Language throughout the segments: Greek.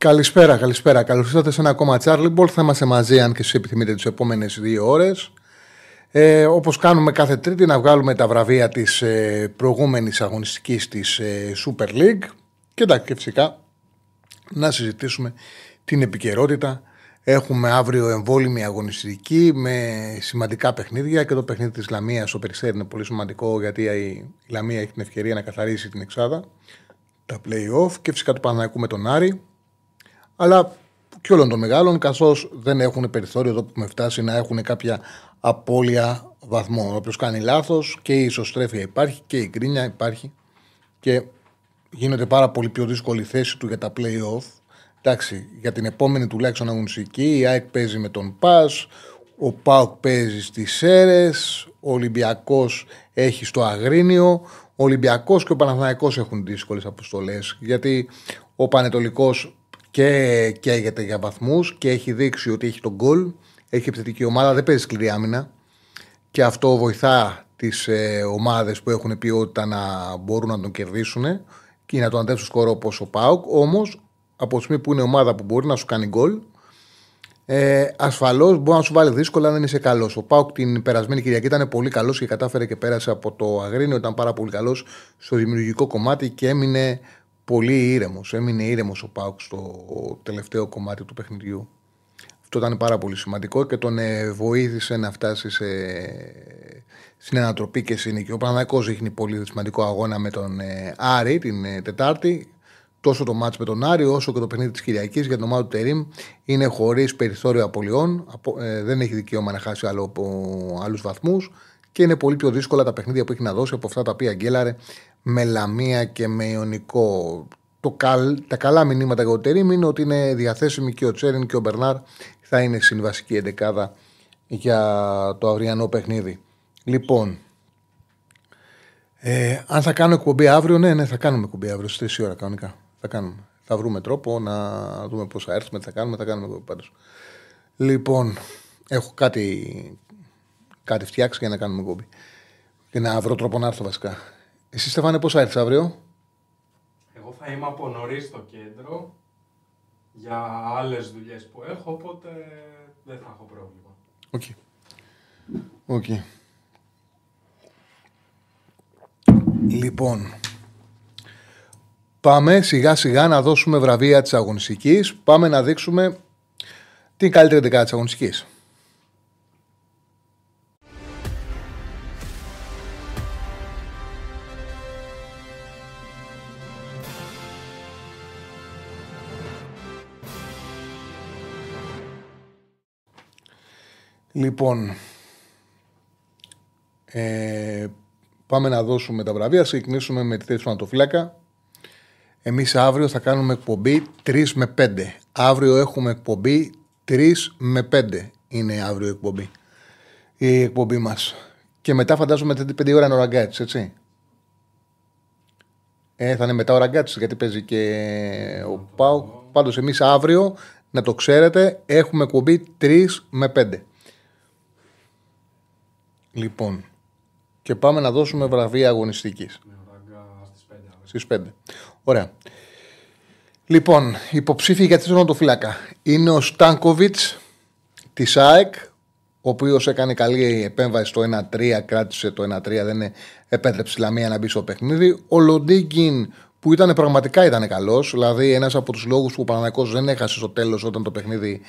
Καλησπέρα, καλησπέρα. Καλώς ήρθατε σε ένα ακόμα Charlie Ball. Θα είμαστε μαζί, αν και εσεί επιθυμείτε, τις επόμενες δύο ώρες. Ε, Όπως κάνουμε κάθε Τρίτη, να βγάλουμε τα βραβεία της ε, προηγούμενης αγωνιστικής της ε, Super League. Και εντάξει, και φυσικά να συζητήσουμε την επικαιρότητα. Έχουμε αύριο εμβόλυμη αγωνιστική με σημαντικά παιχνίδια και το παιχνίδι της Λαμίας στο Περιστέρι είναι πολύ σημαντικό γιατί η Λαμία έχει την ευκαιρία να καθαρίσει την Εξάδα, τα play-off και φυσικά του Παναναϊκού με τον Άρη αλλά και όλων των μεγάλων, καθώς δεν έχουν περιθώριο εδώ που έχουμε φτάσει να έχουν κάποια απώλεια βαθμών. Όποιος κάνει λάθος και η ισοστρέφεια υπάρχει και η γκρίνια υπάρχει και γίνεται πάρα πολύ πιο δύσκολη θέση του για τα play-off. Εντάξει, για την επόμενη τουλάχιστον αγωνιστική η ΑΕΚ παίζει με τον ΠΑΣ, ο ΠΑΟΚ παίζει στις ΣΕΡΕ, ο Ολυμπιακός έχει στο Αγρίνιο, ο Ολυμπιακός και ο Παναθηναϊκός έχουν δύσκολες αποστολές. Γιατί ο Πανετολικός και καίγεται για βαθμούς και έχει δείξει ότι έχει τον γκολ. Έχει επιθετική ομάδα, δεν παίζει σκληρή άμυνα. Και αυτό βοηθά τις ε, ομάδες που έχουν ποιότητα να μπορούν να τον κερδίσουν και να τον αντέξουν σκορό όπως ο Πάουκ. Όμως, από τη στιγμή που είναι ομάδα που μπορεί να σου κάνει γκολ, ε, ασφαλώς μπορεί να σου βάλει δύσκολα αν δεν είσαι καλός. Ο Πάουκ την περασμένη Κυριακή ήταν πολύ καλός και κατάφερε και πέρασε από το Αγρίνιο. Ήταν πάρα πολύ καλός στο δημιουργικό κομμάτι και έμεινε πολύ ήρεμος. Έμεινε ήρεμος ο Πάουκ στο τελευταίο κομμάτι του παιχνιδιού. Αυτό ήταν πάρα πολύ σημαντικό και τον ε, βοήθησε να φτάσει σε, στην ανατροπή και συνοικία. Ο Παναγιακό δείχνει πολύ σημαντικό αγώνα με τον ε, Άρη την ε, Τετάρτη. Τόσο το μάτς με τον Άρη όσο και το παιχνίδι της Κυριακής για την ομάδα του Τερήμ είναι χωρίς περιθώριο απολειών. δεν έχει δικαίωμα να χάσει άλλο, άλλους βαθμούς και είναι πολύ πιο δύσκολα τα παιχνίδια που έχει να δώσει από αυτά τα οποία γκέλαρε με Λαμία και με Ιωνικό. Το καλ, τα καλά μηνύματα για το Τερίμ είναι ότι είναι διαθέσιμοι και ο Τσέριν και ο Μπερνάρ θα είναι στην βασική εντεκάδα για το αυριανό παιχνίδι. Λοιπόν, ε, αν θα κάνω εκπομπή αύριο, ναι, ναι, θα κάνουμε εκπομπή αύριο στις 3 ώρα κανονικά. Θα κάνουμε. Θα βρούμε τρόπο να δούμε πώς θα έρθουμε, τι θα κάνουμε, θα κάνουμε εκπομπή πάντως. Λοιπόν, έχω κάτι, κάτι φτιάξει για να κάνουμε εκπομπή. Και να βρω τρόπο να έρθω βασικά. Εσύ Στεφάνε πώς θα έρθεις αύριο; Εγώ θα είμαι από νωρίς στο κέντρο για άλλες δουλειές που έχω, οπότε δεν θα έχω πρόβλημα. Okay. Okay. Λοιπόν, πάμε σιγά σιγά να δώσουμε βραβεία της αγωνιστικής. Πάμε να δείξουμε την καλύτερη δεκάδα της αγωνιστικής. Λοιπόν, ε, πάμε να δώσουμε τα βραβεία. Ξεκινήσουμε με τη θέση του Ανατοφύλακα. Εμείς αύριο θα κάνουμε εκπομπή 3 με 5. Αύριο έχουμε εκπομπή 3 με 5. Είναι αύριο η εκπομπή. Η εκπομπή μας. Και μετά φαντάζομαι 5 ώρα είναι ο ραγκάτσι, έτσι. Ε, θα είναι μετά ο ραγκάτσι γιατί παίζει και ο Πάου. Πάντως εμείς αύριο, να το ξέρετε, έχουμε εκπομπή 3 με 5. Λοιπόν, και πάμε να δώσουμε βραβεία αγωνιστικής. Στις 5. Ωραία. Λοιπόν, υποψήφιοι για τη φυλάκα είναι ο Στάνκοβιτς της ΑΕΚ, ο οποίος έκανε καλή επέμβαση στο 1-3, κράτησε το 1-3, δεν επέτρεψε η Λαμία να μπει στο παιχνίδι. Ο Λοντίγκιν που ήταν πραγματικά ήταν καλός, δηλαδή ένας από τους λόγους που ο Παναγιακό δεν έχασε στο τέλος όταν το παιχνίδι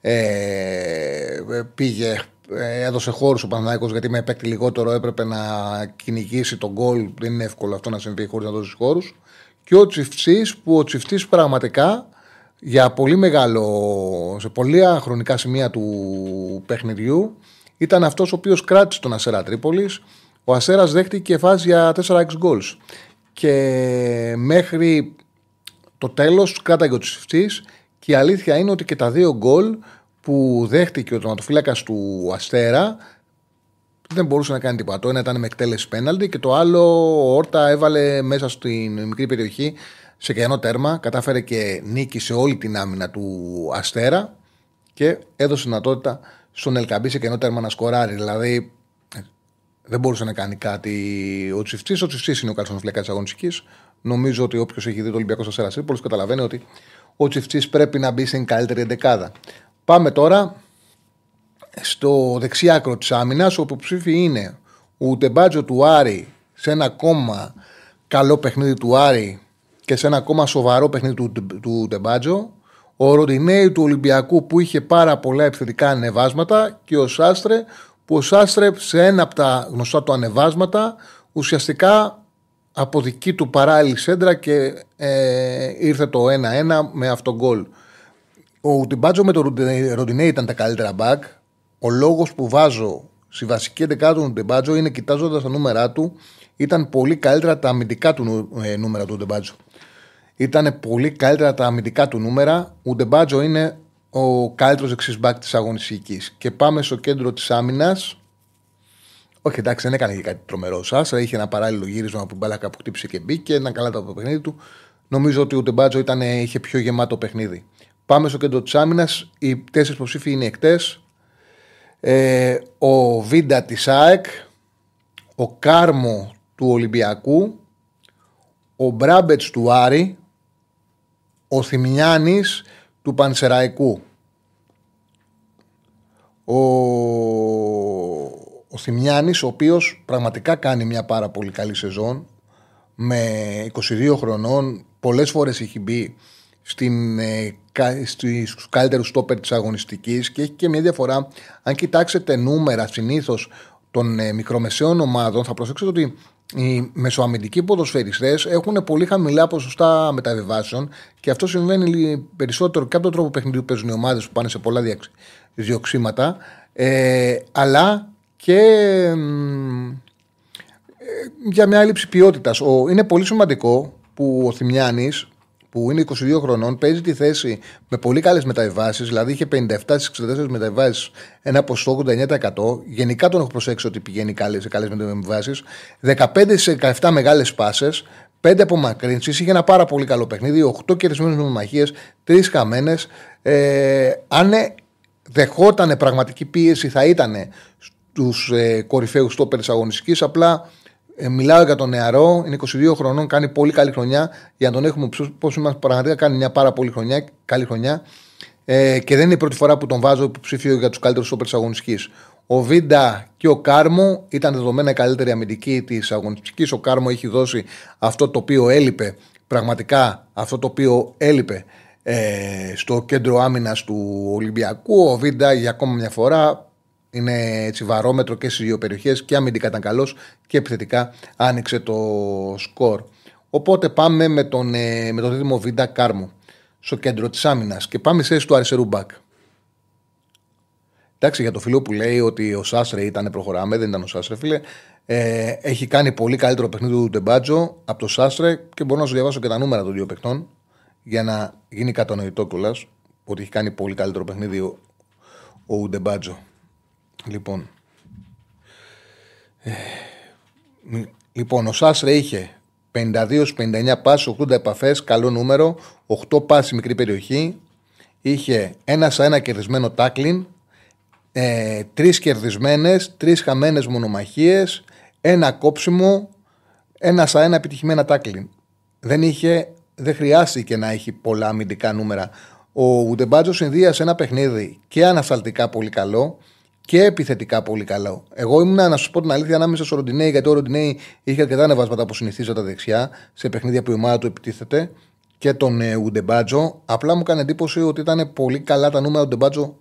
ε, πήγε ε, έδωσε χώρους ο Παναθηναϊκός γιατί με παίκτη λιγότερο έπρεπε να κυνηγήσει τον γκολ. Δεν είναι εύκολο αυτό να συμβεί χωρίς να δώσει χώρους. Και ο Τσιφτή, που ο Τσιφτή πραγματικά για πολύ μεγάλο, σε πολλά χρονικά σημεία του παιχνιδιού ήταν αυτός ο οποίος κράτησε τον Ασέρα Τρίπολης. Ο Ασέρας δέχτηκε φάση για 4-6 γκολ. Και μέχρι το τέλος κράταγε ο Τσιφτή και η αλήθεια είναι ότι και τα δύο γκολ που δέχτηκε ο τερματοφύλακα του Αστέρα δεν μπορούσε να κάνει τίποτα. Το ένα ήταν με εκτέλεση πέναλτι και το άλλο ο Όρτα έβαλε μέσα στην μικρή περιοχή σε κενό τέρμα. Κατάφερε και νίκη σε όλη την άμυνα του Αστέρα και έδωσε δυνατότητα στον Ελκαμπή σε κενό τέρμα να σκοράρει. Δηλαδή δεν μπορούσε να κάνει κάτι ο Τσιφτή. Ο Τσιφτή είναι ο καλύτερο φλεκά της αγωνιστικής. Νομίζω ότι όποιος έχει δει το Ολυμπιακό Αστέρα Τρίπολης καταλαβαίνει ότι ο Τσιφτή πρέπει να μπει στην καλύτερη εντεκάδα. Πάμε τώρα στο δεξί άκρο της άμυνας, όπου υποψήφι είναι ο Τεμπάτζο του Άρη σε ένα ακόμα καλό παιχνίδι του Άρη και σε ένα ακόμα σοβαρό παιχνίδι του, του Τεμπάτζο. Ο Ροντινέη του Ολυμπιακού που είχε πάρα πολλά επιθετικά ανεβάσματα και ο Σάστρε που ο Σάστρε σε ένα από τα γνωστά του ανεβάσματα ουσιαστικά από δική του παράλληλη σέντρα και ε, ήρθε το 1-1 με αυτόν γκολ. Ο Τιμπάτζο με το Ροντινέη ήταν τα καλύτερα μπακ. Ο λόγος που βάζω στη βασική εντεκάδα του Τιμπάτζο είναι κοιτάζοντας τα νούμερα του, ήταν πολύ καλύτερα τα αμυντικά του ε, νούμερα του Ντεμπάτζο. Ήταν πολύ καλύτερα τα αμυντικά του νούμερα. Ο Ντεμπάτζο είναι ο καλύτερος δεξί μπακ της αγωνιστικής. Και πάμε στο κέντρο της άμυνας. Όχι, εντάξει, δεν έκανε και κάτι τρομερό. Σάσα είχε ένα παράλληλο γύρισμα που μπάλακα που χτύπησε και μπήκε, ένα καλά το παιχνίδι του. Νομίζω ότι ο Ντεμπάτζο είχε πιο γεμάτο παιχνίδι. Πάμε στο κέντρο της άμυνας. Οι τέσσερις υποψήφοι είναι εκτές. Ε, ο Βίντα της ΑΕΚ, ο Κάρμο του Ολυμπιακού, ο Μπράμπετς του Άρη, ο Θημιάννη του Πανσεραϊκού. Ο, ο Θημιάννης, ο οποίος πραγματικά κάνει μια πάρα πολύ καλή σεζόν με 22 χρονών, πολλές φορές έχει μπει στην, ε, στους καλύτερους στόπερ της αγωνιστικής και έχει και μια διαφορά. Αν κοιτάξετε νούμερα συνήθως των ε, μικρομεσαίων ομάδων θα προσέξετε ότι οι μεσοαμυντικοί ποδοσφαιριστές έχουν πολύ χαμηλά ποσοστά μεταβιβάσεων και αυτό συμβαίνει περισσότερο και από τον τρόπο παιχνιδιού που παίζουν οι ομάδες που πάνε σε πολλά διοξήματα, ε, αλλά και ε, για μια έλλειψη ποιότητας. Είναι πολύ σημαντικό που ο Θημιάνης που είναι 22 χρονών, παίζει τη θέση με πολύ καλές μεταβιβάσεις, δηλαδή είχε 57 στις 64 μεταβιβάσεις, ένα ποσοστό 89%. Γενικά τον έχω προσέξει ότι πηγαίνει σε καλές μεταβιβάσεις. 15 σε 17 μεγάλες πάσες, 5 απομακρύνσεις, είχε ένα πάρα πολύ καλό παιχνίδι, 8 κερδισμένες νομιμαχίε, 3 χαμένες. Ε, αν δεχόταν πραγματική πίεση, θα ήταν στους ε, κορυφαίους τόπερ τη αγωνιστικής. Απλά ε, μιλάω για τον νεαρό, είναι 22 χρονών, κάνει πολύ καλή χρονιά. Για να τον έχουμε πώ είμαστε, πραγματικά κάνει μια πάρα πολύ χρονιά, καλή χρονιά. Ε, και δεν είναι η πρώτη φορά που τον βάζω υποψήφιο για τους καλύτερους όπερ τη αγωνιστικής. Ο Βίντα και ο Κάρμο ήταν δεδομένα η καλύτερη αμυντική της αγωνιστικής. Ο Κάρμο έχει δώσει αυτό το οποίο έλειπε, πραγματικά αυτό το οποίο έλειπε ε, στο κέντρο άμυνας του Ολυμπιακού. Ο Βίντα για ακόμα μια φορά είναι έτσι βαρόμετρο και στις δύο περιοχές και αμυντικά ήταν καλός και επιθετικά άνοιξε το σκορ. Οπότε πάμε με τον, ε, με τον δίδυμο Βίντα Κάρμο στο κέντρο της άμυνας και πάμε σε του αριστερού μπακ. Εντάξει, για το φίλο που λέει ότι ο Σάσρε ήταν προχωράμε, δεν ήταν ο Σάσρε, φίλε. Ε, έχει κάνει πολύ καλύτερο παιχνίδι του Ντεμπάτζο από το Σάσρε και μπορώ να σου διαβάσω και τα νούμερα των δύο παιχνών για να γίνει κατανοητό κιόλας ότι έχει κάνει πολύ καλύτερο παιχνίδι ο, ο Ντεμπάτζο. Λοιπόν. Ε, λοιπόν, ο Σάσρε είχε 52-59 πάσει, 80 επαφές, καλό νούμερο, 8 πάσει μικρή περιοχή. Είχε ένα σε ένα κερδισμένο τάκλιν, ε, τρεις κερδισμένες, τρεις χαμένες μονομαχίες, ένα κόψιμο, ένα σε ένα επιτυχημένα τάκλιν. Δεν, είχε, δεν χρειάστηκε να έχει πολλά αμυντικά νούμερα. Ο Ουντεμπάτζος συνδύασε ένα παιχνίδι και ανασταλτικά πολύ καλό και επιθετικά πολύ καλό. Εγώ ήμουν, να σα πω την αλήθεια, ανάμεσα στο Ροντινέη, γιατί ο Ροντινέη είχε αρκετά ανεβάσματα που συνηθίζεται δεξιά σε παιχνίδια που η ομάδα του επιτίθεται και τον ε, Ουντεμπάτζο. Απλά μου έκανε εντύπωση ότι ήταν πολύ καλά τα νούμερα του Ουντεμπάτζο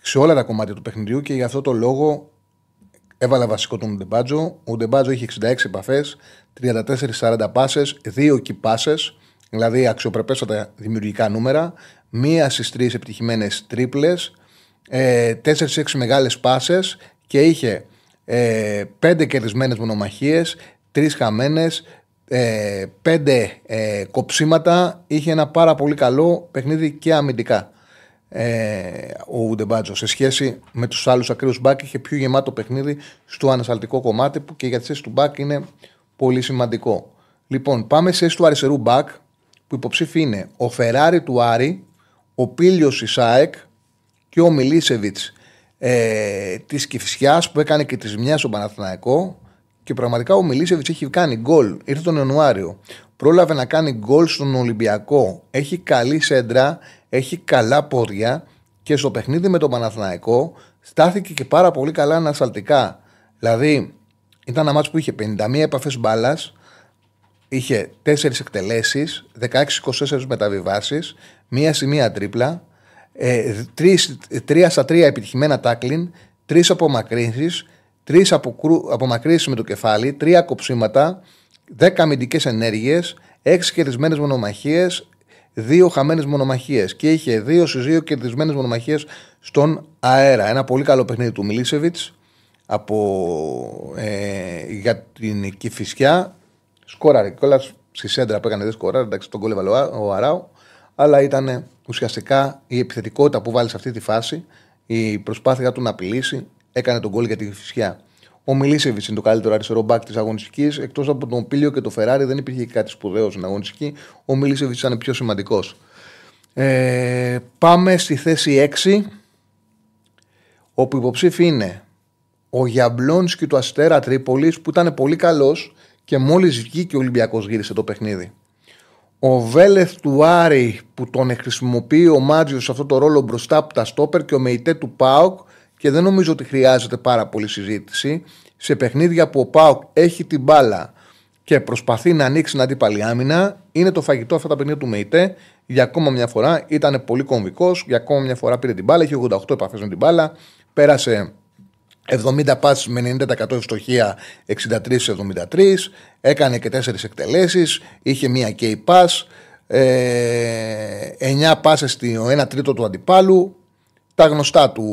σε όλα τα κομμάτια του παιχνιδιού και γι' αυτό το λόγο έβαλα βασικό τον Ουντεμπάτζο. Ο Ουντεμπάτζο είχε 66 επαφές, 34-40 πάσες, 2 key passes, δηλαδή αξιοπρεπέστατα δημιουργικά νούμερα, μία στι τρεις επιτυχημένες τρίπλες, ε, 4-6 μεγάλες πάσες και είχε ε, 5 κερδισμένες μονομαχίες, 3 χαμένες, ε, πέντε ε, κοψίματα. Είχε ένα πάρα πολύ καλό παιχνίδι και αμυντικά. Ε, ο Ουντεμπάτζο σε σχέση με τους άλλους ακραίου μπακ είχε πιο γεμάτο παιχνίδι στο ανασταλτικό κομμάτι που και για τη θέση του μπακ είναι πολύ σημαντικό. Λοιπόν, πάμε σε θέση του αριστερού μπακ που υποψήφοι είναι ο Φεράρι του Άρη, ο Πίλιος Ισάεκ και ο Μιλίσεβιτς ε, της Κυφσιάς που έκανε και τη μια στον Παναθηναϊκό. Και πραγματικά ο Μιλίσεβιτς έχει κάνει γκολ. Ήρθε τον Ιανουάριο. Πρόλαβε να κάνει γκολ στον Ολυμπιακό. Έχει καλή σέντρα, έχει καλά πόδια και στο παιχνίδι με τον Παναθηναϊκό στάθηκε και πάρα πολύ καλά ανασταλτικά. Δηλαδή, ήταν ένα μάτσο που είχε 51 επαφές μπάλας, είχε 4 εκτελέσεις, 16-24 μεταβιβάσεις, μία σημεία τρίπλα, ε, 3, στα 3 επιτυχημένα τάκλιν, 3 απομακρύνσεις, 3 απομακρύνσεις με το κεφάλι, 3 κοψίματα, 10 αμυντικές ενέργειες, 6 κερδισμένες μονομαχίες, 2 χαμένες μονομαχίες. Και είχε 2 στι 2 κερδισμένες μονομαχίες στον αέρα. Ένα πολύ καλό παιχνίδι του Μιλίσεβιτς ε, για την Κυφυσιά. Σκόραρε κιόλας στη σέντρα που έκανε δεν σκόραρε. Εντάξει, τον κόλεβε ο Αράου. Αλλά ήταν ουσιαστικά η επιθετικότητα που βάλει σε αυτή τη φάση, η προσπάθεια του να απειλήσει, έκανε τον κόλ για την Κυφυσιά. Ο Μιλίσεβιτς είναι το καλύτερο αριστερό μπακ της αγωνιστικής. Εκτός από τον Πίλιο και το Φεράρι δεν υπήρχε κάτι σπουδαίο στην αγωνιστική. Ο Μιλίσεβιτς ήταν πιο σημαντικός. Ε, πάμε στη θέση 6, όπου υποψήφι είναι ο Γιαμπλόνσκι του Αστέρα Τρίπολης, που ήταν πολύ καλός και μόλις βγήκε ο Ολυμπιακός γύρισε το παιχνίδι. Ο Βέλεθ του Άρη που τον χρησιμοποιεί ο Μάτζιος σε αυτό το ρόλο μπροστά από τα στόπερ και ο Μεϊτέ του Πάοκ και δεν νομίζω ότι χρειάζεται πάρα πολύ συζήτηση. Σε παιχνίδια που ο Πάοκ έχει την μπάλα και προσπαθεί να ανοίξει την αντίπαλη άμυνα, είναι το φαγητό αυτά τα παιχνίδια του Μεϊτέ. Για ακόμα μια φορά ήταν πολύ κομβικός, για ακόμα μια φορά πήρε την μπάλα, είχε 88 επαφές με την μπάλα, πέρασε 70 πάσει με 90% ευστοχία 63-73, έκανε και 4 εκτελέσεις, είχε μία key pass, ε, 9 πάσες στο 1 τρίτο του αντιπάλου, τα γνωστά του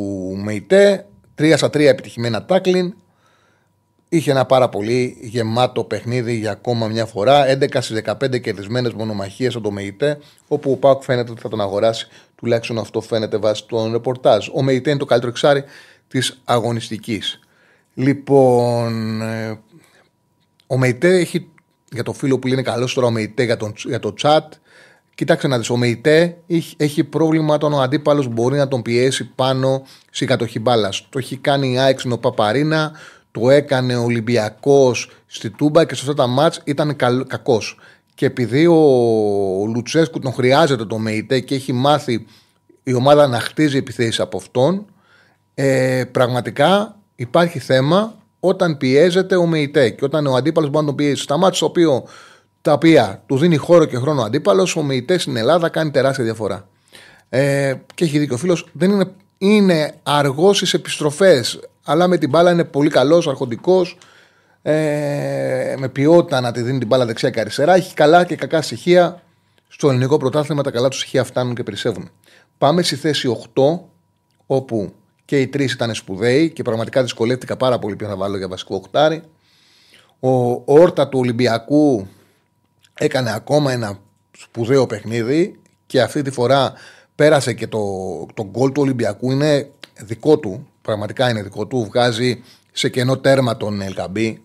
Μεϊτέ, 3 στα 3 επιτυχημένα τάκλιν, είχε ένα πάρα πολύ γεμάτο παιχνίδι για ακόμα μια φορά, 11 στις 15 κερδισμένες μονομαχίες από το Μεϊτέ, όπου ο Πάουκ φαίνεται ότι θα τον αγοράσει, τουλάχιστον αυτό φαίνεται βάσει των ρεπορτάζ. Ο Μεϊτέ είναι το καλύτερο εξάρι της αγωνιστικής. Λοιπόν, ε, ο Μεϊτέ έχει, για το φίλο που είναι καλό τώρα ο Μεϊτέ για, τον, για το chat, Κοίταξε να δεις, ο Μεϊτέ έχει, πρόβλημα όταν ο αντίπαλος μπορεί να τον πιέσει πάνω στην κατοχή μπάλας. Το έχει κάνει η ΑΕΚ ο Παπαρίνα, το έκανε ο Ολυμπιακός στη Τούμπα και σε αυτά τα μάτς ήταν κακός. Και επειδή ο, ο Λουτσέσκου τον χρειάζεται το Μεϊτέ και έχει μάθει η ομάδα να χτίζει επιθέσεις από αυτόν, ε, πραγματικά υπάρχει θέμα όταν πιέζεται ο ΜΕΙΤΕ και όταν ο αντίπαλος μπορεί να τον πιέσει. Στα μάτια τα οποία του δίνει χώρο και χρόνο ο αντίπαλος, ο ΜΕΙΤΕ στην Ελλάδα κάνει τεράστια διαφορά. Ε, και έχει δίκιο ο φίλος, δεν είναι, είναι αργός στις επιστροφές, αλλά με την μπάλα είναι πολύ καλός, αρχοντικός. Ε, με ποιότητα να τη δίνει την μπάλα δεξιά και αριστερά. Έχει καλά και κακά στοιχεία. Στο ελληνικό πρωτάθλημα τα καλά του στοιχεία φτάνουν και περισσεύουν. Πάμε στη θέση 8, όπου και οι τρεις ήταν σπουδαίοι και πραγματικά δυσκολεύτηκα πάρα πολύ ποιον θα βάλω για βασικό οκτάρι. Ο Όρτα του Ολυμπιακού έκανε ακόμα ένα σπουδαίο παιχνίδι και αυτή τη φορά πέρασε και το, το γκολ του Ολυμπιακού είναι δικό του. Πραγματικά είναι δικό του. Βγάζει σε κενό τέρμα τον Ελκαμπή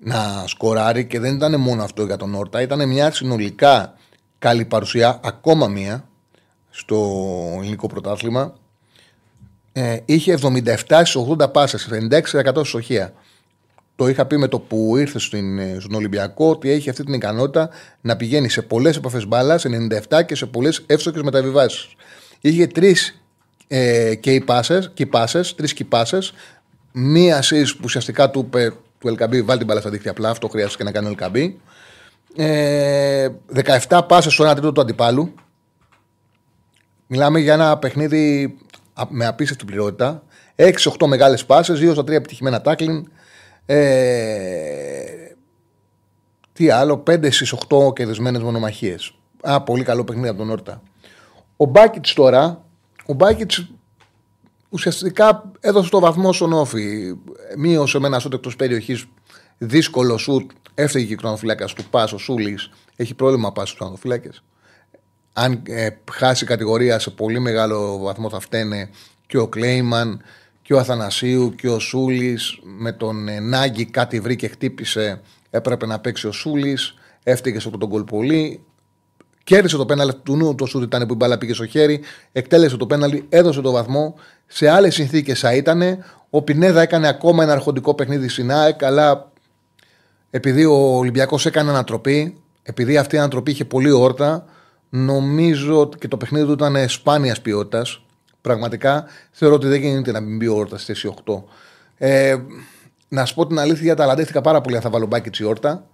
να σκοράρει και δεν ήταν μόνο αυτό για τον Όρτα. Ήταν μια συνολικά καλή παρουσία, ακόμα μία στο ελληνικό πρωτάθλημα ε, είχε 77 80 πάσες, 96% σοχεία. Το είχα πει με το που ήρθε στην, ε, στον Ολυμπιακό ότι έχει αυτή την ικανότητα να πηγαίνει σε πολλές επαφές μπάλας, σε 97 και σε πολλές εύστοχες μεταβιβάσεις. Είχε τρεις ε, και πάσες, τρεις κυπάσε. Μία assist που ουσιαστικά του είπε του Ελκαμπή, βάλει την μπάλα στα δίχτυα απλά. Αυτό χρειάζεται να κάνει ο Ελκαμπή. Ε, 17 πάσες στο 1 τρίτο του αντιπάλου. Μιλάμε για ένα παιχνίδι με απίστευτη πληρότητα. 6-8 μεγάλες πάσες, 2 στα 3 επιτυχημένα τάκλιν. Ε, τι άλλο, 5 στις 8 κερδισμένες μονομαχίες. Α, πολύ καλό παιχνίδι από τον Όρτα. Ο Μπάκιτ τώρα, ο Μπάκιτ ουσιαστικά έδωσε το βαθμό στον Όφη. Μείωσε με ένα σώμα εκτός περιοχής δύσκολο σουτ. Έφταιγε και ο κρονοφυλάκα του Πα, ο Σούλης. Έχει πρόβλημα πα στου κρονοφυλάκε. Αν ε, χάσει κατηγορία σε πολύ μεγάλο βαθμό θα φταίνε και ο Κλέιμαν και ο Αθανασίου και ο Σούλης. Με τον ε, Νάγκη κάτι βρήκε, χτύπησε. Έπρεπε να παίξει ο Σούλης. Έφταιγε σε τον κολ πολύ. Κέρδισε το πέναλ του νου, το σουτ ήταν που η μπάλα πήγε στο χέρι. Εκτέλεσε το πέναλ, έδωσε το βαθμό. Σε άλλες συνθήκες θα ήταν. Ο Πινέδα έκανε ακόμα ένα αρχοντικό παιχνίδι στην ΑΕΚ, αλλά επειδή ο Ολυμπιακός έκανε ανατροπή, επειδή αυτή η ανατροπή είχε πολύ όρτα, νομίζω ότι και το παιχνίδι του ήταν σπάνιας ποιότητας. Πραγματικά θεωρώ ότι δεν γίνεται να μην μπει όρτας στη θέση 8. Ε, να σου πω την αλήθεια, ταλαντεύτηκα πάρα πολύ αν θα βάλω μπάκι όρτα.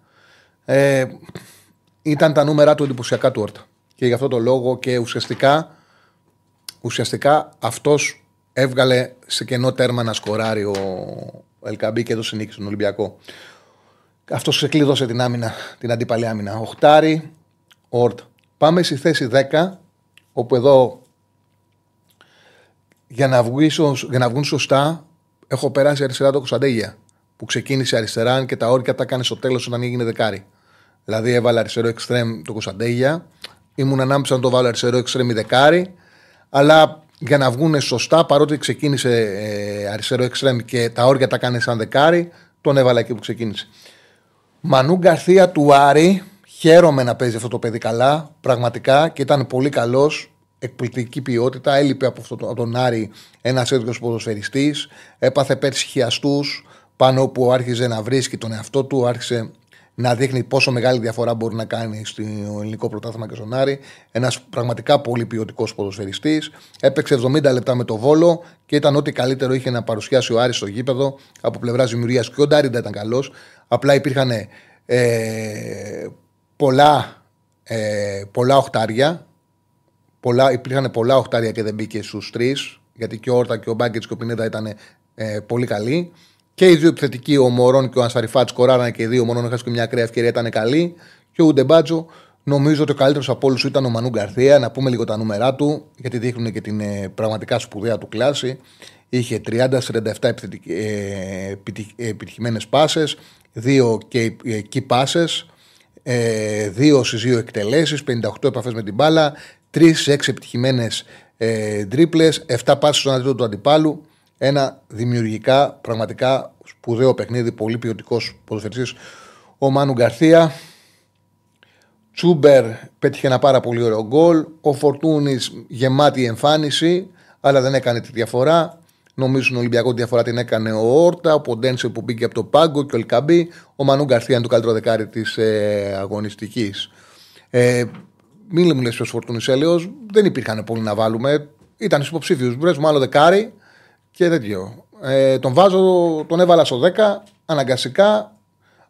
Ε, ήταν τα νούμερα του εντυπωσιακά του όρτα. Και γι' αυτό το λόγο και ουσιαστικά, ουσιαστικά αυτός έβγαλε σε κενό τέρμα να σκοράρει ο Ελκαμπή και έδωσε νίκη στον Ολυμπιακό. Αυτός ξεκλείδωσε την άμυνα, την αντίπαλη άμυνα. Οχτάρι, Ορτ. Πάμε στη θέση 10, όπου εδώ για να, για να βγουν σωστά έχω περάσει αριστερά το Κωνσταντέγια που ξεκίνησε αριστερά και τα όρια τα έκανε στο τέλος όταν έγινε δεκάρι. Δηλαδή έβαλε αριστερό εξτρέμ το Κωνσταντέγια. Ήμουν ανάμεσα να το βάλω αριστερό εξτρέμ ή δεκάρι. Αλλά για να βγουν σωστά, παρότι ξεκίνησε ε, αριστερό εξτρέμ και τα όρια τα κάνει σαν δεκάρι, τον έβαλα εκεί που ξεκίνησε. Μανού Γκαρθία του Άρη. Χαίρομαι να παίζει αυτό το παιδί καλά. Πραγματικά και ήταν πολύ καλός. Εκπληκτική ποιότητα. Έλειπε από, αυτό, από τον Άρη ένας έντονο ποδοσφαιριστής. Έπαθε πέρσι χιαστούς πάνω που άρχιζε να βρίσκει τον εαυτό του. Άρχισε να δείχνει πόσο μεγάλη διαφορά μπορεί να κάνει στο ελληνικό πρωτάθλημα και στον Άρη. Ένας πραγματικά πολύ ποιοτικός ποδοσφαιριστής. Έπαιξε 70 λεπτά με το βόλο και ήταν ό,τι καλύτερο είχε να παρουσιάσει ο Άρης στο γήπεδο από πλευράς δημιουργίας. Και ο Ντάριντα ήταν καλός. Απλά υπήρχαν ε, πολλά, ε, πολλά οχτάρια. Πολλά, υπήρχαν πολλά οχτάρια και δεν μπήκε στους τρεις. Γιατί και ο Όρτα και ο Μπάγκετς και ο Πινέδα ήταν ε, πολύ καλοί. Και οι δύο επιθετικοί, ο Μωρόν και ο Ανσαριφάτ, σκοράρανε και οι δύο. Μόνο να και μια ακραία ευκαιρία, ήταν καλή. Και ο Ουντεμπάτζο, νομίζω ότι ο καλύτερος από όλους ήταν ο Μανού Γκαρθία. Να πούμε λίγο τα νούμερά του, γιατί δείχνουν και την ε, πραγματικά σπουδαία του κλάση. Είχε 30-47 ε, επιτυχημένες πάσες, δύο και key passes, ε, δύο στις δύο εκτελέσεις, 58 επαφές με την μπάλα, 3 σε 6 επιτυχημένες ε, τρίπλε, 7 πάσει στον αντίθετο του αντιπάλου. Ένα δημιουργικά, πραγματικά σπουδαίο παιχνίδι, πολύ ποιοτικός ποδοσφαιριστής. Ο Μάνου Γκαρθία. Τσούμπερ πέτυχε ένα πάρα πολύ ωραίο γκολ. Ο Φορτούνης γεμάτη εμφάνιση, αλλά δεν έκανε τη διαφορά. Νομίζω στον Ολυμπιακό τη διαφορά την έκανε ο Όρτα, ο Ποντένσε που μπήκε από το Πάγκο και ο Ελκαμπή. Ο Μανού Γκαρθία είναι το καλύτερο δεκάρι της ε, αγωνιστικής. Ε, μην μου λες ποιος Φορτούνη έλεο, δεν υπήρχαν πολλοί να βάλουμε. Ήταν στους υποψήφιους. Βρέσουμε άλλο δεκάρι και τέτοιο. Ε, τον βάζω, τον έβαλα στο 10 αναγκαστικά.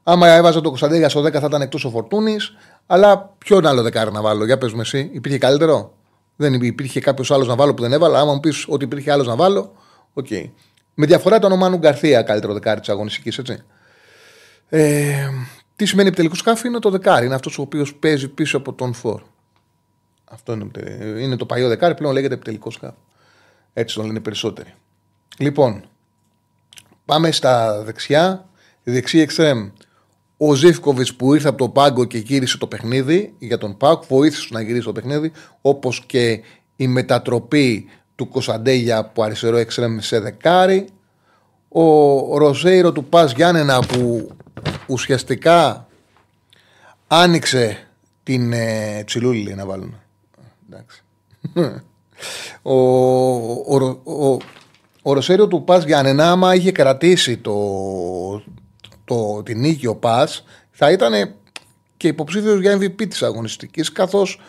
Άμα έβαζα τον Κωνσταντέλια στο 10 θα ήταν εκτός ο Φορτούνης. Αλλά ποιον άλλο δεκάρι να βάλω, για πες με εσύ, υπήρχε καλύτερο; Δεν υπήρχε κάποιος άλλος να βάλω που δεν έβαλα. Άμα μου πεις ότι υπήρχε άλλος να βάλω, okay. Με διαφορά ήταν ο Μάνου Γκαρθία καλύτερο δεκάρι της αγωνιστικής, έτσι. Ε, τι σημαίνει επιτελικός χαφ, είναι το δεκάρι. Είναι αυτός ο οποίος παίζει πίσω από τον φορ. Αυτό είναι, είναι το παλιό δεκάρι, πλέον λέγεται επιτελικός χαφ. Έτσι το λένε περισσότεροι. Λοιπόν, πάμε στα δεξιά. Η δεξί εξτρέμ. Ο Ζίβκοβιτς που ήρθε από το πάγκο και γύρισε το παιχνίδι για τον ΠΑΟΚ, βοήθησε να γυρίσει το παιχνίδι, όπως και η μετατροπή του Κωνσταντέγια που αριστερό εξτρέμ σε δεκάρι. Ο Ροζέιρο του Πας Γιάννενα που ουσιαστικά άνοιξε την ε, τσιλούλη να βάλουμε. Εντάξει. ο, ο, ο, ο Ροσέριο του Πας Γιάννενα, άμα είχε κρατήσει το, το, την νίκη ο Πας, θα ήταν και υποψήφιος για MVP της αγωνιστικής, καθώς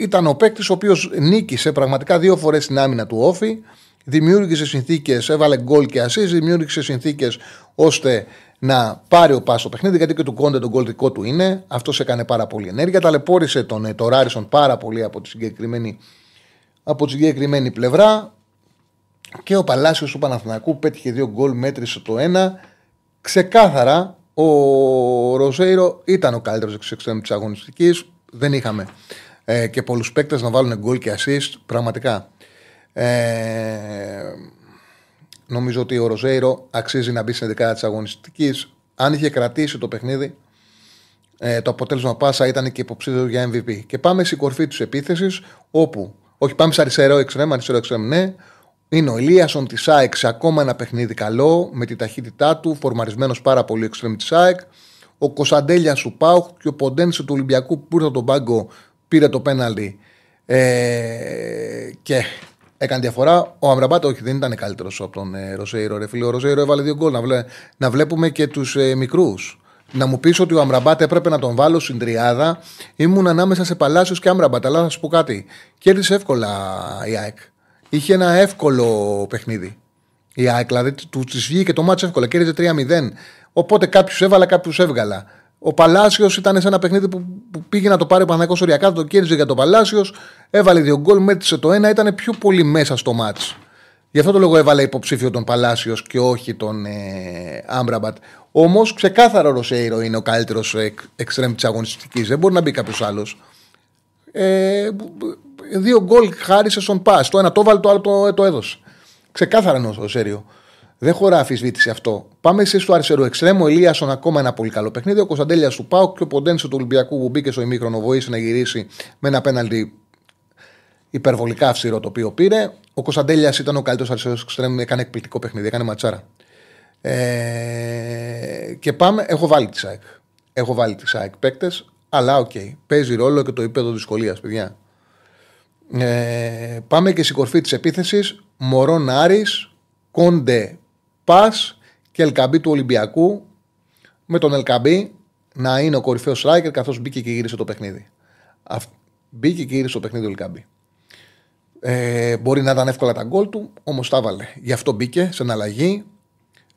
ήταν ο παίκτης ο οποίος νίκησε πραγματικά δύο φορές την άμυνα του Όφη, δημιούργησε συνθήκες, έβαλε γκολ και ασή, δημιούργησε συνθήκες ώστε να πάρει ο Πα το παιχνίδι, γιατί και του Κόντε τον γκολ δικό του είναι. Αυτός έκανε πάρα πολύ ενέργεια. Ταλαιπώρησε τον ε, το Ράρισον πάρα πολύ από τη συγκεκριμένη, από τη συγκεκριμένη πλευρά. Και ο Παλάσιος του Παναθηνακού πέτυχε δύο γκολ, μέτρησε το ένα. Ξεκάθαρα ο Ροζέιρο ήταν ο καλύτερος εξωτερικό της αγωνιστικής. Δεν είχαμε ε, και πολλούς παίκτες να βάλουν γκολ και assist. Πραγματικά. Ε, νομίζω ότι ο Ροζέιρο αξίζει να μπει στην δεκάδα της αγωνιστικής. Αν είχε κρατήσει το παιχνίδι, ε, το αποτέλεσμα πάσα ήταν και υποψήφιο για MVP. Και πάμε στην κορφή της επίθεσης, όπου. Όχι, πάμε σε αριστερό εξτρέμ, αριστερό εξτρέμ, ναι. Είναι ο Ελίασον της ΑΕΚ σε ακόμα ένα παιχνίδι καλό, με τη ταχύτητά του, φορμαρισμένος πάρα πολύ εξτρέμ της ΑΕΚ. Ο Κωνσταντέλιας του Πάουχ και ο Ποντένσε του Ολυμπιακού που ήρθε τον πάγκο, πήρε το πέναλτι ε, και έκανε διαφορά. Ο Αμραμπάτ, όχι, δεν ήταν καλύτερος από τον ε, Ροσέιρο. Ρε φίλε, ο Ροσέιρο έβαλε δύο γκολ. Να, βλέ, να βλέπουμε και τους ε, μικρούς. Να μου πεις ότι ο Αμραμπάτ έπρεπε να τον βάλω στην τριάδα. Ήμουν ανάμεσα σε Παλάσιος και Αμραμπάτ. Αλλά θα σου πω κάτι. Κέρδισε εύκολα η ΑΕΚ. Είχε ένα εύκολο παιχνίδι. Η ΑΕΚ, δηλαδή του της βγήκε το μάτσο εύκολα. Κέρδισε 3-0. Οπότε κάποιους έβαλα, κάποιους έβγαλα. Ο Παλάσιος ήταν σε ένα παιχνίδι που, που πήγε να το πάρει ο Παναγό οριακά, το κέρδιζε για τον Παλάσιος. Έβαλε δύο γκολ, μέτρησε το ένα, ήταν πιο πολύ μέσα στο μάτς. Γι' αυτό το λόγο έβαλε υποψήφιο τον Παλάσιος και όχι τον ε, Άμπραμπατ. Όμως ξεκάθαρο ο Ροσέιρο είναι ο καλύτερος εξτρέμ της αγωνιστικής. Δεν μπορεί να μπει κάποιος άλλος. Ε, δύο γκολ χάρισε στον Πα. Το ένα το έβαλε, το άλλο το, το έδωσε. Ξεκάθαρα είναι ο Ροσέιρο. Δεν χωρά αφισβήτηση αυτό. Πάμε σε στο αριστερό εξτρέμο. Ελίασον ακόμα ένα πολύ καλό παιχνίδι. Ο Κωνσταντέλια του Πάου και ο Ποντένσο του Ολυμπιακού που μπήκε στο ημίχρονο βοήθησε να γυρίσει με ένα πέναλτι υπερβολικά αυστηρό το οποίο πήρε. Ο Κωνσταντέλιας ήταν ο καλύτερος αριστερός εξτρέμο. Έκανε εκπληκτικό παιχνίδι, έκανε ματσάρα. Ε, και πάμε. Έχω βάλει της ΑΕΚ. Έχω βάλει της ΑΕΚ παίκτες, αλλά okay. Παίζει ρόλο και το επίπεδο δυσκολίας, παιδιά. Ε, πάμε και στην κορφή της επίθεσης. Μορόν Άρη, Κοντέ ΠΑΣ και Ελ Κααμπί του Ολυμπιακού. Με τον Ελ Κααμπί να είναι ο κορυφαίος striker καθώς μπήκε και γύρισε το παιχνίδι. Μπήκε και γύρισε το παιχνίδι ο Ελ Κααμπί. Ε, μπορεί να ήταν εύκολα τα γκολ του, όμως τα έβαλε. Γι' αυτό μπήκε σε εναλλαγή.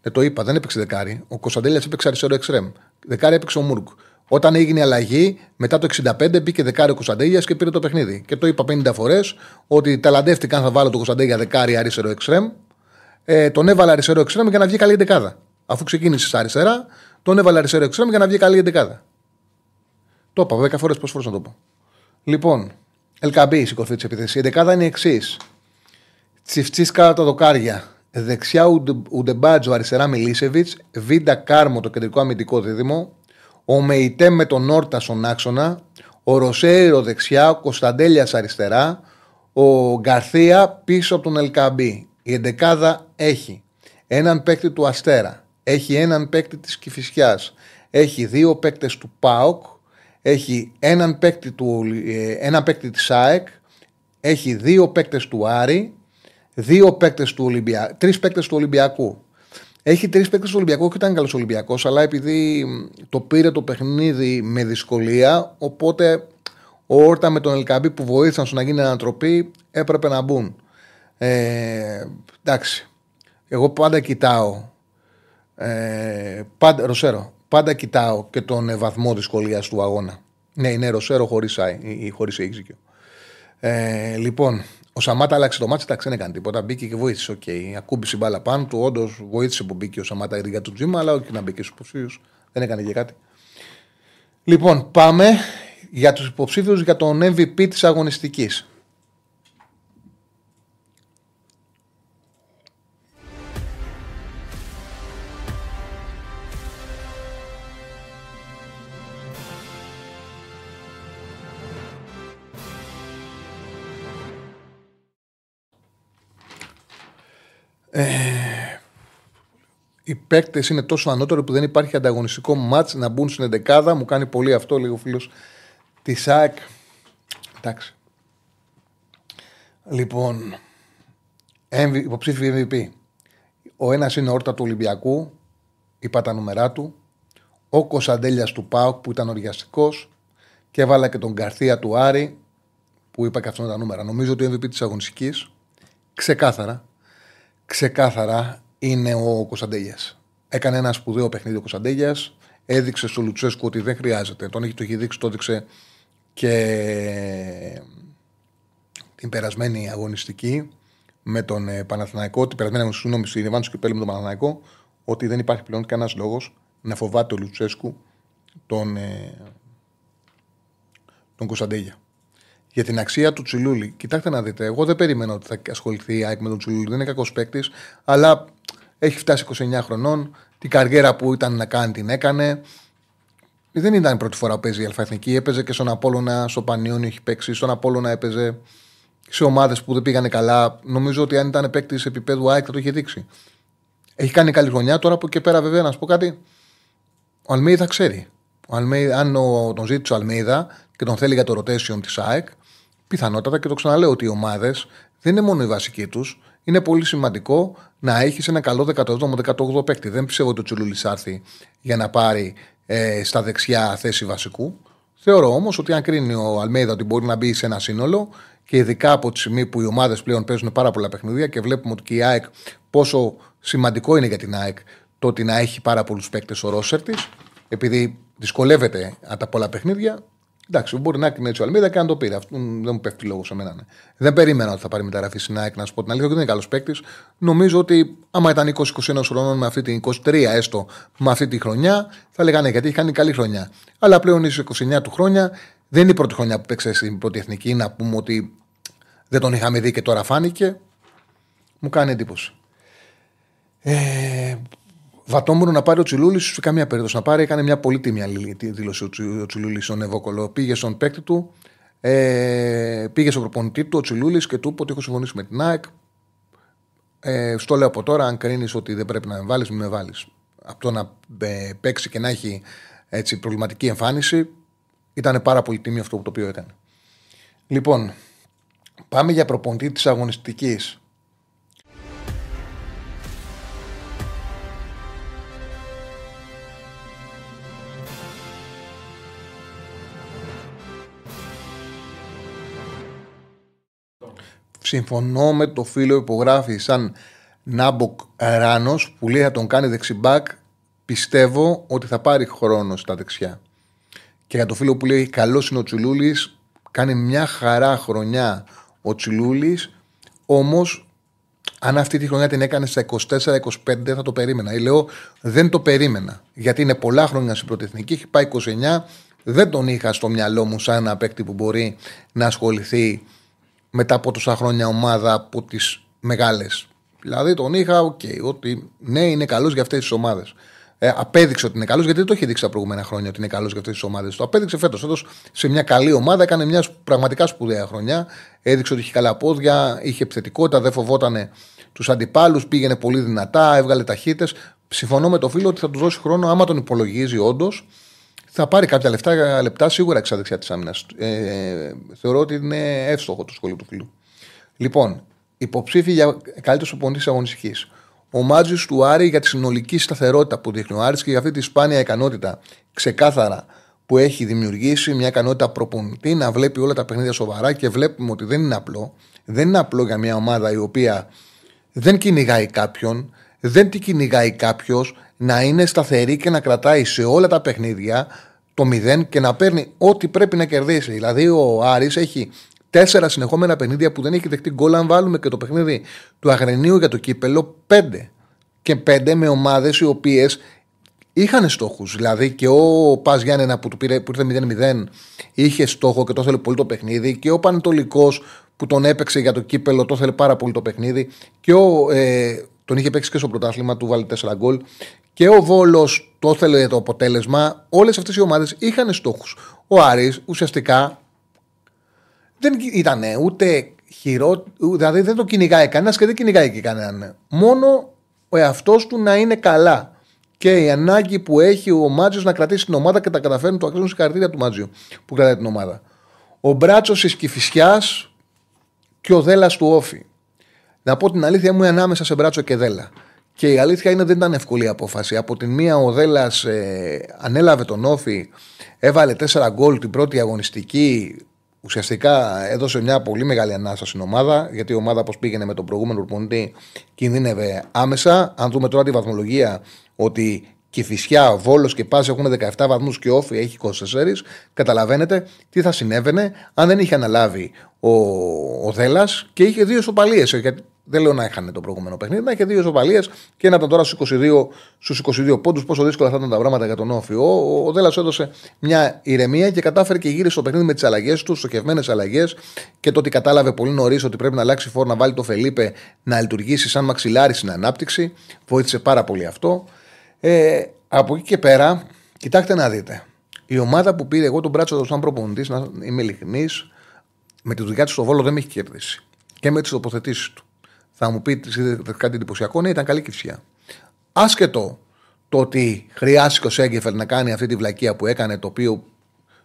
Ε, το είπα, δεν έπαιξε δεκάρι. Ο Κωνσταντέλιας έπαιξε αριστερό εξτρέμ. Δεκάρι έπαιξε ο Μούργκ. Όταν έγινε η αλλαγή, μετά το 65 μπήκε δεκάρι ο Κωνσταντέλιας και πήρε το παιχνίδι. Και το είπα 50 φορές ότι ταλαντεύτηκαν θα βάλω τον Κωνσταντέλια δεκάρι αριστερό εξτρέμ ε, τον έβαλε αριστερό εξτρέμ για να βγει καλή δεκάδα. Αφού ξεκίνησες αριστερά, τον έβαλε αριστερό εξτρέμ για να βγει καλή δεκάδα. Το είπα 10 φορές, πόσες φορές να το πω. Λοιπόν, Ελκαμπή η κορφή της επιθέσης. Η δεκάδα είναι η εξής. Τσιφτσίσκα τα δοκάρια. Δεξιά Ουντεμπάτζο, αριστερά Μιλίσεβιτς. Βίντα Κάρμο το κεντρικό αμυντικό δίδυμο. Ο Μεϊτέ με τον Όρτα στον άξονα. Ο Ροσέιρο δεξιά. Ο Κωνσταντέλιας αριστερά. Ο Γκαρθία πίσω από τον Ελκαμπή. Η εντεκάδα έχει έναν παίκτη του Αστέρα, έχει έναν παίκτη της Κηφισιάς, έχει δύο παίκτες του ΠΑΟΚ, έχει έναν παίκτη, του, ε, έναν παίκτη της ΑΕΚ, έχει δύο παίκτες του Άρη, δύο παίκτες του Ολυμπιακού, τρεις παίκτες του Ολυμπιακού. Έχει τρεις παίκτες του Ολυμπιακού και ήταν καλός Ολυμπιακός, αλλά επειδή το πήρε το παιχνίδι με δυσκολία, οπότε ο Όρτα με τον Ελκαμπή που βοήθησαν στο να γίνει ανατροπή έπρεπε να μπουν. Ε, εντάξει. Εγώ πάντα κοιτάω. Ε, πάντα, Ροσέρο, πάντα κοιτάω και τον ε, βαθμό δυσκολία του αγώνα. Ναι, είναι Ροσέρο χωρίς ή χωρίς εξήκιο. Ε, λοιπόν, ο Σαμάτα άλλαξε το μάτι, εντάξει δεν έκανε τίποτα. Μπήκε και βοήθησε. Okay. Ακούμπησε μπάλα πάνω του. Όντως βοήθησε που μπήκε ο Σαμάτα για του τζίμα, αλλά όχι να μπήκε στους υποψήφιους. Δεν έκανε και κάτι. Λοιπόν, πάμε για τους υποψήφιους για τον MVP της αγωνιστικής. Ε, οι παίκτες είναι τόσο ανώτεροι που δεν υπάρχει ανταγωνιστικό μάτς να μπουν στην εντεκάδα. Μου κάνει πολύ αυτό, λίγο φίλος της ΣΑΚ. Εντάξει. Λοιπόν, υποψήφιο MVP. Ο ένας είναι όρτα του Ολυμπιακού, είπα τα νούμερά του. Ο Κωνσταντέλιας του ΠΑΟΚ που ήταν οργιαστικός και έβαλα και τον Καρθία του Άρη που είπα και αυτό τα νούμερα. Νομίζω ότι ο MVP της αγωνιστικής ξεκάθαρα ξεκάθαρα είναι ο Κωνσταντέλιας. Έκανε ένα σπουδαίο παιχνίδι ο Κωνσταντέλιας. Έδειξε στο Λουτσέσκου ότι δεν χρειάζεται. Τον έχει το έχει δείξει, το έδειξε και την περασμένη αγωνιστική με τον ε, Παναθηναϊκό, την περασμένη αγωνιστική, συγγνώμη, στην Ιβάνου και πέλη με τον Παναθηναϊκό, ότι δεν υπάρχει πλέον κανένας λόγος να φοβάται ο Λουτσέσκου τον, ε, τον Κωνσταντέλια για την αξία του Τσιλούλη. Κοιτάξτε να δείτε, εγώ δεν περίμενα ότι θα ασχοληθεί η ΑΕΚ με τον Τσιλούλη. Δεν είναι κακός παίκτης, αλλά έχει φτάσει 29 χρονών, Την καριέρα που ήταν να κάνει την έκανε. Δεν ήταν η πρώτη φορά που παίζει η Αλφαεθνική. Έπαιζε και στον Απόλωνα, στο Πανιόνιο έχει παίξει. Στον Απόλωνα έπαιζε σε ομάδες που δεν πήγανε καλά. Νομίζω ότι αν ήταν παίκτης επίπεδου ΑΕΚ θα το είχε δείξει. Έχει κάνει καλή χρονιά. Τώρα από και πέρα, βέβαια, να σου πω κάτι. Ο Αλμίδα ξέρει. Ο Αλμέιδα, αν ο, τον ζήτησε ο Αλμίδα και τον θέλει για το rotation της ΑΕΚ, πιθανότατα και το ξαναλέω ότι οι ομάδες δεν είναι μόνο οι βασικοί τους. Είναι πολύ σημαντικό να έχεις ένα καλό 17ο-18ο παίκτη. Δεν πιστεύω ότι ο Τσουλούλη έρθει για να πάρει ε, στα δεξιά θέση βασικού. Θεωρώ όμως ότι αν κρίνει ο Αλμέιδα ότι μπορεί να μπει σε ένα σύνολο και ειδικά από τη στιγμή που οι ομάδες πλέον παίζουν πάρα πολλά παιχνίδια και βλέπουμε ότι και η ΑΕΚ πόσο σημαντικό είναι για την ΑΕΚ το ότι να έχει πάρα πολλούς παίκτες ο ρόσερ της, επειδή δυσκολεύεται από τα πολλά παιχνίδια. Εντάξει, μπορεί να είναι έτσι ο Αλμίδα και αν το πήρε. Αυτό δεν μου πέφτει λόγος σε μένα. Ναι. Δεν περίμενα ότι θα πάρει μεταγραφή στην ΑΕΚ να σου πω την αλήθεια, δεν είναι καλός παίκτης. Νομίζω ότι άμα ήταν 20-21 χρονών με αυτή την 23 έστω με αυτή τη χρονιά, θα λέγανε γιατί έχει κάνει καλή χρονιά. Αλλά πλέον είσαι 29 του χρόνια, δεν είναι η πρώτη χρονιά που παίξε στην πρώτη εθνική. Να πούμε ότι δεν τον είχαμε δει και τώρα φάνηκε. Μου κάνει εντύπωση. Ε, Βατόμουρο να πάρει ο Τσιλούλη σε καμία περίπτωση να πάρει. Έκανε μια πολύ τίμια δήλωση ο Τσιλούλη στον Ευώκολο. Πήγε στον παίκτη του, ε, πήγε στον προπονητή του ο Τσιλούλη και του είπε ότι έχω συμφωνήσει με την ΑΕΚ. Ε, στο λέω από τώρα, αν κρίνεις ότι δεν πρέπει να με βάλεις, μην με βάλεις. Από το να ε, παίξει και να έχει έτσι, προβληματική εμφάνιση, ήταν πάρα πολύ τίμιο αυτό το οποίο έκανε. Λοιπόν, πάμε για προπονητή της αγωνιστικής. Συμφωνώ με το φίλο υπογράφει σαν Νάμποκ Ράνος που λέει θα τον κάνει δεξιμπάκ. Πιστεύω ότι θα πάρει χρόνο στα δεξιά. Και για το φίλο που λέει καλός είναι ο Τσουλούλης, κάνει μια χαρά χρονιά ο Τσουλούλης. Όμως, αν αυτή τη χρονιά την έκανε στα 24-25, θα το περίμενα. Ή λέω δεν το περίμενα. Γιατί είναι πολλά χρόνια στην πρωτεθνική, έχει πάει 29. Δεν τον είχα στο μυαλό μου σαν ένα παίκτη που μπορεί να ασχοληθεί μετά από τόσα χρόνια ομάδα από τις μεγάλες. Δηλαδή τον είχα, okay, ότι ναι, είναι καλός για αυτές τις ομάδες. Ε, απέδειξε ότι είναι καλός, γιατί δεν το είχε δείξει τα προηγούμενα χρόνια ότι είναι καλός για αυτές τις ομάδες. Το απέδειξε φέτος. Φέτος σε μια καλή ομάδα έκανε μια πραγματικά σπουδαία χρονιά. Έδειξε ότι είχε καλά πόδια, είχε επιθετικότητα, δεν φοβόταν τους αντιπάλους, πήγαινε πολύ δυνατά, έβγαλε ταχύτητες. Συμφωνώ με το φίλο ότι θα του δώσει χρόνο, άμα τον υπολογίζει όντως, θα πάρει κάποια λεφτά, λεπτά σίγουρα εξ δεξιά της άμυνας. Ε, θεωρώ ότι είναι εύστοχο το σχόλιο του φίλου. Λοιπόν, υποψήφι για καλύτερος οπονητής αγωνιστικής. Ο Μάτζιος του Άρη για τη συνολική σταθερότητα που δείχνει ο Άρης και για αυτή τη σπάνια ικανότητα ξεκάθαρα που έχει δημιουργήσει μια ικανότητα προπονητή να βλέπει όλα τα παιχνίδια σοβαρά και βλέπουμε ότι δεν είναι απλό. Δεν είναι απλό για μια ομάδα η οποία δεν κυνηγάει κάποιον, δεν την κυνηγάει κάποιος, να είναι σταθερή και να κρατάει σε όλα τα παιχνίδια το μηδέν και να παίρνει ό,τι πρέπει να κερδίσει. Δηλαδή, ο Άρης έχει τέσσερα συνεχόμενα παιχνίδια που δεν έχει δεχτεί γκολ. Αν βάλουμε και το παιχνίδι του Αγρενίου για το κύπελο, πέντε. Και πέντε με ομάδες οι οποίες είχαν στόχους. Δηλαδή και ο Πας Γιάννενα που του πήρε, που ήρθε 0-0 είχε στόχο και το ήθελε πολύ το παιχνίδι. Και ο Πανετολικός που τον έπαιξε για το κύπελο το ήθελε πάρα πολύ το παιχνίδι. Και ο, ε, τον είχε παίξει και στο πρωτάθλημα, του βάλει 4 γκολ. Και ο Βόλος το ήθελε το αποτέλεσμα. Όλες αυτές οι ομάδες είχαν στόχους. Ο Άρης ουσιαστικά δεν ήταν ούτε χειρό, δηλαδή δεν το κυνηγάει κανένας και δεν κυνηγάει και κανέναν. Μόνο ο εαυτός του να είναι καλά. Και η ανάγκη που έχει ο Μάτζιος να κρατήσει την ομάδα και τα καταφέρνει το αξίζουν συγχαρητήρια του Μάτζιου που κρατάει την ομάδα. Ο Μπράτσος της Κυφυσιά και ο Δέλλα του Όφη. Να πω την αλήθεια μου ανάμεσα σε Μπράτσο και Δέλλα. Και η αλήθεια είναι δεν ήταν εύκολη η απόφαση. Από την μία ο Δέλλα ε, ανέλαβε τον Όφη, έβαλε 4 γκολ την πρώτη αγωνιστική. Ουσιαστικά έδωσε μια πολύ μεγάλη ανάσα στην ομάδα, γιατί η ομάδα, όπως πήγαινε με τον προηγούμενο προπονητή, κινδύνευε άμεσα. Αν δούμε τώρα τη βαθμολογία, ότι και Φυσιά, Βόλος και Πάση έχουν 17 βαθμούς και Όφη έχει 24. Καταλαβαίνετε τι θα συνέβαινε αν δεν είχε αναλάβει ο, ο Δέλλα και είχε δύο ισοπαλίες. Γιατί δεν λέω να είχαν το προηγούμενο παιχνίδι, να είχε δύο ισοπαλίες και να ήταν τώρα στους 22, στους 22 πόντους. Πόσο δύσκολα θα ήταν τα πράγματα για τον Όφη. Ο, ο Δέλλα έδωσε μια ηρεμία και κατάφερε και γύρισε το παιχνίδι με τις αλλαγές του, στοχευμένες αλλαγές και το ότι κατάλαβε πολύ νωρίς ότι πρέπει να αλλάξει φόρ, να βάλει το Φελίπε να λειτουργήσει σαν μαξιλάρι στην ανάπτυξη. Βοήθησε πάρα πολύ αυτό. Ε, από εκεί και πέρα, κοιτάξτε να δείτε. Η ομάδα που πήρε εγώ τον Μπράτσο σαν προπονητής, να είμαι ειλικρινής, με τη δουλειά του στο Βόλο δεν με έχει κερδίσει. Και με τις τοποθετήσεις του. Θα μου πείτε κάτι εντυπωσιακό, ναι, ήταν καλή κυψιά. Άσχετο το ότι χρειάστηκε ο Σέγκεφελ να κάνει αυτή τη βλακεία που έκανε, το οποίο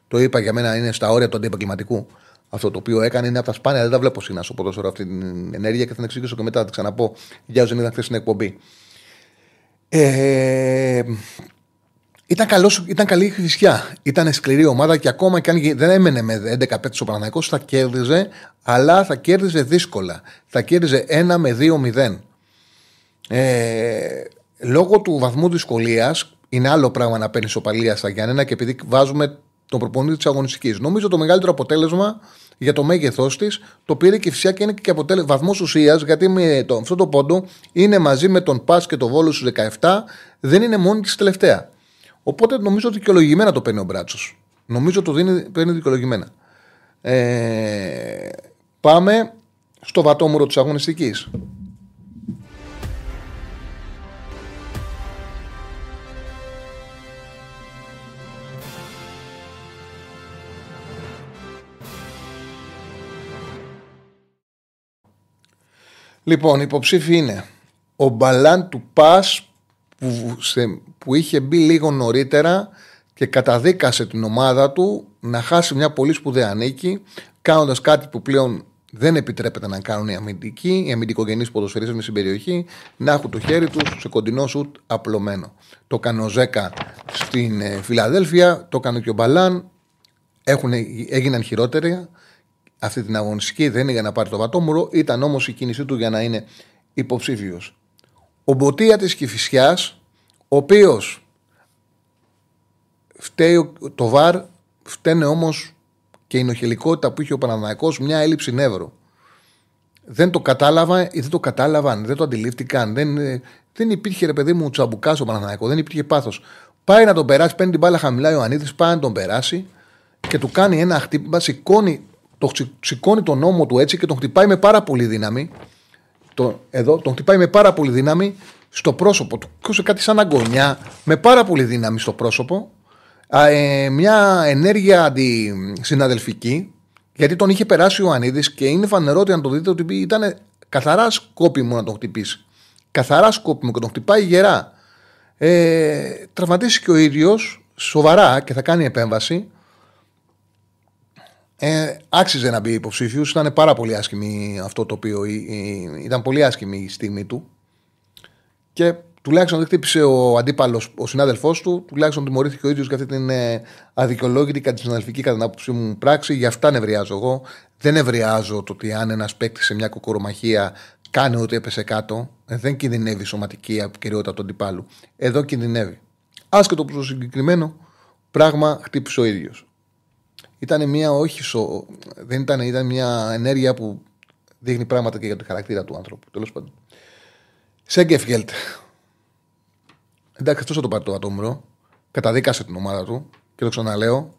το είπα για μένα είναι στα όρια του αντιεπαγγελματικού. Αυτό το οποίο έκανε είναι από τα σπάνια. Δεν τα βλέπω συχνά στο ποδόσφαιρο αυτή την ενέργεια και θα την εξηγήσω και μετά. Θα την ξαναπώ για όσου δεν είδαν χθες στην εκπομπή. Ε, ήταν, καλός, ήταν καλή χρησιά. Ήταν σκληρή ομάδα και ακόμα και αν δεν έμενε με 11 πέτρε ο Παναναναϊκό, θα κέρδιζε, αλλά θα κέρδιζε δύσκολα. Θα κέρδιζε 1 με 2-0. Ε, λόγω του βαθμού δυσκολίας, είναι άλλο πράγμα να παίρνεις σοπαλία στα Γιάννενα και επειδή βάζουμε τον προπονητή της αγωνιστικής. Νομίζω το μεγαλύτερο αποτέλεσμα για το μέγεθός της το πήρε και φυσικά και είναι και βαθμός ουσίας, γιατί με το, αυτό το πόντο είναι μαζί με τον Πας και το Βόλος στους 17, δεν είναι μόνη της τελευταία. Οπότε νομίζω ότι δικαιολογημένα το παίρνει ο Μπράτσος. Νομίζω ότι το δίνει, παίρνει δικαιολογημένα. Ε, πάμε στο βατόμουρο της αγωνιστικής. Λοιπόν, υποψήφι είναι ο Μπαλάν του Πας που, που είχε μπει λίγο νωρίτερα και καταδίκασε την ομάδα του να χάσει μια πολύ σπουδαία νίκη, κάνοντας κάτι που πλέον δεν επιτρέπεται να κάνουν οι αμυντικοί, οι αμυντικογενείς ποδοσφαιριστέ στην περιοχή, να έχουν το χέρι τους σε κοντινό σουτ απλωμένο. Το έκανε ο Ζέκα στην ε, Φιλαδέλφια, το έκανε και ο Μπαλάν. Έχουν, έγιναν χειρότεροι αυτή την αγωνιστική, δεν είναι για να πάρει το βατόμουρο, ήταν όμως η κίνησή του για να είναι υποψήφιος. Ο Μποτία της Κυφυσιάς, ο οποίος φταίει το βαρ, φταίνε όμως και η νοχελικότητα που είχε ο Παναναναϊκός μια έλλειψη νεύρου. Δεν το κατάλαβα ή δεν το κατάλαβαν, δεν το αντιλήφθηκαν. Δεν, δεν υπήρχε ρε παιδί μου τσαμπουκά στο Παναναναϊκό, δεν υπήρχε πάθος. Πάει να τον περάσει, παίρνει την μπάλα χαμηλά ο Ανίδη, πάει να τον περάσει και του κάνει ένα χτύπημα, σηκώνει το σηκώνει τον νόμο του έτσι και τον χτυπάει με πάρα πολύ δύναμη. Το, εδώ τον χτυπάει με πάρα πολύ δύναμη στο πρόσωπο του. Και κάτι σαν αγωνιά με πάρα πολύ δύναμη στο πρόσωπο. ε, μια ενέργεια αντισυναδελφική γιατί τον είχε περάσει ο Ανίδης και είναι φανερό ότι αν το δείτε ότι ήταν καθαρά σκόπιμο να τον χτυπήσει. Καθαρά σκόπιμο και τον χτυπάει γερά. Ε, τραυματίστηκε ο ίδιος σοβαρά και θα κάνει επέμβαση. Ε, άξιζε να μπει υποψήφιος. Ήταν πάρα πολύ άσχημη αυτό το οποίο. Ήταν πολύ άσχημη η στιγμή του. Και τουλάχιστον δεν χτύπησε ο αντίπαλος, ο συνάδελφός του, τουλάχιστον τιμωρήθηκε ο ίδιος για αυτή την ε, αδικαιολόγητη και αντισυναδελφική κατά την άποψή μου πράξη. Γι' αυτά νευριάζω εγώ. Δεν νευριάζω το ότι αν ένας παίκτης σε μια κοκορομαχία κάνει ότι έπεσε κάτω, ε, δεν κινδυνεύει η σωματική αποκαιριότητα του αντιπάλου. Εδώ κινδυνεύει. Άσχετο που στο συγκεκριμένο πράγμα χτύπησε ο ίδιος ήταν μια όχι σο... δεν ήταν, ήταν μια ενέργεια που δείχνει πράγματα και για το χαρακτήρα του άνθρωπου. Τέλος πάντων. Σέγκεφγελτ. Εντάξει, αυτός θα το πάρει το ατόμουρο. Καταδίκασε την ομάδα του και το ξαναλέω.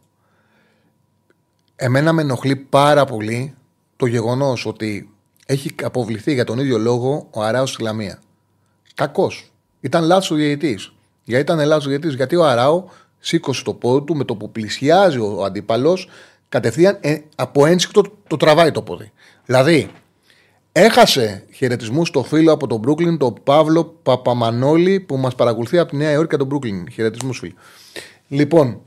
Εμένα με ενοχλεί πάρα πολύ το γεγονός ότι έχει αποβληθεί για τον ίδιο λόγο ο Αράος στη Λαμία. Κακός. Ήταν λάθος ο διαιτητής. Γιατί ήταν λάθος ο διαιτητής, γιατί ο Αράο σήκωσε το πόδι του με το που πλησιάζει ο αντίπαλος, κατευθείαν ε, από ένσυκτο το τραβάει το πόδι. Δηλαδή, έχασε χαιρετισμούς στο φίλο από τον Μπρούκλιν, τον Παύλο Παπαμανόλη, που μας παρακολουθεί από τη Νέα Υόρκη και τον Μπρούκλιν. Χαιρετισμούς, φίλοι. Λοιπόν,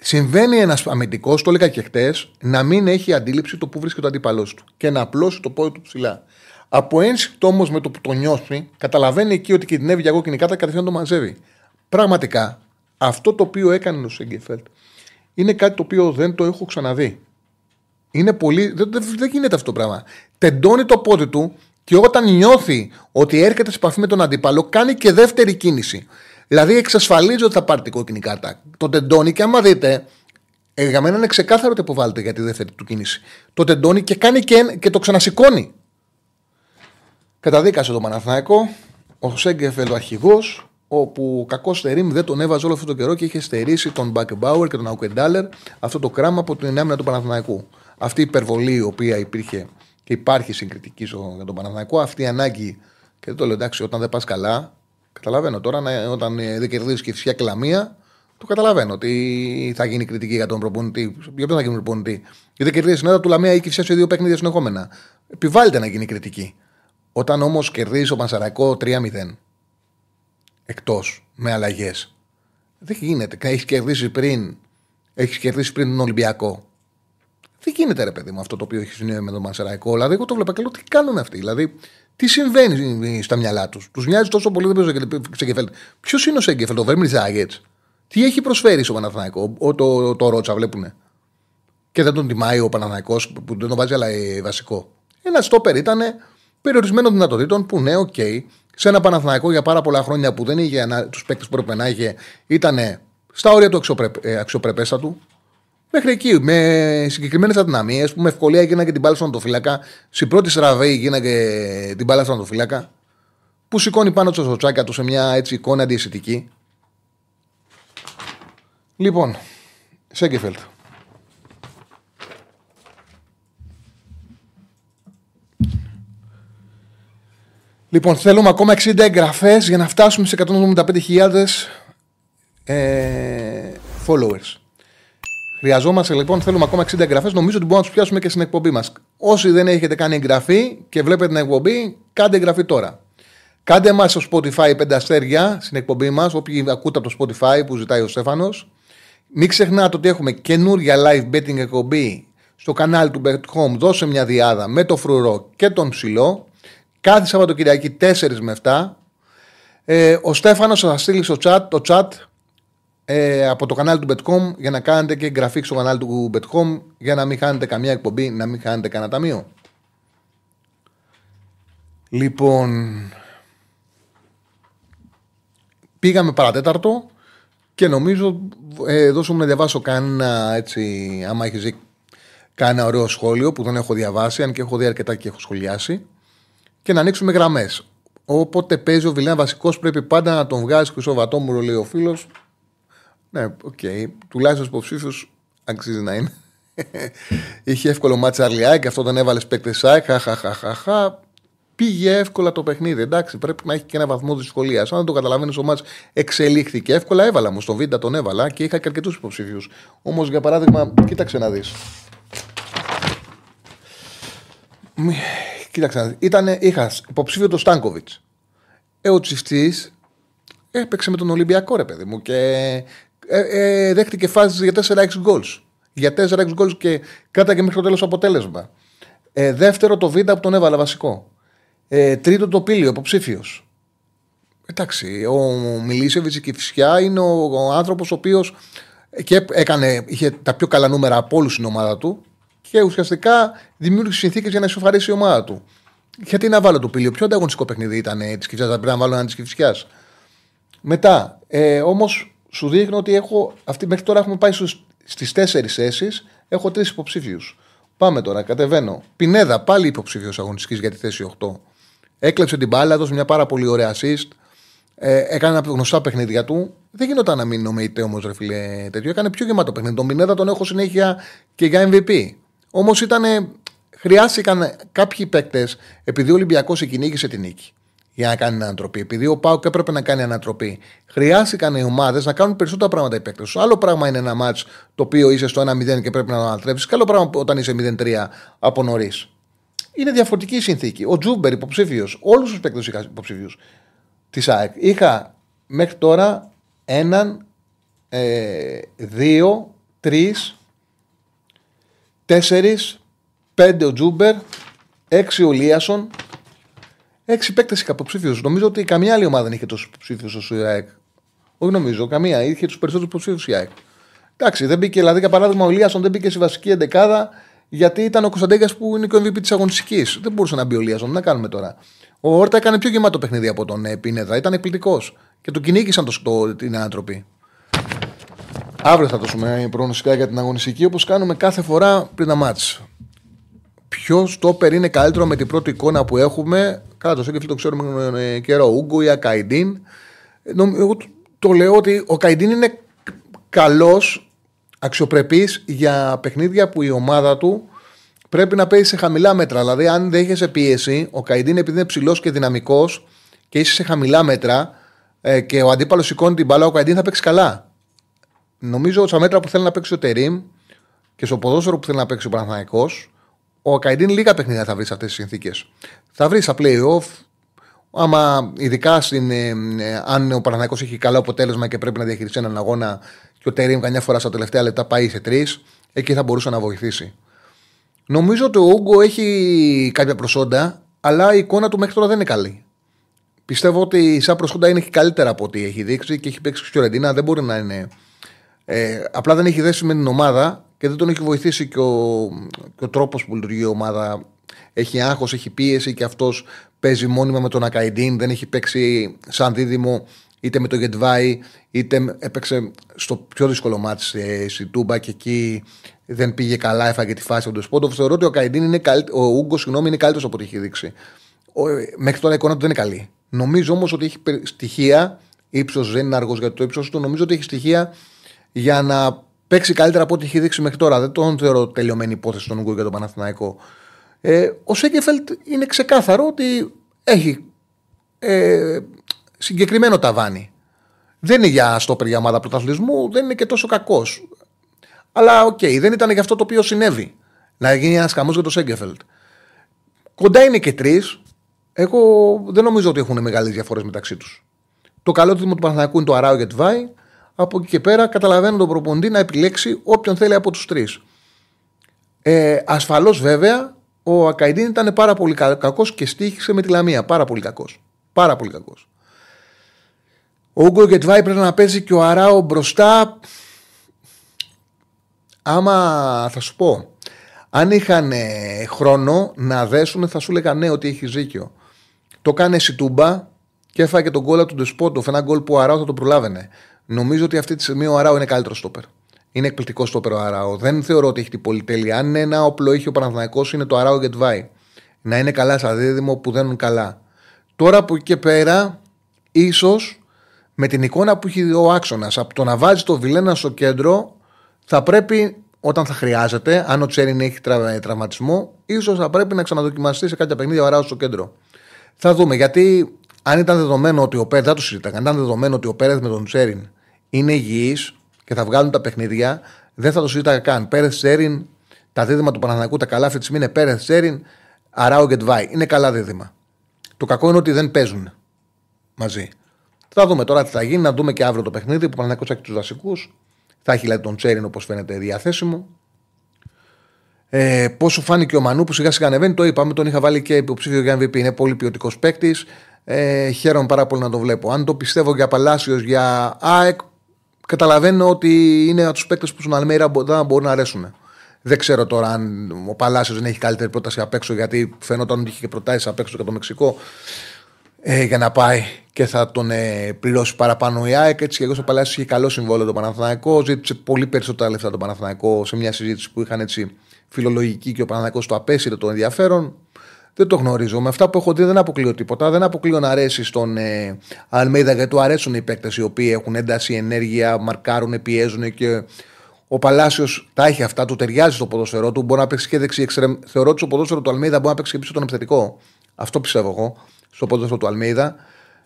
συμβαίνει ένας αμυντικός, το έλεγα και χτες, να μην έχει αντίληψη το που βρίσκεται ο αντίπαλός του και να απλώσει το πόδι του ψηλά. Από ένσυκτο όμως με το που το νιώθει, καταλαβαίνει εκεί ότι κινδυνεύει για εγώ και κατευθείαν το μαζεύει. Πραγματικά αυτό το οποίο έκανε ο Σέγκεφελτ είναι κάτι το οποίο δεν το έχω ξαναδεί. Είναι πολύ. Δεν, δεν, γίνεται αυτό το πράγμα. Τεντώνει το πόδι του και όταν νιώθει ότι έρχεται σε επαφή με τον αντίπαλο, κάνει και δεύτερη κίνηση. Δηλαδή εξασφαλίζει ότι θα πάρει την κόκκινη κάρτα. Το τεντώνει και άμα δείτε, ε, για μένα είναι ξεκάθαρο ότι αποβάλλεται για τη δεύτερη του κίνηση. Το τεντώνει και κάνει και, και το ξανασηκώνει. Καταδίκασε το Παναθηναϊκό. Ο Σέγκεφελ ο αρχηγός όπου ο κακός Στερήμ δεν τον έβαζε όλο αυτό το καιρό και είχε στερήσει τον Μπακμπάουερ και τον Αουκεντάλερ αυτό το κράμα από την άμυνα του Παναθηναϊκού. Αυτή η υπερβολή η οποία υπήρχε και υπάρχει συγκριτική για τον Παναθηναϊκό, αυτή η ανάγκη, και δεν το λέω εντάξει, όταν δεν πας καλά, Καταλαβαίνω τώρα να, όταν ε, δεν κερδίζεις και φυσικά κλαμία, το καταλαβαίνω ότι θα γίνει κριτική για τον προπονητή. Για ποιον θα γίνει προπονητή; Γιατί δεν κερδίζεις την ώρα του Λαμία ή κυφσιά σε δύο παιχνίδια συνεχόμενα. Επιβάλλεται να γίνει κριτική. Όταν όμως κερδίζει ο Πανσαρακό 3-0 εκτός με αλλαγές. Δεν γίνεται. Έχεις κερδίσει πριν, έχεις κερδίσει πριν τον Ολυμπιακό. Δεν γίνεται ρε παιδί μου αυτό το οποίο έχεις συνέβη με τον Μανσεραϊκό. Δηλαδή, εγώ το βλέπω και λέω τι κάνουν αυτοί; Δηλαδή, τι συμβαίνει στα μυαλά τους; Τους μοιάζει τόσο πολύ, δεν παίζει Σέγκεφελτ. Ποιος είναι ο Σέγκεφελτ, ο Βέρμι Ζάγετ. Τι έχει προσφέρει στο Παναθηναϊκό, ο, το, το, το Ρότσα, βλέπουνε; Και δεν τον τιμάει ο Παναθηναϊκός που δεν τον βάζει, αλλά ε, βασικό. Ένα στόπερ ήταν περιορισμένο δυνατοτήτων που ναι, okay, σε ένα Παναθηναϊκό για πάρα πολλά χρόνια που δεν είχε τους παίκτες που έπρεπε να είχε, ήταν στα όρια του αξιοπρεπ, αξιοπρεπέστατου. Μέχρι εκεί, με συγκεκριμένες αδυναμίες που με ευκολία γίνανε την μπάλα στον φύλακα. Στην πρώτη στραβή γίνανε την μπάλα στον φύλακα. Που σηκώνει πάνω στο τσάκια του σε μια έτσι εικόνα αντιαισθητική. Λοιπόν, Σέγκεφελτ. Λοιπόν, θέλουμε ακόμα 60 εγγραφές για να φτάσουμε σε 175.000 ε, followers. Χρειαζόμαστε λοιπόν, θέλουμε ακόμα 60 εγγραφές. Νομίζω ότι μπορούμε να τους πιάσουμε και στην εκπομπή μας. Όσοι δεν έχετε κάνει εγγραφή και βλέπετε την εκπομπή, κάντε εγγραφή τώρα. Κάντε μας στο Spotify 5 αστέρια στην εκπομπή μας, όποιοι ακούτε από το Spotify που ζητάει ο Στέφανος. Μην ξεχνάτε ότι έχουμε καινούρια live betting εκπομπή στο κανάλι του Bet Home. Δώσε μια διάδα με το φρουρό και τον ψηλό. Κάθε Σαββατοκυριακή 4 με 7. Ε, ο Στέφανος θα στείλει στο chat, το chat ε, από το κανάλι του Betcom για να κάνετε και εγγραφή στο κανάλι του Betcom για να μην χάνετε καμία εκπομπή, να μην χάνετε κανένα ταμείο. Λοιπόν, πήγαμε παρατέταρτο και νομίζω ε, εδώ σου να διαβάσω κανένα έτσι, άμα έχεις δει κανένα ωραίο σχόλιο που δεν έχω διαβάσει, αν και έχω δει αρκετά και έχω σχολιάσει και να ανοίξουμε γραμμές. Όποτε παίζει ο Βιλένα βασικός, πρέπει πάντα να τον βγάζει και ο λέει ο φίλος. Ναι, οκ. Okay. Τουλάχιστον στους υποψήφιους αξίζει να είναι. Είχε εύκολο μάτσα Αρλιάκ, αυτό τον έβαλες παίκτες ΣΑΕΚ. Χαχαχαχαχα. Πήγε εύκολα το παιχνίδι. Εντάξει, πρέπει να έχει και ένα βαθμό δυσκολίας. Αν δεν το καταλαβαίνεις, ο μάτς εξελίχθηκε εύκολα. Έβαλα μου στο βίντεο τον έβαλα και είχα και αρκετούς υποψήφιους. Όμως, για παράδειγμα, κοίταξε να δεις. Κοίταξε να δεις. Ήτανε, είχας υποψήφιο το Στάνκοβιτς. Ε, ο Τσιφτή έπαιξε με τον Ολυμπιακό, ρε παιδί μου, και ε, ε, δέχτηκε φάσεις για 4-6 γκολς. Για 4-6 γκολς και κράταγε μέχρι το τέλος αποτέλεσμα. Ε, δεύτερο το Βίντα που τον έβαλε βασικό. Ε, τρίτο το Πίλιο, υποψήφιος. Εντάξει, ο Μιλίσεβιτς και η Φυσιά είναι ο, ο άνθρωπος ο οποίος και έκανε, είχε τα πιο καλά νούμερα από όλους στην ομάδα του και ουσιαστικά δημιούργησε συνθήκες για να ισοφαρίσει η ομάδα του. Γιατί να βάλω το Πίλιο, πιο ανταγωνιστικό παιχνίδι ήταν της Κυφσιά, θα πρέπει να βάλω ένα της Κυφσιά. Μετά, ε, όμως σου δείχνω ότι έχω, αυτή, μέχρι τώρα έχουμε πάει στις τέσσερις θέσεις. Έχω τρεις υποψήφιους. Πάμε τώρα, κατεβαίνω. Πινέδα, πάλι υποψήφιος αγωνιστικής για τη θέση 8. Έκλεψε την μπάλα, έδωσε μια πάρα πολύ ωραία assist. Ε, έκανε τα γνωστά παιχνίδια του. Δεν γινόταν να μην νομίζετε όμως, ρε φίλε, τέτοιο. Έκανε πιο γεμάτο παιχνίδι. Τον Πινέδα τον έχω συνέχεια και για MVP. Όμως ήταν. Χρειάστηκαν κάποιοι παίκτες, επειδή ο Ολυμπιακός εκκυνήγησε την νίκη για να κάνει ανατροπή. Επειδή ο Πάουκ έπρεπε να κάνει ανατροπή, χρειάστηκαν οι ομάδες να κάνουν περισσότερα πράγματα οι παίκτες Άλλο πράγμα είναι ένα μάτς το οποίο είσαι στο 1-0 και πρέπει να ανατρέψεις, και άλλο πράγμα όταν είσαι 0-3 από νωρίς. Είναι διαφορετική η συνθήκη. Ο Ζούμπερ υποψήφιος, όλους τους παίκτες είχα υποψήφιους της ΑΕΚ. Είχα μέχρι τώρα έναν, ε, δύο, τρεις, τέσσερις, πέντε ο Ζούμπερ, έξι ο Ελίασον, Έξι παίκτες είχα υποψήφιου. Νομίζω ότι καμία άλλη ομάδα δεν είχε τόσους υποψήφιους όσο η ΑΕΚ. Όχι νομίζω, καμία. Είχε τους περισσότερους υποψήφιους η ΑΕΚ. Εντάξει, δεν μπήκε, δηλαδή για παράδειγμα ο Λίασον δεν μπήκε στη βασική εντεκάδα γιατί ήταν ο Κωνσταντέγκα που είναι και ο MVP της αγωνιστικής. Δεν μπορούσε να μπει ο Λίασον. Τι να κάνουμε τώρα. Ο Όρτα έκανε πιο γεμάτο παιχνίδι από τον ε, Πίνεδα. Ήταν εκπληκτικός. Και τον κυνήγησαν το, το, την ανατροπή. Αύριο θα δώσουμε προγνωστικά για την αγωνιστική όπως κάνουμε κάθε φορά πριν τα μάτς. Ποιο στόπερ είναι καλύτερο με την πρώτη εικόνα που έχουμε; Καλά, το Σέγκεφιλ το ξέρουμε ε, καιρό. Ούγκο ή Ακαϊντίν. Εγώ το λέω ότι ο Καϊντίν είναι καλός, αξιοπρεπής για παιχνίδια που η ομάδα του πρέπει να παίζει σε χαμηλά μέτρα. Δηλαδή, αν δέχεσαι πίεση, ο Καϊντίν επειδή είναι ψηλός και δυναμικός και είσαι σε χαμηλά μέτρα, ε, και ο αντίπαλος σηκώνει την μπάλα, ο Καϊντίν θα παίξει καλά. Νομίζω στα μέτρα που θέλει να παίξει ο Τερήμ και στο ποδόσφαιρο που θέλει να παίξει ο Παναθανικό, ο Καϊντίν λίγα παιχνίδια θα βρει σε αυτές τις συνθήκες. Θα βρει στα playoff, άμα ειδικά στην, ε, ε, αν ο Παναθανικό έχει καλό αποτέλεσμα και πρέπει να διαχειριστεί έναν αγώνα και ο Τερήμ καμιά φορά στα τελευταία λεπτά πάει σε τρεις, εκεί θα μπορούσε να βοηθήσει. Νομίζω ότι ο Ούγκο έχει κάποια προσόντα, αλλά η εικόνα του μέχρι τώρα δεν είναι καλή. Πιστεύω ότι σαν προσόντα είναι καλύτερα από ό,τι έχει δείξει και έχει παίξει και ο Ρεντίνα. Δεν μπορεί να είναι. Ε, απλά δεν έχει δέσει με την ομάδα και δεν τον έχει βοηθήσει και ο, και ο τρόπος που λειτουργεί η ομάδα. Έχει άγχος, έχει πίεση και αυτός παίζει μόνιμα με τον Ακαϊντίν. Δεν έχει παίξει σαν δίδυμο είτε με τον Γετβάη, είτε έπαιξε στο πιο δύσκολο μάτι στη Τούμπα και εκεί δεν πήγε καλά, έφαγε τη φάση από τον Σπότοφ. Θεωρώ ότι ο Καϊντίν είναι ο Ούγκο, συγγνώμη, είναι καλύτερος από ό,τι έχει δείξει. Μέχρι τώρα η εικόνα του δεν είναι καλή. Νομίζω όμως ότι έχει στοιχεία, ύψος δεν είναι αργός για το ύψος του, νομίζω ότι έχει στοιχεία για να παίξει καλύτερα από ό,τι έχει δείξει μέχρι τώρα. Δεν τον θεωρώ τελειωμένη υπόθεση στον Ούγκο για τον Παναθηναϊκό. Ε, ο Σένκεφελντ είναι ξεκάθαρο ότι έχει ε, συγκεκριμένο ταβάνι. Δεν είναι για στόπερ για ομάδα πρωταθλητισμού, δεν είναι και τόσο κακός. Αλλά okay, δεν ήταν για αυτό το οποίο συνέβη. Να γίνει ένας καμό για το Σένκεφελντ. Κοντά είναι και τρεις. Εγώ δεν νομίζω ότι έχουν μεγάλες διαφορές μεταξύ τους. Το καλό του του Παναθηναϊκού είναι το Αράου για Βάη. Από εκεί και πέρα καταλαβαίνω τον προποντή να επιλέξει όποιον θέλει από τους τρεις. Ε, Ασφαλώς βέβαια ο Ακαϊντίν ήταν πάρα πολύ κακός και στήχησε με τη Λαμία. Πάρα πολύ κακός. Πάρα πολύ κακός. Ο Ούγκο Γετβάη πρέπει να παίζει και ο Αράο μπροστά. Άμα θα σου πω, αν είχαν χρόνο να δέσουν, θα σου λέγανε ναι, ότι έχει δίκιο. Το κάνει Σιτούμπα και έφαγε τον γκολ του Ντεσπότοφ. Ένα γκολ που ο Αράο θα το προλάβαινε. Νομίζω ότι αυτή τη στιγμή ο Αράο είναι καλύτερος στόπερ. Είναι εκπληκτικός στόπερ ο Αράο. Δεν θεωρώ ότι έχει την πολυτέλεια. Αν ένα όπλο έχει ο Παναθανικό είναι το Αράο Γετβάη. Να είναι καλά σαν δίδυμο που δεν είναι καλά. Τώρα από εκεί και πέρα, ίσως με την εικόνα που έχει ο άξονας, από το να βάζει το Βιλένα στο κέντρο, θα πρέπει όταν θα χρειάζεται, αν ο Τσέριν έχει τρα, τραυματισμό, ίσως θα πρέπει να ξαναδοκιμαστεί σε κάποια παιχνίδια ο Αράος στο κέντρο. Θα δούμε. Γιατί αν ήταν δεδομένο ότι ο Πέρεθ, δεν το συζητάγα, αν ήταν δεδομένο ότι ο Πέρεθ με τον Τσέριν είναι υγιή και θα βγάλουν τα παιχνίδια, δεν θα το συζητάγα καν. Πέρεθ Τσέριν, τα δίδυμα του Παναναναϊκού, τα καλά αυτή τη στιγμή είναι Πέρεθ Τσέριν, Αράο Γκετβάη. Είναι καλά δίδυμα. Το κακό είναι ότι δεν παίζουν μαζί. Θα δούμε τώρα τι θα γίνει, να δούμε και αύριο το παιχνίδι που Παναναναϊκό έχει τους βασικού. Θα έχει δηλαδή τον Τσέριν όπως φαίνεται διαθέσιμο. Ε, πόσο φάνηκε ο Μανού που σιγά σιγά ανεβαίνει, το είπαμε, τον είχα βάλει και υποψήφιο για MVP. Είναι πολύ ποιοτικός παίκτης. Ε, χαίρομαι πάρα πολύ να το βλέπω. Αν το πιστεύω για Παλάσιο, για ΑΕΚ, καταλαβαίνω ότι είναι από τους παίκτες που στον Αλμέιρα δεν μπορούν να αρέσουν. Δεν ξέρω τώρα αν ο Παλάσιος δεν έχει καλύτερη πρόταση απ' έξω, γιατί φαίνονταν ότι είχε και προτάσεις απ' έξω για το Μεξικό ε, για να πάει και θα τον ε, πληρώσει παραπάνω η ΑΕΚ. Έτσι και εγώ στο Παλάσιος είχε καλό συμβόλαιο το Παναθηναϊκό. Ζήτησε πολύ περισσότερα λεφτά το Παναθηναϊκό σε μια συζήτηση που είχαν έτσι φιλολογική και ο Παναθηναϊκός το απέσυρε το ενδιαφέρον. Δεν το γνωρίζω. Με αυτά που έχω δει δεν αποκλείω τίποτα. Δεν αποκλείω να αρέσει στον ε, Αλμέιδα γιατί του αρέσουν οι παίκτες οι οποίοι έχουν ένταση, ενέργεια, μαρκάρουν, πιέζουν και ο Παλάσιος τα έχει αυτά, του ταιριάζει στο ποδοσφαιρό του. Μπορεί να παίξει και δεξί εξτρεμ. Θεωρώ ότι στο ποδόσφαιρο του Αλμέιδα μπορεί να παίξει και πίσω τον επιθετικό. Αυτό πιστεύω εγώ. Στο ποδόσφαιρο του Αλμέιδα.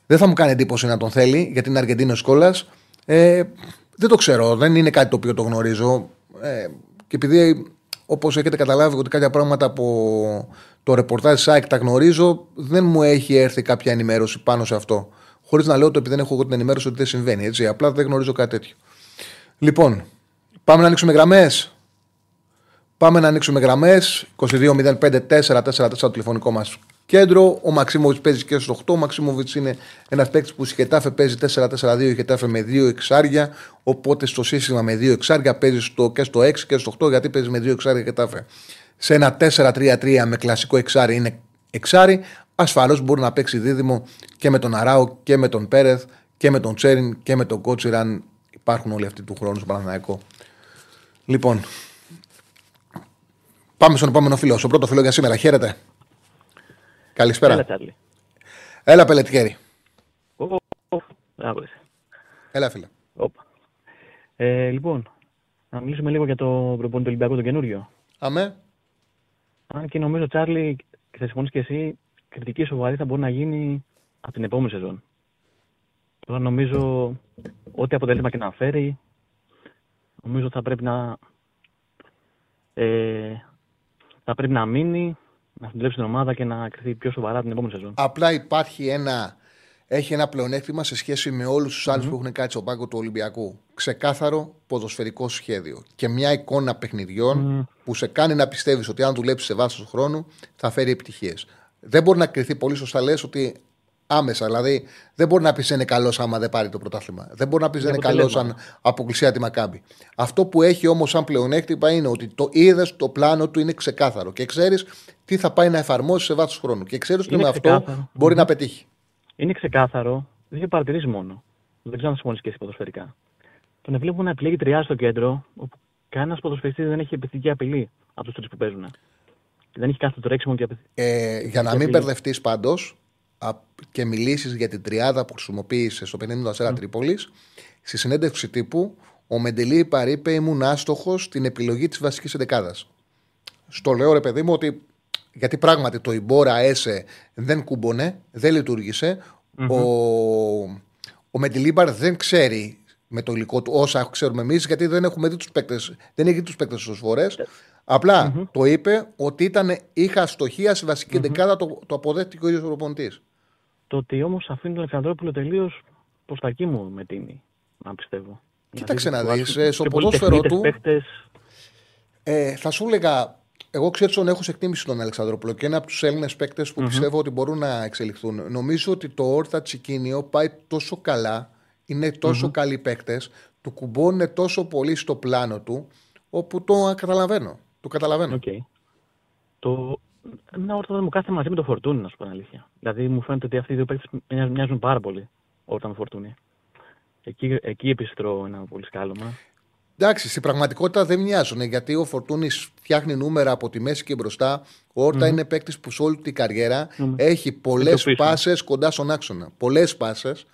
Δεν θα μου κάνει εντύπωση να τον θέλει γιατί είναι Αργεντίνος κόλλα. Ε, δεν το ξέρω. Δεν είναι κάτι το οποίο το γνωρίζω. Ε, και επειδή όπως έχετε καταλάβει ότι κάποια πράγματα από το ρεπορτάζ ΣΑΕΚ τα γνωρίζω, δεν μου έχει έρθει κάποια ενημέρωση πάνω σε αυτό. Χωρίς να λέω ότι επειδή δεν έχω εγώ την ενημέρωση ότι δεν συμβαίνει. Έτσι. Απλά δεν γνωρίζω κάτι τέτοιο. Λοιπόν, πάμε να ανοίξουμε γραμμές. Πάμε να ανοίξουμε γραμμές. 22.05.444 το τηλεφωνικό μας κέντρο. Ο Μαξίμοβιτ παίζει και στο 8. Ο Μαξίμοβιτ είναι ένας παίκτης που στη Χετάφε παίζει 4-4-2. Η Χετάφε με 2 εξάρια. Οπότε στο σύστημα με 2 εξάρια παίζει στο, και στο 6 και στο 8 γιατί παίζει με 2 εξάρια η Χετάφε. Σε ένα 4-3-3 με κλασικό εξάρι είναι εξάρι. Ασφαλώς μπορεί να παίξει δίδυμο και με τον Αράο και με τον Πέρεθ και με τον Τσέριν και με τον Κότσιρ αν υπάρχουν όλοι αυτοί του χρόνου στο Παναναναϊκό. Λοιπόν, πάμε στον επόμενο φίλο. Στο πρώτο φίλο για σήμερα. Χαίρετε. Καλησπέρα. Έλα, Τσάρλι. Έλα, Πελετικέρη. Έλα, φίλε. Οπα. Ε, λοιπόν, να μιλήσουμε λίγο για το προπονητή Ολυμπιακό το καινούριο. Αμέ. Αν και νομίζω, Τσάρλι, και θα συμφωνήσει και εσύ, κριτική σοβαρή θα μπορεί να γίνει από την επόμενη σεζόν. Τώρα νομίζω ό,τι αποτέλεσμα και να φέρει, νομίζω θα πρέπει να, ε, θα πρέπει να μείνει, να δουλέψει την ομάδα και να κρυθεί πιο σοβαρά την επόμενη σεζόν. Απλά υπάρχει ένα, έχει ένα πλεονέκτημα σε σχέση με όλους τους άλλους που έχουν κάτσει στον πάγκο του Ολυμπιακού. Ξεκάθαρο ποδοσφαιρικό σχέδιο και μια εικόνα παιχνιδιών που σε κάνει να πιστεύεις ότι αν δουλέψεις σε βάθος χρόνου θα φέρει επιτυχίες. Δεν μπορεί να κρυθεί πολύ σωστά λες ότι άμεσα. Δηλαδή δεν μπορεί να πεις είναι καλός άμα δεν πάρει το πρωτάθλημα. Δεν μπορεί να πεις δεν είναι καλός αποτέλεσμα. αν αποκλειστεί τη Μακάμπη. Αυτό που έχει όμως σαν πλεονέκτημα είναι ότι το είδες, το πλάνο του είναι ξεκάθαρο και ξέρεις τι θα πάει να εφαρμόσεις σε βάθος χρόνου. Και ξέρεις ότι Είναι με αυτό ξεκάθαρο. μπορεί να πετύχει. Είναι ξεκάθαρο, δύο παρατηρήσεις μόνο. Δεν ξέρω αν συμφωνεί και εσύ ποδοσφαιρικά. Τον βλέπουμε να επιλέγει τριάδε στο κέντρο, όπου κανένας ποδοσφαιριστής δεν έχει επιθετική απειλή από τους τρεις που παίζουν. Δεν έχει κάθε τρέξιμο και απειθ- Ε, για να μην Γιατί- μπερδευτείς πάντως και μιλήσεις για την τριάδα που χρησιμοποίησε στο 50 Τρίπολης, στη συνέντευξη τύπου ο Μεντελή είπε ήμουν άστοχος στην επιλογή της βασικής εντεκάδας. Στο λέω ρε παιδί μου ότι γιατί πράγματι το Ιμπόρα Έσε δεν κούμπονε, δεν λειτουργησε Ο, ο Μεντιλίμπαρ δεν ξέρει με το υλικό του όσα ξέρουμε εμείς, γιατί δεν έχουμε δει τους παίκτες. Δεν έχει δει τους παίκτες όσες φορές. Απλά το είπε ότι ήταν, είχα αστοχία στη βασική δεκάδα, το, το αποδέχτηκε ο ίδιος ο προπονητής. Το ότι όμως αφήνει τον Αλεξανδρόπουλο τελείως προς τα εκεί μου με τίνη, να πιστεύω. Κοίταξε να Δηλαδή, δεις, βάζουν ε, στο πιο πολλοί ποδόσφαιρο τεχνίτες του- παίκτες. Ε, θα σου έλεγα, εγώ ξέρω τον έχω σε εκτίμηση τον Αλεξανδρόπουλο και είναι από τους Έλληνες παίκτες που πιστεύω ότι μπορούν να εξελιχθούν. Νομίζω ότι το Όρτα Τσικίνιο πάει τόσο καλά, είναι τόσο καλοί παίκτες, του κουμπώνουν τόσο πολύ στο πλάνο του, όπου το καταλαβαίνω. Το καταλαβαίνω. Οκ. Το... Εμένα ο Όρτα δεν μου κάθεται μαζί με το Φορτούνη, να σου πω την αλήθεια. Δηλαδή μου φαίνεται ότι αυτοί οι δύο παίκτες μοιάζουν, μοιάζουν πάρα πολύ όταν με Φορτούνη. Εκεί, εκεί επιστρώ ένα πολύ σκάλωμα. Εντάξει, στην πραγματικότητα δεν μοιάζουν γιατί ο Φορτούνης φτιάχνει νούμερα από τη μέση και μπροστά. Ο Όρτα είναι παίκτης που σε όλη την καριέρα έχει πολλές το πίσω. πάσες κοντά στον άξονα. Πολλές πάσες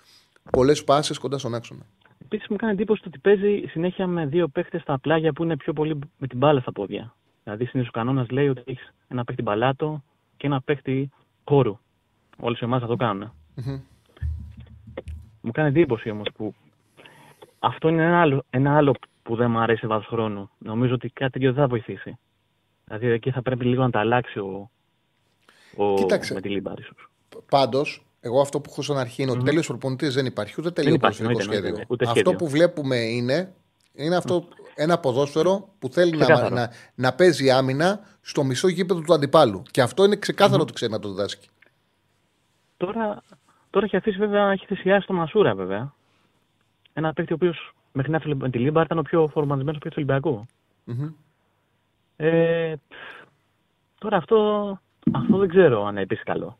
πολλές πάσες κοντά στον άξονα. Επίσης μου κάνει εντύπωση το ότι παίζει συνέχεια με δύο παίχτε στα πλάγια που είναι πιο πολύ με την μπάλα στα πόδια. Δηλαδή συνήθως ο κανόνας λέει ότι έχεις ένα παίχτη μπαλάτο και ένα παίχτη χώρου. Όλες οι ομάδες αυτό κάνουν. Μμμ. Μου κάνει εντύπωση όμως που αυτό είναι ένα άλλο, ένα άλλο που δεν μου αρέσει σε βάθος χρόνου. Νομίζω ότι κάτι τέτοιο δεν θα βοηθήσει. Δηλαδή εκεί θα πρέπει λίγο να τα αλλάξει ο, ο Κοίταξε. Μεντιλίμπαρ ίσως. Πάντως, εγώ αυτό που έχω στον αρχή είναι ότι τέλειος προπονητής δεν υπάρχει, ούτε τέλειο υπάρχει, ποδοσφαιρικό εννοείται, σχέδιο. εννοείται, ούτε Αυτό σχέδιο. που βλέπουμε είναι, είναι αυτό, ένα ποδόσφαιρο που θέλει να, Ξεκάθαρο. να, να παίζει άμυνα στο μισό γήπεδο του αντιπάλου. Και αυτό είναι ξεκάθαρο ότι ξέρει να το διδάσκει. Τώρα, τώρα έχει αφήσει βέβαια, έχει θυσιάσει τον Μασούρα βέβαια. Ένα παίκτη ο οποίος μέχρι να έρθει Μεντιλίμπαρ ήταν ο πιο φορμαρισμένος παίκτης του Ολυμπιακού. Μμμ. Ε, τώρα αυτό, αυτό δεν ξέρω αν είναι επίσης καλό.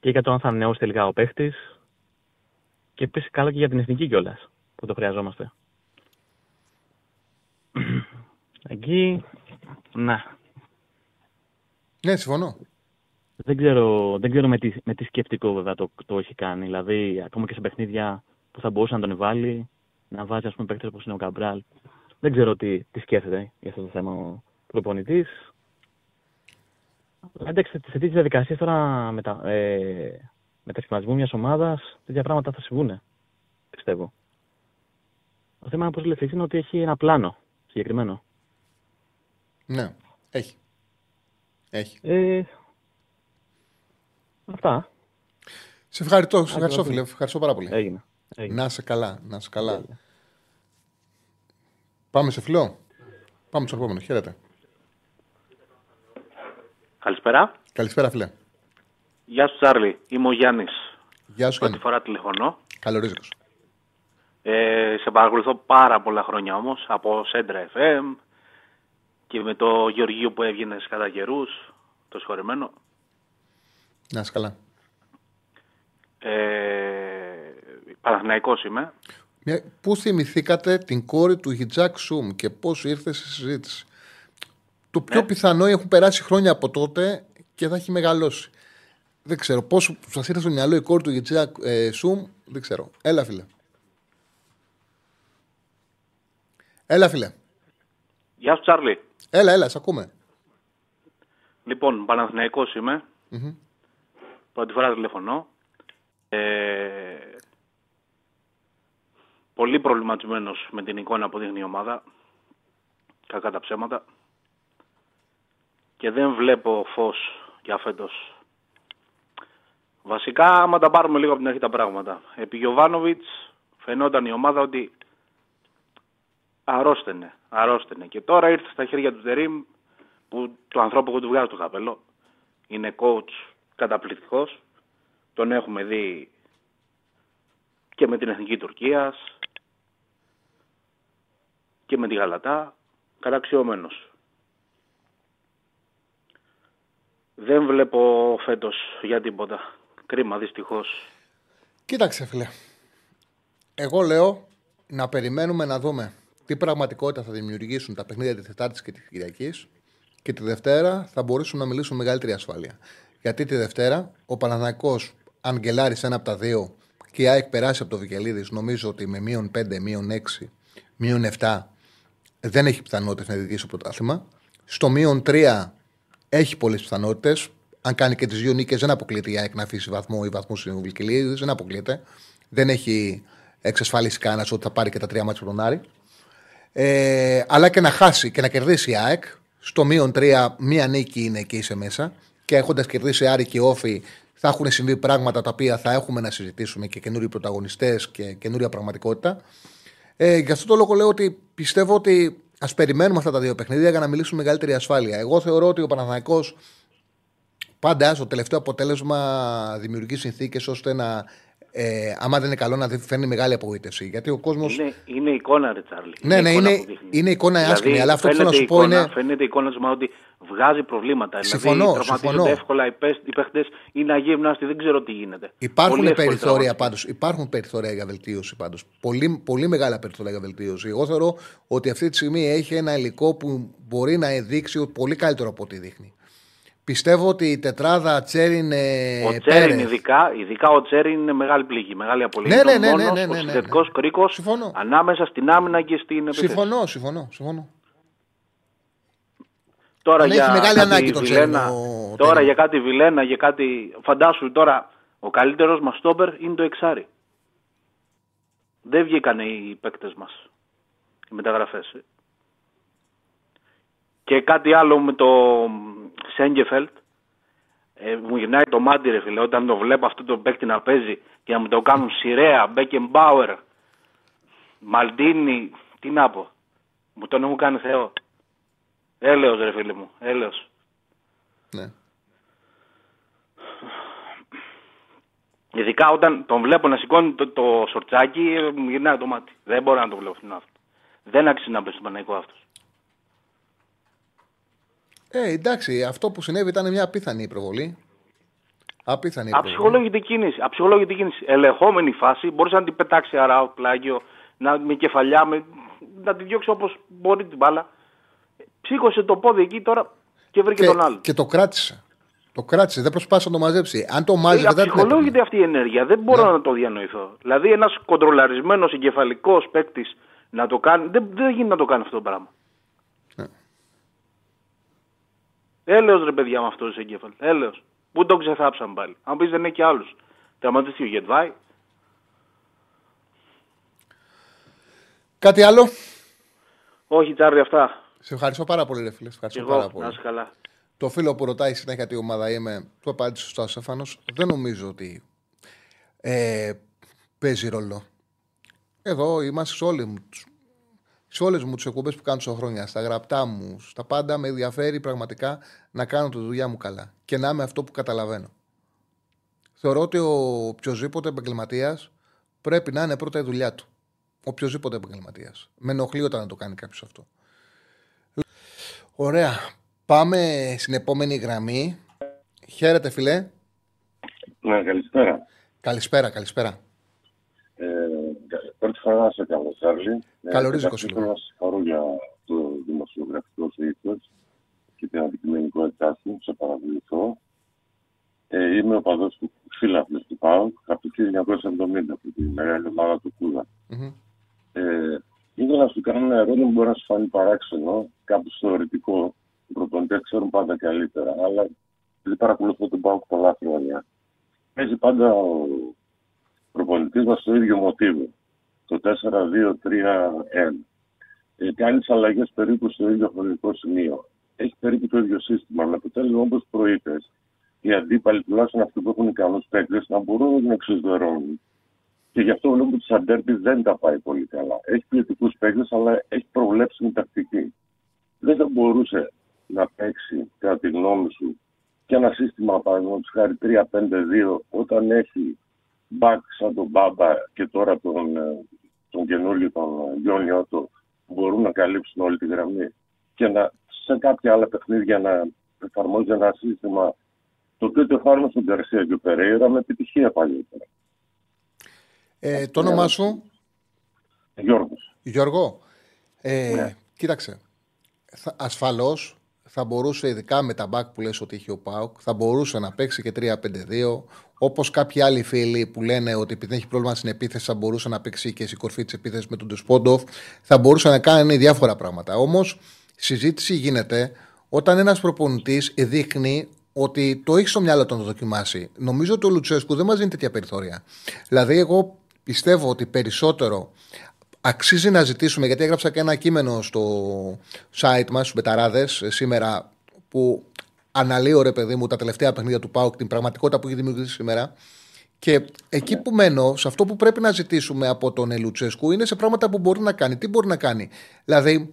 Και για το αν θα ανανεώσει τελικά ο παίχτη. Και επίσης καλό και για την εθνική κιόλας που το χρειαζόμαστε. Εκεί, να. Ναι, συμφωνώ. Δεν ξέρω, δεν ξέρω με, τι, με τι σκεπτικό βέβαια το, το έχει κάνει. Δηλαδή, ακόμα και σε παιχνίδια που θα μπορούσε να τον βάλει, να βάζει ας πούμε παίκτες όπως είναι ο Καμπράλ. Δεν ξέρω τι, τι σκέφτεται για αυτό το θέμα ο προπονητής. Εντάξει, σε τέτοιες διαδικασίες τώρα μετα, ε, μετασχηματισμού μιας ομάδας, τέτοια πράγματα θα συμβούν, πιστεύω. Το θέμα, όπως λέει είναι ότι έχει ένα πλάνο συγκεκριμένο. Ναι, έχει. Έχει. Ε, αυτά. Σε ευχαριστώ, σε ευχαριστώ Ακριβώς. φίλε. Ευχαριστώ πάρα πολύ. Έγινε. Έγινε. Να είσαι καλά, να είσαι καλά. Πάμε σε φιλό. Πάμε στο επόμενο. Χαίρετε. Καλησπέρα. Καλησπέρα, φίλε. Γεια σου, Τσάρλι. Είμαι ο Γιάννης. Γεια σου, Πρώτη Γιάννη. φορά τηλεφωνώ. Καλορίζικος. Ε, σε παρακολουθώ πάρα πολλά χρόνια όμως από Σέντρα FM και με το Γεωργείο που έβγαινε κατά καιρούς, το συγχωρεμένο. Να είσαι καλά. Ε, Παναθηναϊκός είμαι. Μια- Πού θυμηθήκατε την κόρη του Χιτζάκ Σουμ και πώς ήρθε στη συζήτηση; Το πιο Ναι. πιθανό έχουν περάσει χρόνια από τότε και θα έχει μεγαλώσει. Δεν ξέρω πώς σας ήρθε στο μυαλό η κόρη του Χιτζάκ ε, Σουμ; Δεν ξέρω. Έλα, φίλε. Έλα, φίλε. Γεια σου, Τσάρλι. Έλα, έλα, σε ακούμε. Λοιπόν, Παναθηναϊκός είμαι. Μμμ. Πρώτη φορά τηλεφωνώ. Ε, πολύ προβληματισμένος με την εικόνα που δείχνει η ομάδα. Κακά τα ψέματα. Και δεν βλέπω φως για φέτος. Βασικά, άμα τα πάρουμε λίγο από την αρχή τα πράγματα. Επί Γιωβάνοβιτς φαινόταν η ομάδα ότι αρρώστενε, αρρώστενε. Και τώρα ήρθε στα χέρια του Τερίμ, που του ανθρώπου που του βγάζει το καπέλο. Είναι coach καταπληκτικός. Τον έχουμε δει και με την Εθνική Τουρκίας και με τη Γαλατά. Καταξιωμένος. Δεν βλέπω φέτος για τίποτα. Κρίμα δυστυχώς. Κοίταξε φίλε. Εγώ λέω να περιμένουμε να δούμε τι πραγματικότητα θα δημιουργήσουν τα παιχνίδια της Τετάρτης και της Κυριακής και τη Δευτέρα θα μπορούσαμε να μιλήσουμε με μεγαλύτερη ασφάλεια. Γιατί τη Δευτέρα ο Παναναναϊκό, αν γκελάρει ένα από τα δύο και η ΑΕΚ περάσει από το Βικελίδης, νομίζω ότι με μείον 5, μείον 6, μείον 7 δεν έχει πιθανότητες να διεκδικήσει το πρωτάθλημα. Στο μείον 3 έχει πολλές πιθανότητες. Αν κάνει και τις δύο νίκες, δεν αποκλείεται η ΑΕΚ να αφήσει βαθμό ή βαθμού στην Βικελίδη. Δεν αποκλείεται. Δεν έχει εξασφάλισει κανένας ότι θα πάρει και τα τρία μάτια από τον Άρη. Ε, αλλά και να χάσει και να κερδίσει η ΑΕΚ. Στο μείον 3, μία νίκη είναι και είσαι μέσα. Και έχοντας κερδίσει Άρη και Όφη, θα έχουν συμβεί πράγματα τα οποία θα έχουμε να συζητήσουμε και καινούριοι πρωταγωνιστές και καινούρια πραγματικότητα. Ε, γι' αυτό το λόγο λέω ότι πιστεύω ότι ας περιμένουμε αυτά τα δύο παιχνίδια για να μιλήσουμε μεγαλύτερη ασφάλεια. Εγώ θεωρώ ότι ο Παναθηναϊκός πάντα στο τελευταίο αποτέλεσμα δημιουργεί συνθήκες ώστε να ε, άμα δεν είναι καλό να φέρνει μεγάλη απογοήτευση. Γιατί ο κόσμο. Είναι, είναι εικόνα, ρε Τσάρλι. Ναι, ναι, είναι, είναι εικόνα δηλαδή, άσχημη. Αλλά αυτό που θέλω να σου πω είναι. Φαίνεται η εικόνα του ότι βγάζει προβλήματα. Συμφωνώ. Δηλαδή, συμφωνώ. εύκολα οι παίχτες είναι αγίμναστοι, δεν ξέρω τι γίνεται. Υπάρχουν πολύ περιθώρια πάντως. Υπάρχουν περιθώρια για βελτίωση πάντως. Πολύ, πολύ μεγάλα περιθώρια για βελτίωση. Εγώ θεωρώ ότι αυτή τη στιγμή έχει ένα υλικό που μπορεί να δείξει πολύ καλύτερο από ό,τι δείχνει. Πιστεύω ότι η τετράδα Τσέριν. Ε, ο Τσέριν, ειδικά, ειδικά ο Τσέριν είναι μεγάλη πληγή, μεγάλη απολύτω. Ναι, ναι, ναι. ναι, ναι, ναι, ναι, ναι. Ο κρίκος ανάμεσα στην άμυνα και στην επίθεση. Συμφωνώ, συμφωνώ. συμφωνώ. Τώρα για έχει μεγάλη ανάγκη τον Βιλένα, ο... Τώρα για κάτι Βιλένα, για κάτι. Φαντάσου τώρα, ο καλύτερος μας στόπερ είναι το Εξάρι. Δεν βγήκαν οι παίκτες μας. Οι μεταγραφές. Και κάτι άλλο με το Σέγκεφελτ. Ε, μου γυρνάει το μάτι ρε φίλε όταν το βλέπω αυτό το παίκτη να παίζει και να μου το κάνουν Σιρέα, Μπέκεμπάουερ, Μαλτίνι, τι να πω. Μου τον έχουν κάνει Θεό. Έλεος ρε φίλε μου, έλεος. Ναι. Ειδικά όταν τον βλέπω να σηκώνει το, το σορτσάκι, μου γυρνάει το μάτι. Δεν μπορώ να το βλέπω αυτό. Δεν άξιζε να παίζει στον Παναγικό αυτός. Ε, εντάξει, αυτό που συνέβη ήταν μια απίθανη προβολή. Απίθανη προβολή. Αψυχολόγητη κίνηση. Αψυχολόγητη κίνηση. Ελεγχόμενη φάση. Μπορούσε να την πετάξει αράου πλάγιο, να, με κεφαλιά, με, να τη διώξει όπως μπορεί την μπάλα. Ψήκωσε το πόδι εκεί τώρα και βρήκε και, τον άλλο. Και το κράτησε. Το κράτησε, δεν προσπάθησε να το μαζέψει. Αν το μάζεψε, ε, δεν Αψυχολόγητη αυτή η ενέργεια. Δεν μπορώ ναι. να το διανοηθώ. Δηλαδή, ένας κοντρολαρισμένος εγκεφαλικός παίκτης να το κάνει. Δεν, δεν γίνεται να το κάνει αυτό το πράγμα. Έλεος ρε παιδιά με αυτός το εγκέφαλος. Έλεος. Πού τον ξεθάψαν πάλι. Αν πεις δεν είναι και άλλου. Τραυματίστηκε ο Γετβάη. Κάτι άλλο; Όχι, Τσάρλι, αυτά. Σε ευχαριστώ πάρα πολύ, ρε φίλε. ευχαριστώ Εγώ, πάρα πολύ. Να καλά. Το φίλο που ρωτάει συνέχεια τι ομάδα είμαι, του απάντησε σωστά ο Στέφανο. Δεν νομίζω ότι ε, παίζει ρόλο. Εδώ είμαστε όλοι σε όλες μου τις εκπομπές που κάνω τόσα χρόνια, στα γραπτά μου, στα πάντα, με ενδιαφέρει πραγματικά να κάνω τη δουλειά μου καλά και να είμαι αυτό που καταλαβαίνω. Θεωρώ ότι ο οποιοδήποτε επαγγελματίας πρέπει να είναι πρώτα η δουλειά του. Οποιοδήποτε επαγγελματίας. Με ενοχλεί όταν το κάνει κάποιος αυτό. Ωραία. Πάμε στην επόμενη γραμμή. Χαίρετε, φιλέ. Ναι, καλησπέρα. Καλησπέρα, καλησπέρα. Ε, πρώτη φορά να σε κάνω, Τσάρλι. Καλωρίζω, Κωσίλο. Θέλω να σα συγχαρώ για το δημοσιογραφικό σου ήθο και την αντικειμενικότητά σου. Σε παρακολουθώ. Ε, είμαι ο παδός του φίλαθλο του ΠΑΟΚ από το 1970, από τη μεγάλη ομάδα του Κούδα. Mm-hmm. Ε, ήθελα να σου κάνω ένα ερώτημα που μπορεί να σου φανεί παράξενο, κάπου θεωρητικό. Οι προπονητέ ξέρουν πάντα καλύτερα, αλλά δεν παρακολουθώ τον ΠΑΟΚ πολλά χρόνια. Παίζει πάντα ο προπονητής μας το ίδιο μοτίβο το 4-2-3-1. Ε, κάνεις αλλαγές περίπου στο ίδιο χρονικό σημείο. Έχει περίπου το ίδιο σύστημα. Με αποτέλεσμα, όπως προείπες, οι αντίπαλοι, τουλάχιστον αυτοί που έχουν ικανού παίκτες, να μπορούν να εξισδερώνουν. Και γι' αυτό βλέπω ότι σαν τέρπι δεν τα πάει πολύ καλά. Έχει ποιοτικούς παίκτες, αλλά έχει προβλέψιμη τακτική. Δεν θα μπορούσε να παίξει, κατά τη γνώμη σου, και ένα σύστημα παραδείγματος χάρη 3-5-2 όταν έχει μπακ σαν τον Μπάμπα και τώρα τον, ε, τον καινούργιο τον Γιόνι Ότο που μπορούν να καλύψουν όλη τη γραμμή και να, σε κάποια άλλα παιχνίδια να εφαρμόζει ένα σύστημα το οποίο το εφάρμοσε στον Καρσία και ο Περέιρα με επιτυχία παλιότερα. Ε, το όνομά σου; Γιώργος. Γιώργο, ε, ναι. κοίταξε, ασφαλώς θα μπορούσε, ειδικά με τα μπακ που λες ότι έχει ο Πάουκ, θα μπορούσε να παίξει και 3-5-2. Όπως κάποιοι άλλοι φίλοι που λένε ότι επειδή έχει πρόβλημα στην επίθεση, θα μπορούσε να παίξει και στην κορφή της επίθεσης με τον Ντεσπόντοφ. Θα μπορούσε να κάνει διάφορα πράγματα. Όμως, συζήτηση γίνεται όταν ένας προπονητής δείχνει ότι το έχει στο μυαλό του να το δοκιμάσει. Νομίζω ότι ο Λουτσέσκου δεν μας δίνει τέτοια περιθώρια. Δηλαδή, εγώ πιστεύω ότι περισσότερο Αξίζει να ζητήσουμε, γιατί έγραψα και ένα κείμενο στο site μας, στους Μπεταράδες, ε, σήμερα, που αναλύω ρε παιδί μου τα τελευταία παιχνίδια του ΠΑΟΚ, την πραγματικότητα που έχει δημιουργήσει σήμερα. Και εκεί που μένω, σε αυτό που πρέπει να ζητήσουμε από τον Ελουτσέσκου, είναι σε πράγματα που μπορεί να κάνει. Τι μπορεί να κάνει; Δηλαδή,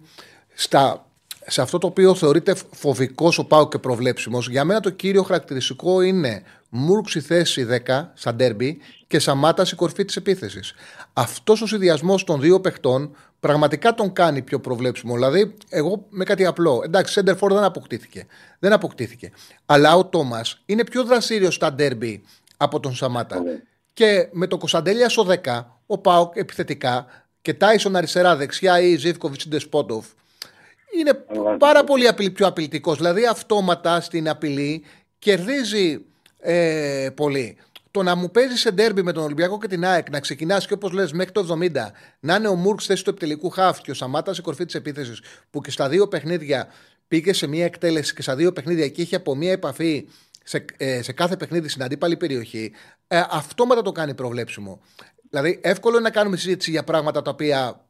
στα, σε αυτό το οποίο θεωρείται φοβικός ο Πάο και προβλέψιμος, για μένα το κύριο χαρακτηριστικό είναι Μούρξ η θέση 10 σαν ντέρμπι και Σαμάτα η κορφή της επίθεσης. Αυτός ο συνδυασμός των δύο παιχτών πραγματικά τον κάνει πιο προβλέψιμο. Δηλαδή, εγώ με κάτι απλό. Εντάξει, Σέντερφορ δεν αποκτήθηκε. Δεν αποκτήθηκε. Αλλά ο Τόμας είναι πιο δραστήριος στα ντέρμπι από τον Σαμάτα. Ναι. Και με τον Κωνσταντέλια στο 10, ο Πάοκ επιθετικά και Τάισον αριστερά, δεξιά ή Ζήφκοβιτς ή Ντεσπότοφ. Είναι πάρα πολύ πιο απειλητικός. Δηλαδή, αυτόματα στην απειλή κερδίζει ε, πολύ. Το να μου παίζει σε ντέρμπι με τον Ολυμπιακό και την ΑΕΚ, να ξεκινάς και όπως λες μέχρι το 70, να είναι ο Μούρκ θέση του επιτελικού χάφ και ο Σαμάτα σε κορφή της επίθεσης, που και στα δύο παιχνίδια πήγε σε μία εκτέλεση και στα δύο παιχνίδια και είχε από μία επαφή σε, ε, σε κάθε παιχνίδι στην αντίπαλη περιοχή, ε, αυτόματα το κάνει προβλέψιμο. Δηλαδή, εύκολο είναι να κάνουμε συζήτηση για πράγματα τα οποία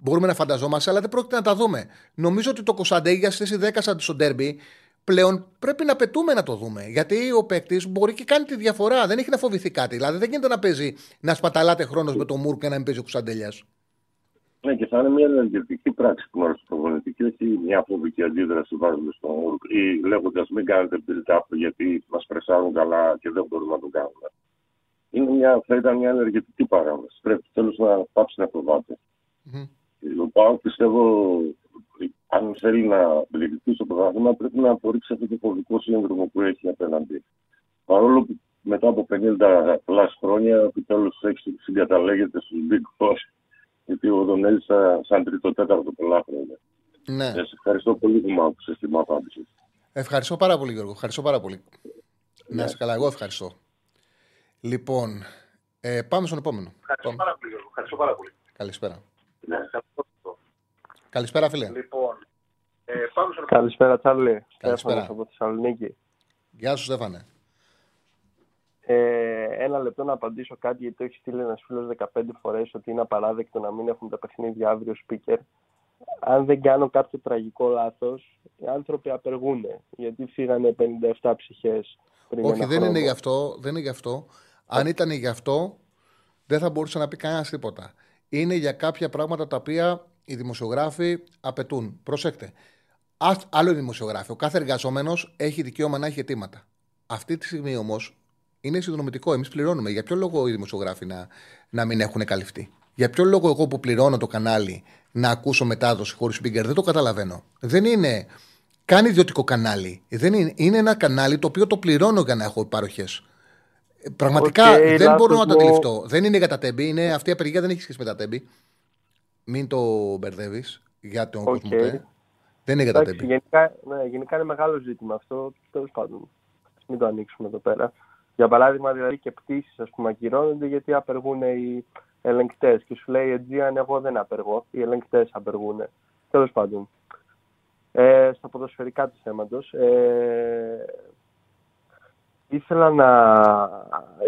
μπορούμε να φανταζόμαστε, αλλά δεν πρόκειται να τα δούμε. Νομίζω ότι το Κωνσταντέγια στη θέση 10 σαν στο ντέρμπι πλέον πρέπει να πετούμε να το δούμε. Γιατί ο παίκτης μπορεί και κάνει τη διαφορά. Δεν έχει να φοβηθεί κάτι. Δηλαδή δεν γίνεται να παίζει να σπαταλάτε χρόνος με τον Μούρ και να μην παίζει ο Κουσταντέλια. Ναι, και θα είναι μια ενεργητική πράξη που μα προπονητής και όχι μια φοβική αντίδραση που βάζουμε στον Μούρ ή λέγοντας μην κάνετε build-up γιατί μας πρεσάρουν καλά και δεν μπορούμε να το κάνουμε. Είναι μια, θα ήταν μια ενεργητική παράμετρο. Πρέπει τέλος να πάψει να φοβάται. Mm-hmm. Ο πιστεύω αν θέλει να διεκδικήσει το πρωτάθλημα, πρέπει να απορρίψει αυτό το φοβικό σύνδρομο που έχει απέναντι. Παρόλο που μετά από 50 πλάς χρόνια επιτέλους έχει συγκαταλέγεται στους Big Boss, γιατί εγώ τον έζησα σαν τρίτο-τέταρτο πολλά χρόνια. Ναι. Ε, σε ευχαριστώ πολύ που μου άκουσες την απάντηση. Ευχαριστώ πάρα πολύ, Γιώργο. Ευχαριστώ πάρα πολύ. Ναι. Να είσαι καλά, εγώ ευχαριστώ. Λοιπόν, ε, πάμε στον επόμενο. Ευχαριστώ πάρα πολύ, Γιώργο. Ευχαριστώ πάρα πολύ. Καλησπέρα. Ναι. Καλησπέρα, φίλε. Λοιπόν, ε, πάμε στο... Καλησπέρα, Τσάρλι. Καλησπέρα. από Θεσσαλονίκη. Γεια σου, Στέφανε. Ε, ένα λεπτό να απαντήσω κάτι, γιατί το έχει στείλει ένας φίλος 15 φορές ότι είναι απαράδεκτο να μην έχουν τα παιχνίδια αύριο speaker. Αν δεν κάνω κάποιο τραγικό λάθος, οι άνθρωποι απεργούν. Γιατί φύγανε 57 ψυχές πριν. Όχι, ένα δεν χρόνο. είναι γι' αυτό. Δεν είναι γι' αυτό. Αν ήταν γι' αυτό, δεν θα μπορούσε να πει κανένας τίποτα. Είναι για κάποια πράγματα τα οποία οι δημοσιογράφοι απαιτούν. Προσέξτε. Άλλο είναι δημοσιογράφοι. Ο κάθε εργαζόμενος έχει δικαίωμα να έχει αιτήματα. Αυτή τη στιγμή όμως είναι συνδρομητικό. Εμείς πληρώνουμε. Για ποιο λόγο οι δημοσιογράφοι να, να μην έχουν καλυφθεί; Για ποιο λόγο εγώ που πληρώνω το κανάλι να ακούσω μετάδοση χωρίς speaker; Δεν το καταλαβαίνω. Δεν είναι καν ιδιωτικό κανάλι. Δεν είναι, είναι ένα κανάλι το οποίο το πληρώνω για να έχω παροχές. Πραγματικά Okay, δεν μπορώ να λάθος το μου. αντιληφθώ. Δεν είναι για τα τέμπη. Είναι, αυτή η απεργία δεν έχει σχέση με τα τέμπη. Μην το μπερδεύεις για τον Οκ. κόσμο. Δεν είναι για τα Εντάξει, τέμπη. γενικά, ναι, γενικά είναι μεγάλο ζήτημα αυτό. Τέλος πάντων, ας μην το ανοίξουμε εδώ πέρα. Για παράδειγμα, δηλαδή και πτήσεις ακυρώνονται γιατί απεργούν οι ελεγκτές. Και σου λέει η Aegean, εγώ δεν απεργώ. Οι ελεγκτές απεργούν. Τέλος πάντων. Ε, στα ποδοσφαιρικά του θέματος. Ε, ήθελα να,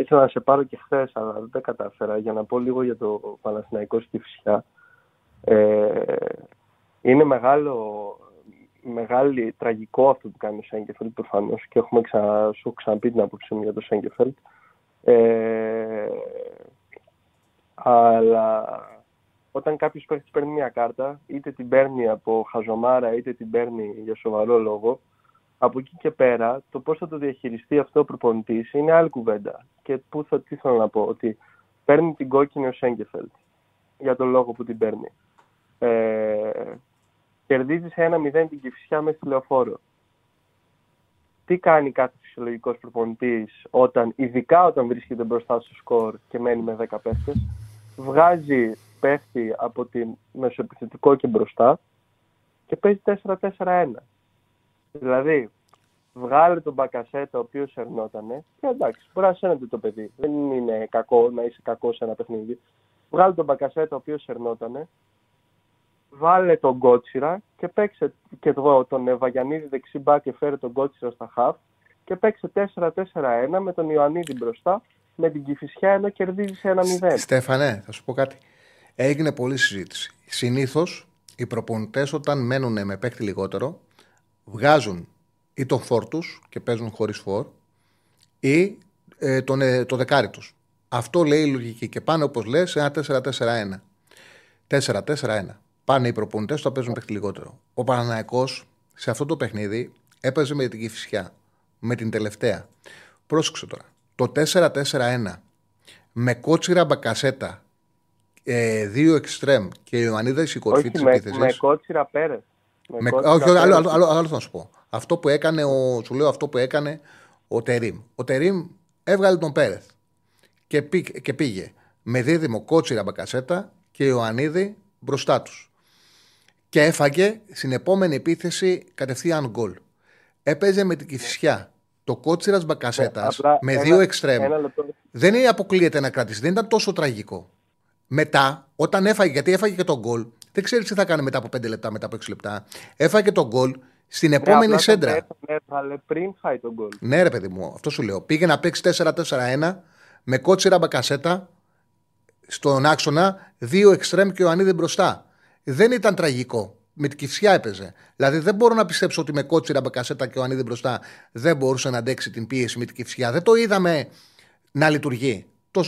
ήθελα να σε πάρω και χθες, αλλά δεν τα κατάφερα. Για να πω λίγο για το Παναθηναϊκό στη Φυσιά. Ε, είναι μεγάλο, μεγάλη, τραγικό αυτό που κάνει ο Σέγκεφελτ προφανώς και έχουμε ξα, σου ξαναπεί την άποψή μου για το Σέγκεφελτ. Ε, αλλά όταν κάποιος παίχτη παίρνει μια κάρτα, είτε την παίρνει από χαζομάρα, είτε την παίρνει για σοβαρό λόγο, από εκεί και πέρα το πώς θα το διαχειριστεί αυτό ο προπονητής είναι άλλη κουβέντα. Και πού θα, τι θέλω να πω, ότι παίρνει την κόκκινη ο Σέγκεφελτ για τον λόγο που την παίρνει. Ε, κερδίζει ένα 0 την κυφσιά με στη λεωφόρο. Τι κάνει κάθε φυσιολογικός προπονητής όταν, ειδικά όταν βρίσκεται μπροστά στο σκορ και μένει με 10 παίχτε, βγάζει παίχτη από τη μεσοεπιθετικό και μπροστά και παίζει 4-4-1. Δηλαδή, βγάλε τον Μπακασέτα ο οποίο ερνότανε και εντάξει, μπορεί να σένεται το παιδί. Δεν είναι κακό να είσαι κακό σε ένα παιχνίδι. Βγάλε τον Μπακασέτα ο οποίο ερνότανε, βάλε τον Κότσιρα και παίξε και εδώ τον Ευαγιανίδη δεξιμπά και φέρε τον Κότσιρα στα χαφ και παίξε 4-4-1 με τον Ιωαννίδη μπροστά με την Κυφυσιά ενώ κερδίζεις ένα 0. Στέφανε, θα σου πω κάτι. Έγινε πολλή συζήτηση. Συνήθως οι προπονητές όταν μένουν με παίκτη λιγότερο βγάζουν ή τον φόρ τους και παίζουν χωρίς φόρ ή ε, τον, ε, το δεκάρι τους. Αυτό λέει η λογική. Και πάνε όπως λες ένα 4-4-1. 4-4-1. Πάνε οι προπονητές που θα παίζουν παίκτη λιγότερο. Ο Παναναναϊκό σε αυτό το παιχνίδι έπαιζε με την Κυφυσιά. Με την τελευταία. Πρόσεξε τώρα. Το 4-4-1 με κότσιρα μπακασέτα, ε, δύο εξτρέμ και η Ιωαννίδα η κορφή της επίθεσης. Με κότσιρα πέρες. Με, όχι, άλλο, άλλο, άλλο, άλλο, θα σου πω. Αυτό που έκανε, ο, σου λέω αυτό που έκανε ο Τερίμ. Ο Τερίμ έβγαλε τον Πέρεθ και, πή, και πήγε με δίδυμο κότσιρα μπακασέτα και Ιωαννίδη μπροστά τους. Και έφαγε στην επόμενη επίθεση κατευθείαν γκολ. Έπαιζε με την κυφσιά. Το κότσιρα μπακασέτας με δύο εξτρέμ. Δεν είναι αποκλείεται να κρατήσει. Δεν ήταν τόσο τραγικό. Μετά, όταν έφαγε, γιατί έφαγε και τον γκολ, δεν ξέρεις τι θα κάνει μετά από 5 λεπτά, μετά από 6 λεπτά. Έφαγε τον γκολ στην ναι, επόμενη σέντρα. Έβαλε πριν φάει τον γκολ. Ναι, ρε παιδί μου, αυτό σου λέω. Πήγε να παίξει 4-4-1 με κότσιρα μπακασέτα στον άξονα, δύο εξτρέμ και ο Ανίδη μπροστά. Δεν ήταν τραγικό. Με την κυφσιά έπαιζε. Δηλαδή δεν μπορώ να πιστέψω ότι με κότσιρα μπακασέτα και ο Ανίδη μπροστά δεν μπορούσε να αντέξει την πίεση με την κυφσιά. Δεν το είδαμε να λειτουργεί. Το,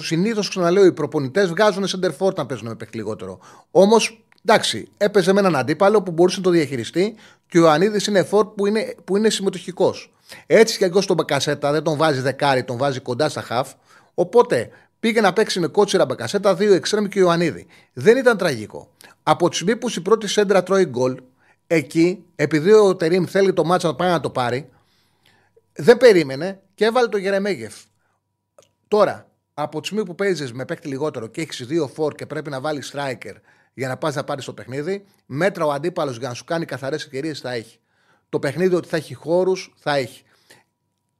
συνήθως, ξαναλέω, οι προπονητές βγάζουν center να παίζουν με παίχτη λιγότερο. Όμως, εντάξει, έπαιζε με έναν αντίπαλο που μπορούσε να το διαχειριστεί και ο Ιωαννίδης είναι φόρ που είναι, που είναι συμμετοχικός. Έτσι και εγώ στον Μπακασέτα δεν τον βάζει δεκάρι, τον βάζει κοντά στα χαφ. Οπότε πήγε να παίξει με κότσιρα Μπακασέτα, δύο εξτρέμ και ο Ιωαννίδη. Δεν ήταν τραγικό. Από τη στιγμή που η πρώτη σέντρα τρώει γκολ, εκεί, επειδή ο Τερήμ θέλει το μάτσα να πάει να το πάρει, δεν περίμενε και έβαλε το Γερεμέγεφ. Τώρα, από τη στιγμή που παίζεις με παίκτη λιγότερο και έχεις δύο φόρ και πρέπει να βάλεις striker για να πας να πάρεις το παιχνίδι, μέτρα ο αντίπαλος για να σου κάνει καθαρές ευκαιρίες θα έχει. Το παιχνίδι ότι θα έχει χώρους θα έχει.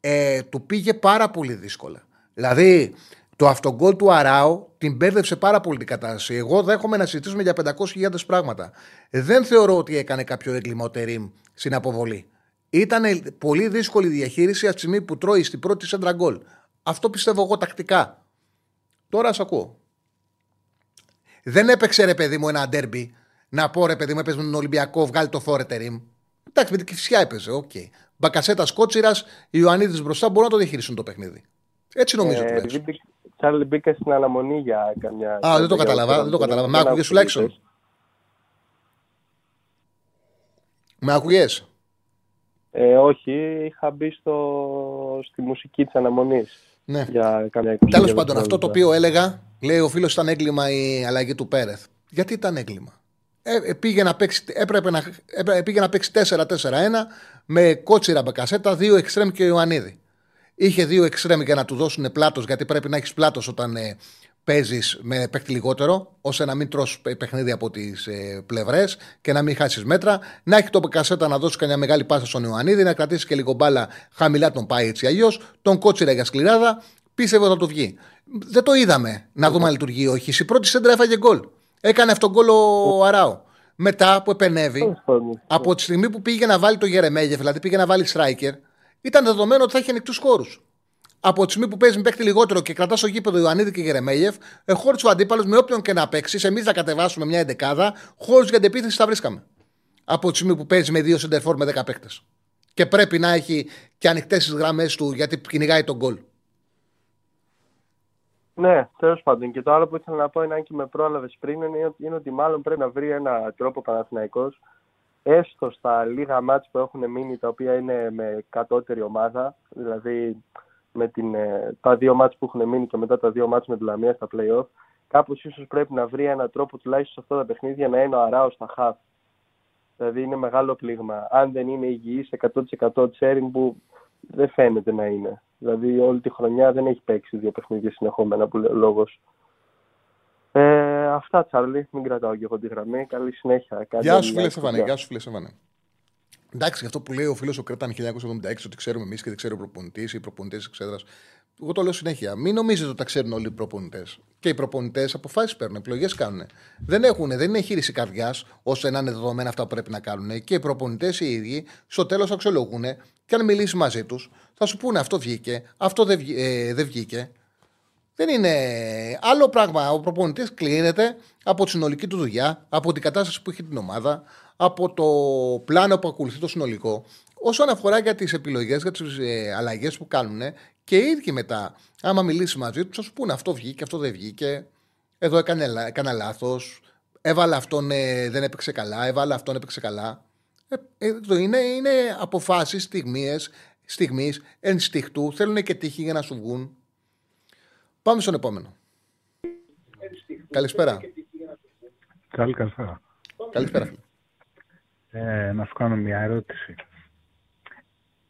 Ε, του πήγε πάρα πολύ δύσκολα. Δηλαδή, το αυτογκόλ του Αράου την μπέρδεψε πάρα πολύ την κατάσταση. Εγώ δέχομαι να συζητήσουμε για 500.000 πράγματα. Δεν θεωρώ ότι έκανε κάποιο έγκλημα ο Τερήμ στην αποβολή. Ήταν πολύ δύσκολη διαχείριση από τη στιγμή που τρώει στην πρώτη σέντρα γκολ. Αυτό πιστεύω εγώ τακτικά. Τώρα σα ακούω. Δεν έπαιξε ρε παιδί μου ένα ντέρμπι να πω ρε παιδί μου έπαιζε με τον Ολυμπιακό, βγάλει το φόρετερ Εντάξει, με την Κυφσιά έπαιζε, οκ. Okay. Μπακασέτας Κότσιρας, Ιωαννίδης μπροστά μπορούν να το διαχειριστούν το παιχνίδι. Έτσι νομίζω ε, τουλάχιστον. Τσάρλι μπήκα στην αναμονή για καμιά. Α, δεν το καταλαβα. Δεν το καταλαβα. Με άκουγες τουλάχιστον; Με άκουγες; Ε, όχι, είχα μπει στο, στη μουσική της αναμονής. Ναι. Τέλος πάντων, αυτό το οποίο έλεγα, λέει ο φίλος ήταν έγκλημα η αλλαγή του Πέρεθ. Γιατί ήταν έγκλημα; Ε, ε πήγε να παίξει, έπρεπε να, έπρεπε, πήγε να παίξει 4-4-1 με κότσιρα μπακασέτα, δύο εξτρέμ και Ιωαννίδη. Είχε δύο εξτρέμ για να του δώσουν πλάτος, γιατί πρέπει να έχεις πλάτος όταν ε, παίζεις με παίχτη λιγότερο, ώστε να μην τρώσει παιχνίδι από τις ε, πλευρές και να μην χάσεις μέτρα. Να έχει το κασέτα να δώσει κανένα μεγάλη πάσα στον Ιωαννίδη, να κρατήσει και λίγο μπάλα χαμηλά τον πάει έτσι αλλιώς. Τον κότσιρα για σκληράδα, πίστευε ότι θα το βγει. Δεν το είδαμε να δούμε αν λειτουργεί ή όχι. Στη πρώτη σέντρα έφαγε γκολ. Έκανε αυτόν γκολ ο Αράο. Μετά που επενεύει, από τη στιγμή που πήγε να βάλει το Γερεμέγεφ, δηλαδή πήγε να βάλει striker, ήταν δεδομένο ότι θα είχε ανοιχτούς χώρους. Από τη στιγμή που παίζεις με παίκτη λιγότερο και κρατάς στο γήπεδο Ιωαννίδη και Γερεμέγεφ, ε, χώρου τους αντίπαλους με όποιον και να παίξεις, εμείς να κατεβάσουμε μια εντεκάδα, χώρου για την επίθεση θα βρίσκαμε. Από τη στιγμή που παίζεις με δύο σεντερφόρ με 10 παίκτες. Και πρέπει να έχει και ανοιχτές τις γραμμές του γιατί κυνηγάει τον γκολ. Ναι, τέλος πάντων. Και το άλλο που ήθελα να πω είναι, αν και με πρόλαβες πριν, είναι, είναι ότι μάλλον πρέπει να βρει ένα τρόπο Παναθηναϊκός έστω στα λίγα μάτς που έχουν μείνει, τα οποία είναι με κατώτερη ομάδα, δηλαδή με την, ε, τα δύο μάτς που έχουν μείνει και μετά τα δύο μάτς με τη Λαμία στα play-off, κάπως ίσως πρέπει να βρει έναν τρόπο τουλάχιστον σε αυτά τα παιχνίδια να είναι ο Αράος στα χαφ. Δηλαδή είναι μεγάλο πλήγμα. Αν δεν είναι υγιής 100% τσέριν που δεν φαίνεται να είναι. Δηλαδή όλη τη χρονιά δεν έχει παίξει δύο παιχνίδια συνεχόμενα που λέει ο λόγος. Ε, αυτά, Τσάρλι. Μην κρατάω και εγώ τη γραμμή. Καλή συνέχεια. Γεια σου, φίλε Σεβανέ. Γεια σου, φίλε Σεβανέ. Εντάξει, αυτό που λέει ο φίλος ο Κρέταν 1976 ότι ξέρουμε εμείς και δεν ξέρει ο προπονητής ή οι προπονητές της εξέδρας. Εγώ το λέω συνέχεια. Μην νομίζετε ότι τα ξέρουν όλοι οι προπονητές. Και οι προπονητές αποφάσεις παίρνουν, επιλογές κάνουν. Δεν, έχουν, δεν είναι χείριση καρδιάς ώστε να είναι δεδομένα αυτά που πρέπει να κάνουν. Και οι προπονητές οι ίδιοι στο τέλος αξιολογούν και αν μιλήσει μαζί τους θα σου πούνε αυτό βγήκε, αυτό δεν, ε, δεν βγήκε. Δεν είναι άλλο πράγμα. Ο προπονητής κλείνεται από τη συνολική του δουλειά, από την κατάσταση που έχει την ομάδα, από το πλάνο που ακολουθεί το συνολικό. Όσον αφορά για τις επιλογές, για τις ε, αλλαγές που κάνουν και οι ίδιοι μετά, άμα μιλήσεις μαζί τους, θα σου πούνε αυτό βγήκε, αυτό δεν βγήκε. Εδώ έκανε, έκανα λάθος. Έβαλε αυτόν, ε, δεν έπαιξε καλά. Έβαλε αυτόν, έπαιξε καλά. Ε, ε, είναι, είναι αποφάσεις στιγμής, ενστιχτού. Θέλουν και τύχη για να σου βγουν. Πάμε στον επόμενο. Καλησπέρα. Καλή καλησπέρα. Καλησπέρα. Ε, να σου κάνω μια ερώτηση.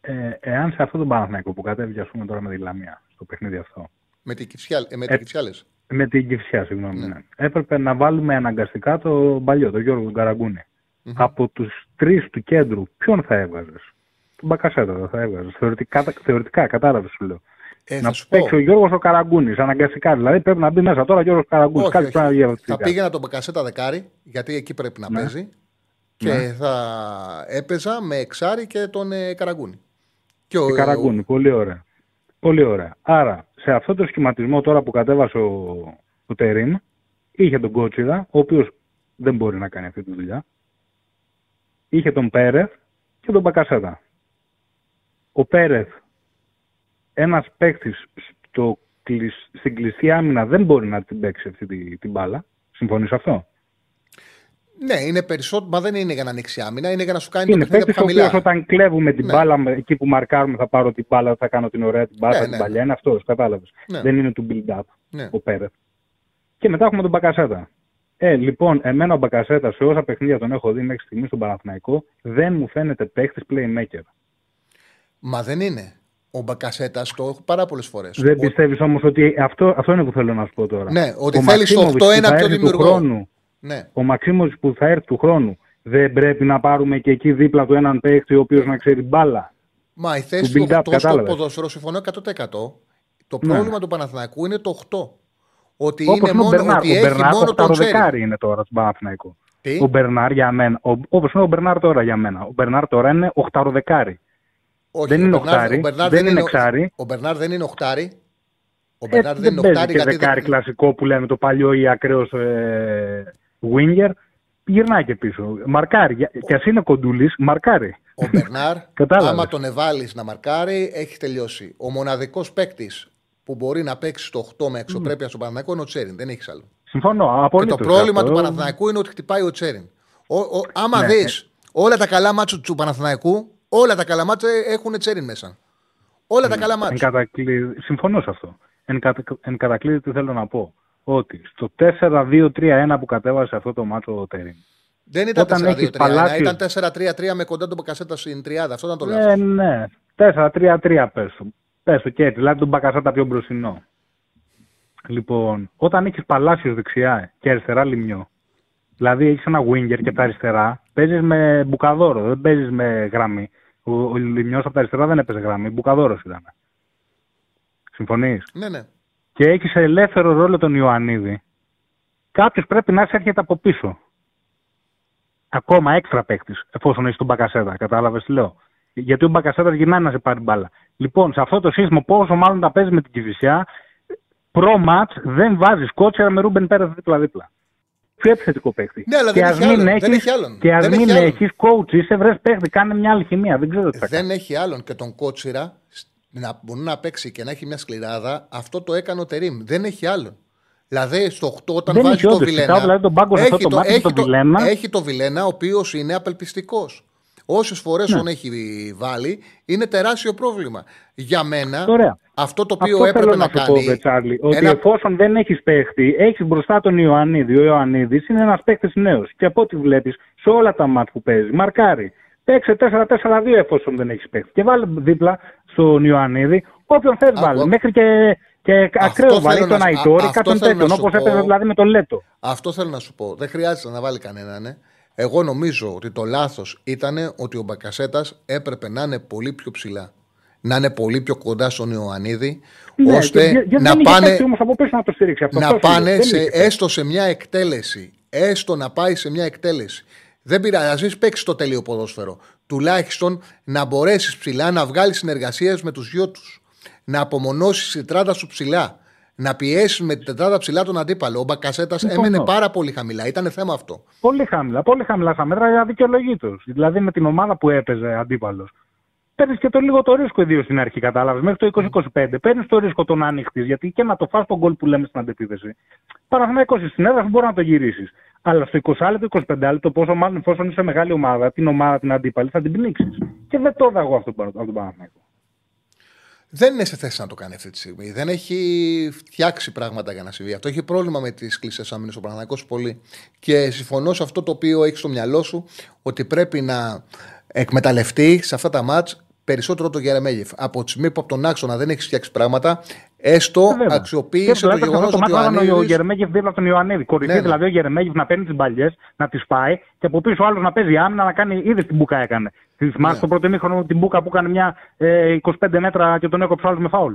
Ε, εάν σε αυτό το Παναθηναϊκό που κατέβηκε ας πούμε τώρα με τη Λαμία, στο παιχνίδι αυτό. Με την Κυφσιά, ε, με την ε, Με την Κυφσιά, συγγνώμη. Ναι. Ναι. Έπρεπε να βάλουμε αναγκαστικά το παλιό, τον Γιώργο Καραγκούνη. Mm-hmm. Από τους τρεις του κέντρου, ποιον θα έβγαζες; Τον Μπακασέτα θα έβγαζες. Θεωρητικά, θεωρητικά κατάλαβες σου λέω. Ε, να σου παίξει ο Γιώργος ο Καραγκούνης, αναγκαστικά. Δηλαδή πρέπει να μπει μέσα τώρα ο Γιώργος Καραγκούνης. Κάτι πρέπει να Θα πήγαινα τον Μπακασέτα δεκάρι, γιατί εκεί πρέπει να ναι. παίζει. Και ναι. θα έπαιζα με εξάρι και τον ε, Καραγκούνη. Και ο, Καραγκούνη, πολύ ωραία. Πολύ ωραία. Άρα, σε αυτό το σχηματισμό τώρα που κατέβασε ο, ο Τερίμ, είχε τον Κότσιδα, ο οποίος δεν μπορεί να κάνει αυτή τη δουλειά. Είχε τον Πέρεθ και τον Μπακασέτα. Ο Πέρεθ ένας παίκτης στην κλειστή άμυνα δεν μπορεί να την παίξει αυτή την, την μπάλα. Συμφωνείς αυτό; Ναι, είναι περισσότερο, μα δεν είναι για να ανοίξει άμυνα, είναι για να σου κάνει είναι το παιχνίδι από χαμηλά. όταν κλέβουμε την ναι. μπάλα, εκεί που μαρκάρουμε θα πάρω την μπάλα, θα κάνω την ωραία την μπάλα, ναι, την ναι. παλιά. Είναι αυτός, κατάλαβες. Ναι. Δεν είναι του build-up ναι. ο Πέρεθ. Και μετά έχουμε τον Μπακασέτα. Ε, λοιπόν, εμένα ο Μπακασέτα σε όσα παιχνίδια τον έχω δει μέχρι στιγμής στον Παναθηναϊκό δεν μου φαίνεται παίχτη playmaker. Μα δεν είναι ο Μπακασέτας το έχω πάρα πολλές φορές. Δεν ο... πιστεύεις όμως ότι αυτό, αυτό είναι που θέλω να σου πω τώρα. Ναι, ότι θέλεις το 8-1 πιο δημιουργό. Χρόνου, ναι. Ο Μαξίμος που θα έρθει του χρόνου δεν πρέπει να πάρουμε και εκεί δίπλα του έναν παίκτη ο οποίος να ξέρει μπάλα. Μα η θέση του 8 στο ποδόσφαιρο συμφωνώ 100%. Το ναι. πρόβλημα του Παναθηναϊκού είναι το 8. Ότι Όπως είναι μόνο Μπερνάρ, ότι ο έχει Μπερνάρ, μόνο το ξέρει. είναι τώρα στον Παναθηναϊκό. Ο Μπερνάρ για μένα, όπως είναι ο Μπερνάρ τώρα για μένα. Ο Μπερνάρ τώρα είναι 8 δεκάρι. Όχι, δεν είναι οχτάρι. δεν είναι εξάρι. Ο Μπερνάρ δεν είναι οχτάρι. Ο Μπερνάρ ε, δεν είναι οχτάρι. Και δεκάρι κλασικό που λέμε το παλιό ή ακραίος ε, winger. Γυρνάει και πίσω. Μαρκάρει. Και ας είναι κοντούλης, μαρκάρει. Ο Μπερνάρ, άμα τον εβάλεις να μαρκάρει, έχεις τελειώσει. Ο μοναδικός παίκτης που μπορεί να παίξει το 8 με εξωπρέπεια mm. στον Παναθηναϊκό είναι ο Τσέριν. Δεν έχεις άλλο. Συμφωνώ. Απολύτως και το πρόβλημα αυτό. του Παναθηναϊκού είναι ότι χτυπάει ο Τσέριν. Ο, ο, άμα ναι. δεις όλα τα καλά μάτσου του Παναθηναϊκού, Όλα τα καλά μάτια έχουν τσέριν μέσα. Όλα τα ναι, καλά μάτια. Συμφωνώ σε αυτό. Εν, κατα... εν κατακλείδη τι θέλω να πω. Ότι στο 4-2-3-1 που κατέβασε αυτό το μάτσο ο Τέριν. Δεν ήταν 4-2-3-1, παλάτι... ήταν 4-3-3 με κοντά τον Μπακασέτα στην τριάδα. Αυτό ήταν το λάθος. Ναι, ναι. 4-3-3 πες το. Πες το και έτσι, δηλαδή τον Μπακασέτα πιο μπροστινό. Λοιπόν, όταν έχεις Παλάσιος δεξιά και αριστερά λιμιό, δηλαδή έχεις ένα winger και τα αριστερά, παίζεις με μπουκαδόρο, δεν παίζεις με γραμμή. Ο, ο Λιμιός από τα αριστερά δεν έπαιζε γραμμή. Μπουκαδόρος ήταν. Συμφωνείς; Ναι, ναι. Και έχει σε ελεύθερο ρόλο τον Ιωαννίδη. Κάποιος πρέπει να έρχεται από πίσω. Ακόμα έξτρα παίκτης, εφόσον έχει τον Μπακασέτα. Κατάλαβες τι λέω. Γιατί ο Μπακασέτα γυρνάει να σε πάρει μπάλα. Λοιπόν, σε αυτό το σύστημα, πόσο μάλλον τα παίζεις με την Κυφυσιά, προ-match δεν βάζεις κότσερα με Ρούμπεν Πέρεθ δίπλα-δίπλα. Πιο επιθετικό παίχτη. Ναι, αλλά και δεν ας έχει μην άλλον. έχεις- Δεν έχει άλλον. Και ας Δεν μην έχει άλλον. έχεις coach, είσαι βρες παίχτη, κάνε μια αλχημία. Δεν ξέρω τι θα κάνεις. Δεν έχει άλλον και τον κότσιρα να μπορεί να παίξει και να έχει μια σκληράδα. Αυτό το έκανε ο Τερήμ. Δεν έχει άλλον. Δηλαδή στο 8 όταν Δεν βάζει έχει το όντως. Βιλένα. Κοιτάω δηλαδή τον πάγκο σε αυτό το μάτι με έχει τον Βιλένα. Έχει το Βιλένα, ο οποίος είναι απελπιστικός. Όσες φορές Ναι. τον έχει βάλει, είναι τεράστιο πρόβλημα. Για μένα, Ωραία. αυτό το οποίο Αυτό έπρεπε θέλω να, να σου κάνει. πω, Βετσάρλι, ότι ένα- εφόσον δεν έχεις παίχτη, έχεις μπροστά τον Ιωαννίδη. Ο Ιωαννίδης είναι ένας παίχτης νέος. Και από ό,τι βλέπεις σε όλα τα μάτια που παίζει, μαρκάρει. Παίξε 4-4-2 εφόσον δεν έχεις παίχτη. Και βάλε δίπλα στον Ιωαννίδη όποιον θες βάλει. Μέχρι και, και ακραίος θέλω βάλει να τον σου- Αϊτόρη, α- αυτό κάποιον θέλω τέτοιον. να σου Όπως πω. έπαιζε δηλαδή με τον Λέτο. Αυτό θέλω να σου πω. Δεν χρειάζεται να βάλει κανέναν. Ε. Εγώ νομίζω ότι το λάθος ήταν ότι ο Μπακασέτας έπρεπε να είναι πολύ πιο ψηλά. Να είναι πολύ πιο κοντά στον Ιωαννίδη, Ναι, ώστε και- και να δεν είχε πάνε, παίχτη όμως από πίσω να το στηρίξει αυτό. να Αυτό σου λέω. πάνε Δεν σε, είχε παίχτη. έστω σε μια εκτέλεση. Έστω να πάει σε μια εκτέλεση. Δεν πειράζει, ας μην παίξει το τέλειο ποδόσφαιρο. Τουλάχιστον να μπορέσεις ψηλά να βγάλεις συνεργασίες με τους δυο τους. Να απομονώσεις τη τετράδα σου ψηλά. Να πιέσεις με την τετράδα ψηλά τον αντίπαλο. Ο Μπακασέτας Συμφωνώ. έμενε πάρα πολύ χαμηλά. Ήταν θέμα αυτό. Πολύ χαμηλά, πολύ χαμηλά στα μέτρα, αδικαιολογήτω. Δηλαδή με την ομάδα που έπαιζε αντίπαλος. Παίρνεις και το λίγο το ρίσκο, ιδίως στην αρχή, κατάλαβες. Μέχρι το 20-25. Παίρνεις το ρίσκο τον να ανοιχτεί, γιατί και να το φας τον γκολ που λέμε στην αντεπίθεση. Παραθυναϊκός στην έδρα μπορείς να το γυρίσεις. Αλλά στο 20 λεπτό, 25 λεπτό, πόσο μάλλον εφόσον είσαι μεγάλη ομάδα, την ομάδα την αντίπαλη θα την πνίξεις. Και δεν το είδα εγώ αυτό από τον Παναθηναϊκό. Δεν είναι σε θέση να το κάνει αυτή τη στιγμή. Δεν έχει φτιάξει πράγματα για να συμβεί. Αυτό έχει πρόβλημα με τις κλειστέ άμυνε ο Παναγιακό πολύ. Και συμφωνώ σε αυτό το οποίο έχει στο μυαλό σου ότι πρέπει να εκμεταλλευτεί σε αυτά τα μάτς περισσότερο το Γερεμέγεφ. Από τη στιγμή που από τον άξονα δεν έχει φτιάξει πράγματα, έστω Ε, βέβαια. αξιοποίησε Και το βλέπετε γεγονός αυτό ότι το ο μάτι ήταν ο Ανίδης- Γερεμέγεφ δίπλα από τον Ιωαννίδη. Κορυφή Ναι, ναι. δηλαδή ο Γερεμέγεφ να παίρνει τις μπαλιές, να τις πάει και από πίσω ο άλλος να παίζει άμυνα να κάνει. Είδες την μπουκα έκανε. Ναι. Θυμάσαι το πρώτο ημίχρονο την μπουκα που έκανε μια ε, 25 μέτρα και τον έκοψε άλλος με φάουλ.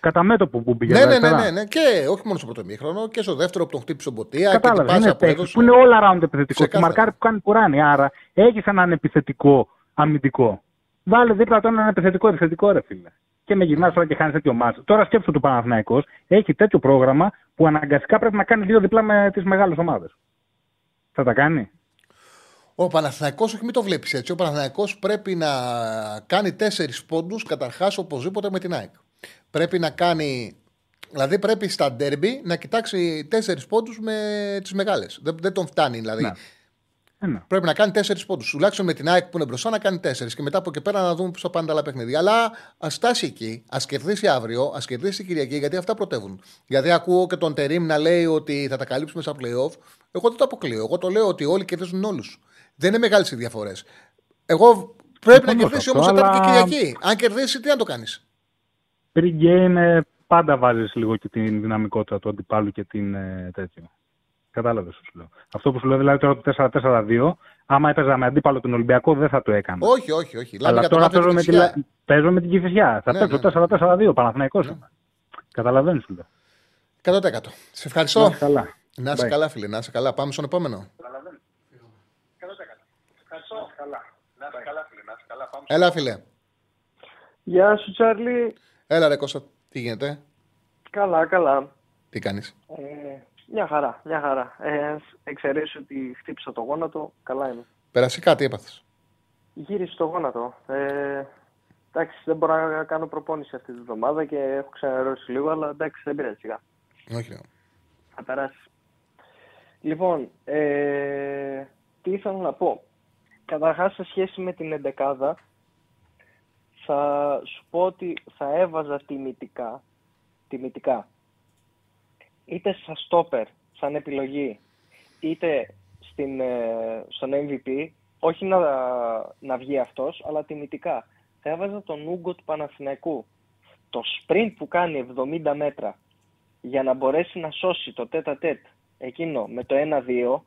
Κατά μέτωπο που πήγε. Ναι, ναι, ναι, αριστερά. ναι, ναι. Και όχι μόνο στο πρώτο μήχρονο και στο δεύτερο που τον χτύπησε ο Μποτία και την Κατάλαβες. πάσα Είναι που παίκτη έδωσε. που είναι all around επιθετικός. Και Ξεκάθαρα. μαρκάρι που κάνει κουράνι. Άρα έχεις έναν επιθετικό αμυντικό. Βάλε δίπλα του έναν επιθετικό επιθετικό ρε φίλε. Και με γυρνάς τώρα και χάνεις τέτοιο μάτσο. Τώρα σκέψου του Παναθηναϊκός έχει τέτοιο πρόγραμμα που αναγκαστικά πρέπει να κάνει δύο διπλά με τις μεγάλες ομάδες. Θα τα κάνει; Ο Παναθηναϊκός, όχι μην το βλέπεις έτσι. Ο Παναθηναϊκός πρέπει να κάνει τέσσερις πόντους καταρχάς οπωσδήποτε με την ΑΕΚ. Πρέπει να κάνει. Δηλαδή πρέπει στα ντέρμπι να κοιτάξει τέσσερις πόντους με τις μεγάλες. Δεν, δεν τον φτάνει δηλαδή. Ναι. Ε, ναι. Πρέπει να κάνει τέσσερις πόντους. Τουλάχιστον με την ΑΕΚ που είναι μπροστά να κάνει τέσσερις και μετά από εκεί πέρα να δούμε πώς θα πάνε τα άλλα παιχνίδια. Αλλά ας φτάσει εκεί, ας κερδίσει αύριο, ας κερδίσει την Κυριακή, γιατί αυτά πρωτεύουν. Γιατί ακούω και τον Τερήμ να λέει ότι θα τα καλύψουμε στα playoff. Εγώ δεν το αποκλείω. Εγώ το λέω ότι όλοι κερδίζουν όλους. Δεν είναι μεγάλες οι διαφορές. Εγώ πρέπει να Συμφωνώ κερδίσει σε όμως αυτό, Τετάρτη και αλλά- Κυριακή. Αν κερδίσει, τι να το κάνεις; Pre-game ε, πάντα βάζεις λίγο και την δυναμικότητα του αντιπάλου και την ε, τέτοιο. Κατάλαβες σου λέω. Αυτό που σου λέω δηλαδή τώρα το 4-4-2, άμα έπαιζα με αντίπαλο τον Ολυμπιακό δεν θα το έκανα. Όχι, όχι, όχι. Λάβει Αλλά για το τώρα μάτι παίζω του με, τη, Κηφισιά. Λα- παίζω με την Κυφυσιά. Θα Ναι, παίξω 4-4-2, Παναθηναϊκός είμαι. Καταλαβαίνεις σου λέω. 100%. Σε ευχαριστώ. Να είσαι καλά. Να είσαι Bye. καλά, φίλε. Να είσαι καλά. Πάμε στον επόμενο. Έλα, φίλε. Γεια σου, Τσάρλι. Έλα, ρε Κώστα. Τι γίνεται, Καλά, καλά. τι κάνεις; Ε, μια χαρά, μια χαρά. Ε, εξαιρέσει ότι χτύπησα το γόνατο, καλά είμαι. Περασικά, τι έπαθες; Γύρισε το γόνατο. Ε, εντάξει, δεν μπορώ να κάνω προπόνηση αυτή τη βδομάδα και έχω ξαναρρώσει λίγο, αλλά εντάξει, δεν πειράζει σιγά. Όχι, ρε. Θα περάσεις. Λοιπόν, ε, τι ήθελα να πω. Καταρχάς, σε σχέση με την εντεκάδα, θα σου πω ότι θα έβαζα τιμητικά, τιμητικά, είτε σαν στόπερ, σαν επιλογή, είτε στην, ε, στον MVP, όχι να, να βγει αυτός, αλλά τιμητικά. Θα έβαζα τον Ούγκο του Παναθηναϊκού. Το sprint που κάνει 70 μέτρα για να μπορέσει να σώσει το τέτα τέτ εκείνο με το 1-2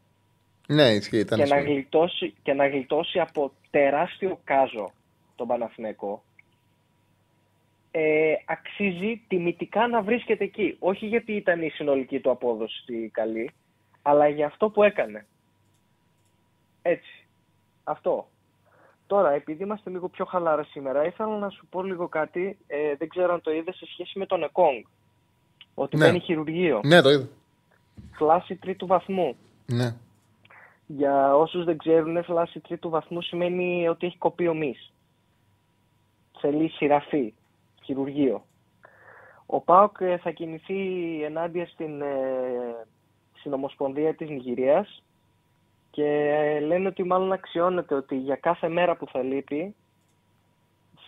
Ναι, ισχύει, ήταν και να, ισχύει. γλιτώσει, και να γλιτώσει από τεράστιο κάζο τον Παναθηναϊκό ε, αξίζει τιμητικά να βρίσκεται εκεί. Όχι γιατί ήταν η συνολική του απόδοση καλή, αλλά για αυτό που έκανε. Έτσι. Αυτό. Τώρα, επειδή είμαστε λίγο πιο χαλάρα σήμερα, ήθελα να σου πω λίγο κάτι. Ε, δεν ξέρω αν το είδες σε σχέση με τον Εκόνγκ. Ότι Ναι. μπαίνει χειρουργείο. Ναι, το είδα. Φλάση τρίτου βαθμού. Ναι. Για όσους δεν ξέρουν, φλάση τρίτου βαθμού σημαίνει ότι έχει κοπεί ο μυς. Θέλει σειραφή, χειρουργείο. Ο ΠΑΟΚ ε, θα κινηθεί ενάντια στην, ε, στην Ομοσπονδία της Νιγηρίας και ε, λένε ότι μάλλον αξιώνεται ότι για κάθε μέρα που θα λείπει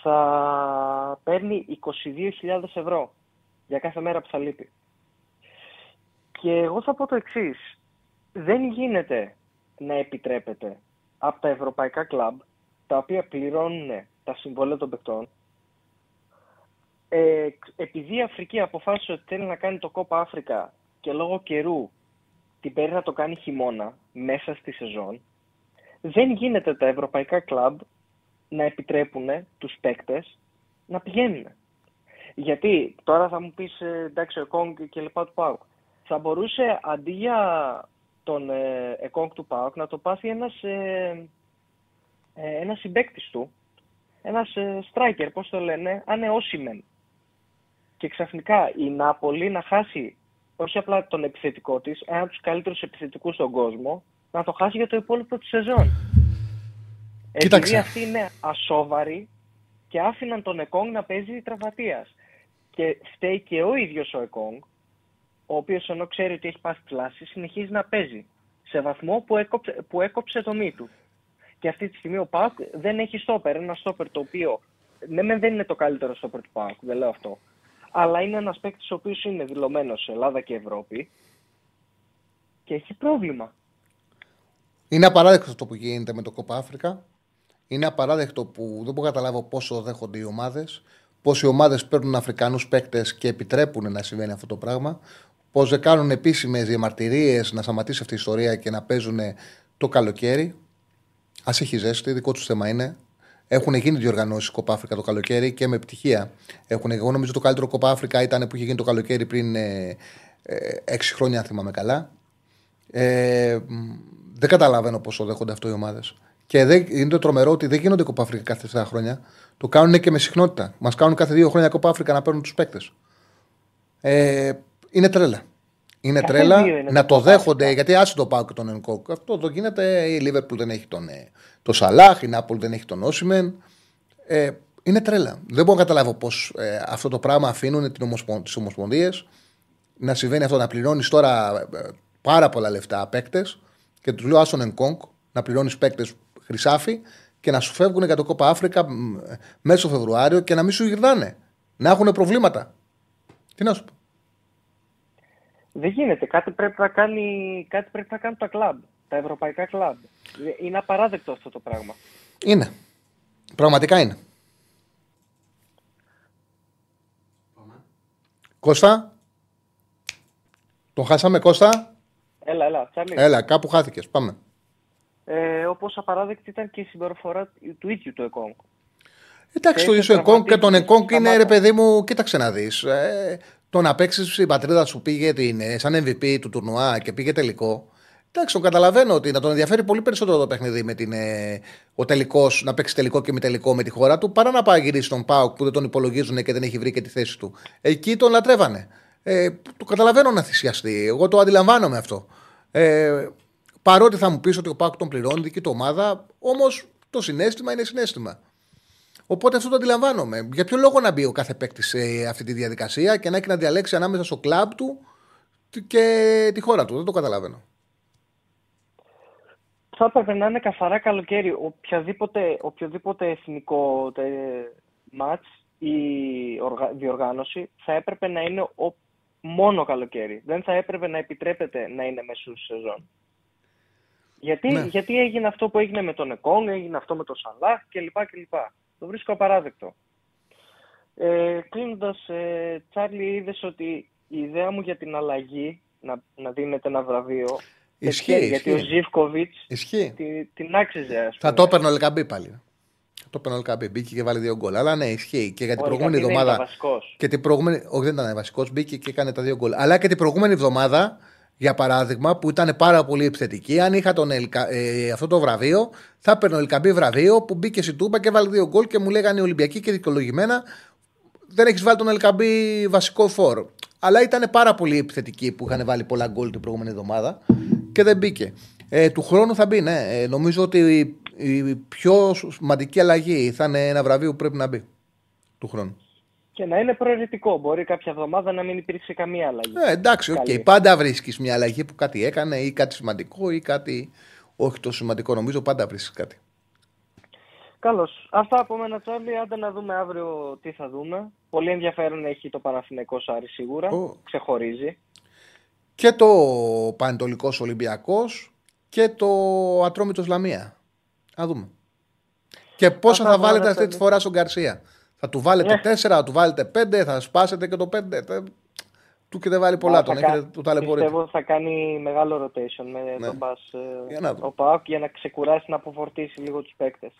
θα παίρνει 22.000 ευρώ για κάθε μέρα που θα λείπει. Και εγώ θα πω το εξής. Δεν γίνεται να επιτρέπεται από τα ευρωπαϊκά κλαμπ, τα οποία πληρώνουν τα συμβόλαια των παικτών, ε, επειδή η Αφρική αποφάσισε ότι θέλει να κάνει το κόπα Αφρικα και λόγω καιρού την παίρνει να το κάνει χειμώνα μέσα στη σεζόν, δεν γίνεται τα ευρωπαϊκά κλαμπ να επιτρέπουν τους παίκτες να πηγαίνουν. Γιατί τώρα θα μου πεις ε, εντάξει ο Εκόνγκ και λοιπά του ΠΑΟΚ. Θα μπορούσε αντί για τον ε, Εκόνγκ του ΠΑΟΚ να το πάθει ένας, ε, ε, ένας συμπαίκτης του, ένας ε, striker, πώς το λένε, ανεώσιμεν. Και ξαφνικά η Νάπολη να χάσει όχι απλά τον επιθετικό της, ένα από τους καλύτερους επιθετικούς στον κόσμο, να το χάσει για το υπόλοιπο της σεζόν. Κοίταξε. Επειδή αυτοί είναι ασόβαροι και άφηναν τον Εκόνγκ να παίζει τραυματίας. Και φταίει και ο ίδιος ο Εκόνγκ, ο οποίος ενώ ξέρει ότι έχει πάθει κλάση, συνεχίζει να παίζει σε βαθμό που έκοψε, που έκοψε το μη του. Και αυτή τη στιγμή ο Πάουκ δεν έχει στόπερ. Ένα στόπερ το οποίο ναι, μεν δεν είναι το καλύτερο στόπερ του Πάουκ, δεν λέω αυτό. Αλλά είναι ένας παίκτης ο οποίος είναι δηλωμένος σε Ελλάδα και Ευρώπη και έχει πρόβλημα. Είναι απαράδεκτο αυτό που γίνεται με το Κόπα Αφρικα. Είναι απαράδεκτο που δεν μπορώ να καταλάβω πόσο δέχονται οι ομάδες. Πώ οι ομάδες παίρνουν Αφρικανούς παίκτες και επιτρέπουν να συμβαίνει αυτό το πράγμα. Πώς δεν κάνουν επίσημες διαμαρτυρίες να σταματήσει αυτή η ιστορία και να παίζουν το καλοκαίρι. Α έχει ζέστη, δικό τους θέμα είναι. Έχουν γίνει διοργανώσεις Κόπα Αφρικα το καλοκαίρι και με επιτυχία. Έχουν, εγώ νομίζω το καλύτερο Κόπα Αφρικα ήταν που είχε γίνει το καλοκαίρι πριν ε, ε, 6 χρόνια, αν θυμάμαι καλά. Ε, μ, δεν καταλαβαίνω πόσο δέχονται αυτό οι ομάδες. Και δεν, είναι το τρομερό ότι δεν γίνονται Κόπα Αφρικα κάθε 4 χρόνια. Το κάνουν και με συχνότητα. Μας κάνουν κάθε 2 χρόνια Κόπα Αφρικα να παίρνουν τους παίκτες. Ε, είναι τρέλα. Είναι Κάθε τρέλα δύο είναι να το το Copa δέχονται γιατί άσε το πάω και τον Ενκόκ. Αυτό το γίνεται. Η Λίβερπουλ δεν έχει τον ε, το Σαλάχ, η Νάπολ δεν έχει τον Όσιμεν. Ε, είναι τρέλα. Δεν μπορώ να καταλάβω πώς ε, αυτό το πράγμα αφήνουν τις ομοσπονδίες να συμβαίνει αυτό. Να πληρώνεις τώρα ε, πάρα πολλά λεφτά παίκτες και τους λέω άσον Ενκόκ να πληρώνεις παίκτες χρυσάφι και να σου φεύγουν για το Κόπα Αφρικα μ, μέσω Φεβρουάριο και να μην σου γυρνάνε. Να έχουν προβλήματα. Τι να σου πω. Δεν γίνεται. Κάτι πρέπει να κάνει, κάτι πρέπει να κάνουν τα κλαμπ, τα ευρωπαϊκά κλαμπ. Είναι απαράδεκτο αυτό το πράγμα. Είναι. Πραγματικά είναι. Κώστα. Τον χάσαμε, Κώστα. Έλα, έλα, Τσάρλι. Έλα, κάπου χάθηκες. Πάμε. Ε, όπως απαράδεκτη ήταν και η συμπεριφορά του ίδιου του Εκόνγκ. Εντάξει, το Και ίσο Εκόνγκ και τον τραυματίστηκε Εκόνγκ είναι, ρε σταμάτα. παιδί μου, κοίταξε να δεις. Ε, το να παίξεις η πατρίδα σου πήγε την, ε, σαν MVP του τουρνουά και πήγε τελικό. Εντάξει, το καταλαβαίνω ότι να τον ενδιαφέρει πολύ περισσότερο το παιχνίδι με την, ε, ο τελικός, να παίξει τελικό και μη τελικό με τη χώρα του, παρά να πάει γυρίσει στον Πάουκ που δεν τον υπολογίζουν και δεν έχει βρει και τη θέση του. Εκεί τον λατρεύανε. Ε, το καταλαβαίνω να θυσιαστεί. Εγώ το αντιλαμβάνομαι αυτό. Ε, παρότι θα μου πεις ότι ο Πάουκ τον πληρώνει, δική του ομάδα, όμως το συνέστημα είναι συνέστημα. Οπότε αυτό το αντιλαμβάνομαι. Για ποιο λόγο να μπει ο κάθε παίκτης σε αυτή τη διαδικασία και να έχει να διαλέξει ανάμεσα στο κλαμπ του και τη χώρα του. Δεν το καταλαβαίνω. Θα έπρεπε να είναι καθαρά καλοκαίρι. Οποιαδήποτε, οποιοδήποτε εθνικό τε, μάτς ή οργα- διοργάνωση θα έπρεπε να είναι ο, μόνο καλοκαίρι. Δεν θα έπρεπε να επιτρέπεται να είναι μέσω σεζόν. Γιατί, Ναι. γιατί έγινε αυτό που έγινε με τον Εκόν, έγινε αυτό με τον Σαλάχ κλπ. κλπ. Το βρίσκω απαράδεκτο. Ε, Κλείνοντας, ε, Τσάρλι, είδες ότι η ιδέα μου για την αλλαγή να, να δίνεται ένα βραβείο. Ισχύει, γιατί- Γιατί ο ισχύει. Ζήφκοβιτς Ισχύει. τη, την άξιζε, ας πούμε. Θα το έπαιρνε ο Λεκαμπή πάλι. Θα το έπαιρνε ο Λεκαμπή. Μπήκε και βάλει δύο γκολ. Αλλά ναι, ισχύει. Και για την Ο προηγούμενη Λεκαμπή δεν εβδομάδα. ήταν βασικός. Και την προηγούμενη. Όχι, δεν ήταν βασικός. Μπήκε και έκανε τα δύο γκολ. Αλλά και την προηγούμενη εβδομάδα για παράδειγμα, που ήταν πάρα πολύ επιθετική. Αν είχα τον Ελκα, ε, αυτό το βραβείο, θα έπαιρνε ο Ελκαμπή βραβείο που μπήκε στην Τούμπα και βάλε δύο γκολ και μου λέγανε οι Ολυμπιακοί και δικαιολογημένα δεν έχει βάλει τον Ελκαμπή βασικό φόρο. Αλλά ήταν πάρα πολύ επιθετική που είχαν βάλει πολλά γκολ την προηγούμενη εβδομάδα και δεν μπήκε. Ε, του χρόνου θα μπει, ναι. Ε, νομίζω ότι η, η πιο σημαντική αλλαγή θα είναι ένα βραβείο που πρέπει να μπει του χρόνου. Και να είναι προαιρετικό. Μπορεί κάποια εβδομάδα να μην υπήρξε καμία αλλαγή. Ε, εντάξει, οκ. Okay. Πάντα βρίσκεις μια αλλαγή που κάτι έκανε ή κάτι σημαντικό ή κάτι όχι τόσο σημαντικό. Νομίζω πάντα βρίσκεις κάτι. Καλώς. Αυτά από μένα, Τσάρλι. Άντε να δούμε αύριο τι θα δούμε. Πολύ ενδιαφέρον έχει το Παναθηναϊκό Σάρι σίγουρα. Oh. Ξεχωρίζει. Και το Πανετολικός Ολυμπιακός και το Ατρόμητος Λαμία. Α δούμε. Και πόσα θα βάλετε αυτή τη φορά στον Γκαρσία. Θα του βάλετε 4, θα του βάλετε 5, θα σπάσετε και το 5. Του και δεν βάλει πολλά, τον έχετε το ταλαιπωρεί. Πιστεύω ότι θα κάνει μεγάλο rotation με ναι. τον Μπας ε, ο Πάοκ για να ξεκουράσει να αποφορτήσει λίγο τους παίκτες.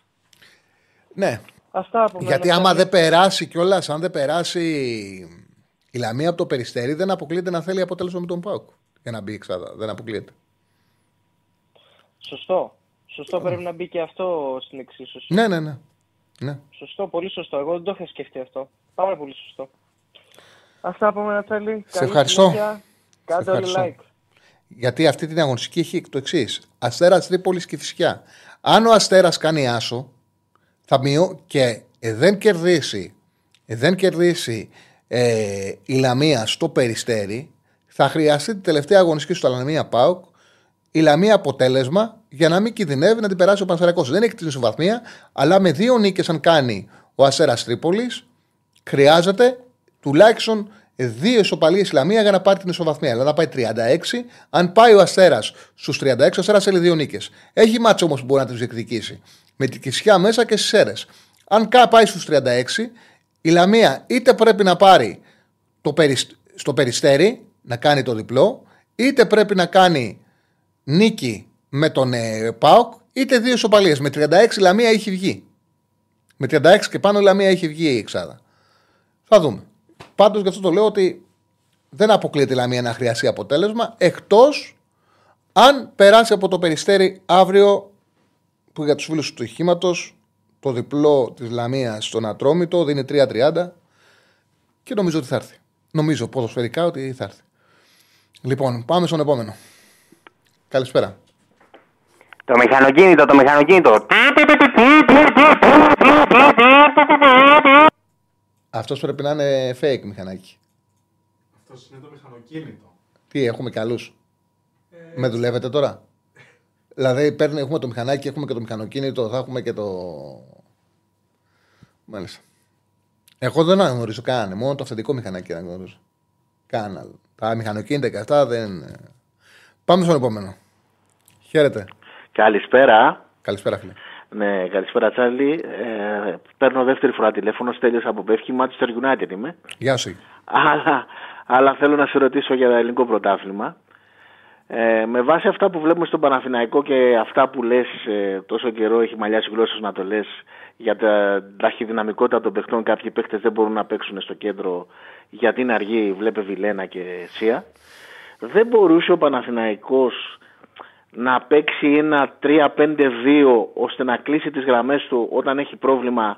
Ναι. Αυτά από Γιατί άμα δεν περάσει κιόλας, αν δεν περάσει η Λαμία από το περιστέρι, δεν αποκλείεται να θέλει αποτέλεσμα με τον Πάοκ. Για να μπει εξάδα. Δεν αποκλείεται. Σωστό. Σωστό πρέπει να μπει και αυτό στην εξίσωση. Ναι, ναι, ναι. Ναι. Σωστό, πολύ σωστό. Εγώ δεν το είχα σκεφτεί αυτό. Πάρα πολύ σωστό. Αυτά από μένα θέλει. Σε ευχαριστώ. Κάντε όλοι like. Γιατί αυτή την αγωνιστική έχει το εξής. Αστέρας Τρίπολης και Φυσιά. Αν ο Αστέρας κάνει άσο, θα μειώ και ε, δεν κερδίσει, ε, δεν κερδίσει ε, η Λαμία στο περιστέρι, θα χρειαστεί την τελευταία αγωνιστική στο Λαμία Πάουκ η Λαμία αποτέλεσμα για να μην κινδυνεύει να την περάσει ο Πανσεραϊκός. Δεν έχει την ισοβαθμία, αλλά με δύο νίκες, αν κάνει ο Αστέρα Τρίπολης, χρειάζεται τουλάχιστον δύο ισοπαλίες Λαμία για να πάρει την ισοβαθμία. Δηλαδή να πάει 36. Αν πάει ο Αστέρα στους 36, ο Αστέρα θέλει δύο νίκες. Έχει μάτσο όμως που μπορεί να τις διεκδικήσει. Με την Κισιά μέσα και στις αίρε. Αν πάει στους 36, η Λαμία είτε πρέπει να πάρει το στο περιστέρι να κάνει το διπλό, είτε πρέπει να κάνει νίκη με τον ε, ΠΑΟΚ, είτε δύο ισοπαλίες. Με 36 η Λαμία έχει βγει. Με 36 και πάνω η Λαμία έχει βγει η Εξάδα. Θα δούμε. Πάντως γι' αυτό το λέω ότι δεν αποκλείεται η Λαμία να χρειαστεί αποτέλεσμα εκτός αν περάσει από το περιστέρι αύριο που για τους φίλους του ηχήματο το διπλό της Λαμίας στον Ατρόμητο δίνει 3-30 και νομίζω ότι θα έρθει. Νομίζω ποδοσφαιρικά ότι θα έρθει. Λοιπόν, πάμε στον επόμενο. Καλησπέρα. Το μηχανοκίνητο, το μηχανοκίνητο. Αυτός πρέπει να είναι fake μηχανάκι. Αυτός είναι το μηχανοκίνητο. Τι, έχουμε καλού. Ε... Με δουλεύετε τώρα; δηλαδή, παίρνει, έχουμε το μηχανάκι, έχουμε και το μηχανοκίνητο, θα έχουμε και το. Μάλιστα. Εγώ δεν αναγνωρίζω καν. Μόνο το αυθεντικό μηχανάκι αναγνωρίζω. Καν Τα μηχανοκίνητα και αυτά δεν. Πάμε στον επόμενο. Χαίρετε. Καλησπέρα. Καλησπέρα, φίλε. Ναι, καλησπέρα Τσάρλι. Ε, παίρνω δεύτερη φορά τηλέφωνο, στέλνεις από Πεύχη, Manchester United είμαι. Γεια σου. Αλλά, αλλά θέλω να σε ρωτήσω για το ελληνικό πρωτάθλημα. Ε, με βάση αυτά που βλέπουμε στον Παναθηναϊκό και αυτά που λες ε, τόσο καιρό έχει μαλλιάσει γλώσσες να το λες για τα ταχυδυναμικότητα των παιχτών κάποιοι παίχτες δεν μπορούν να παίξουν στο κέντρο γιατί είναι αργή βλέπε Βιλένα και Σία δεν μπορούσε ο Παναθηναϊκός να παίξει ένα 3-5-2 ώστε να κλείσει τις γραμμές του όταν έχει πρόβλημα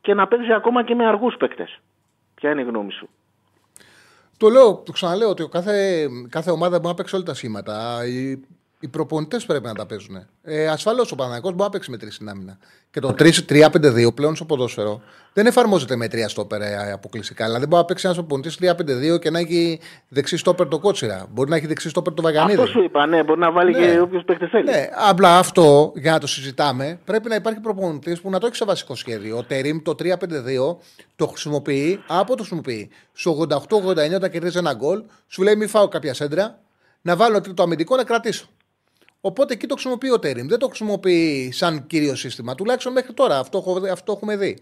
και να παίξει ακόμα και με αργούς παίκτες. Ποια είναι η γνώμη σου; Το λέω, το ξαναλέω ότι κάθε, κάθε ομάδα μπορεί να παίξει όλα τα σχήματα οι προπονητές πρέπει να τα παίζουν. Ε, Ασφαλώς ο Παναγιώ μπορεί να παίξει με τρεις στην άμυνα. Και το 3-5-2 πλέον στο ποδόσφαιρο δεν εφαρμόζεται με τρία στόπερ ε, αποκλειστικά. Δηλαδή μπορεί να παίξει ένας προπονητής 3-5-2 και να έχει δεξί στόπερ το κότσιρα. Μπορεί να έχει δεξί στόπερ το βαγανίδι. Αυτό σου είπα, ναι, μπορεί να βάλει ναι. και όποιος παίκτη θέλει. Ναι, απλά αυτό για να το συζητάμε πρέπει να υπάρχει προπονητής που να το έχει σε βασικό σχέδιο. Ο Τερήμ το 3-5-2 το χρησιμοποιεί, από το χρησιμοποιεί. Στο 88-89 όταν κερδίζει ένα γκολ, σου λέει μη φάω κάποια σέντρα, να βάλω το αμυντικό να κρατήσω. Οπότε εκεί το χρησιμοποιεί ο Τέριμ. Δεν το χρησιμοποιεί σαν κύριο σύστημα. Τουλάχιστον μέχρι τώρα. Αυτό, αυτό έχουμε δει.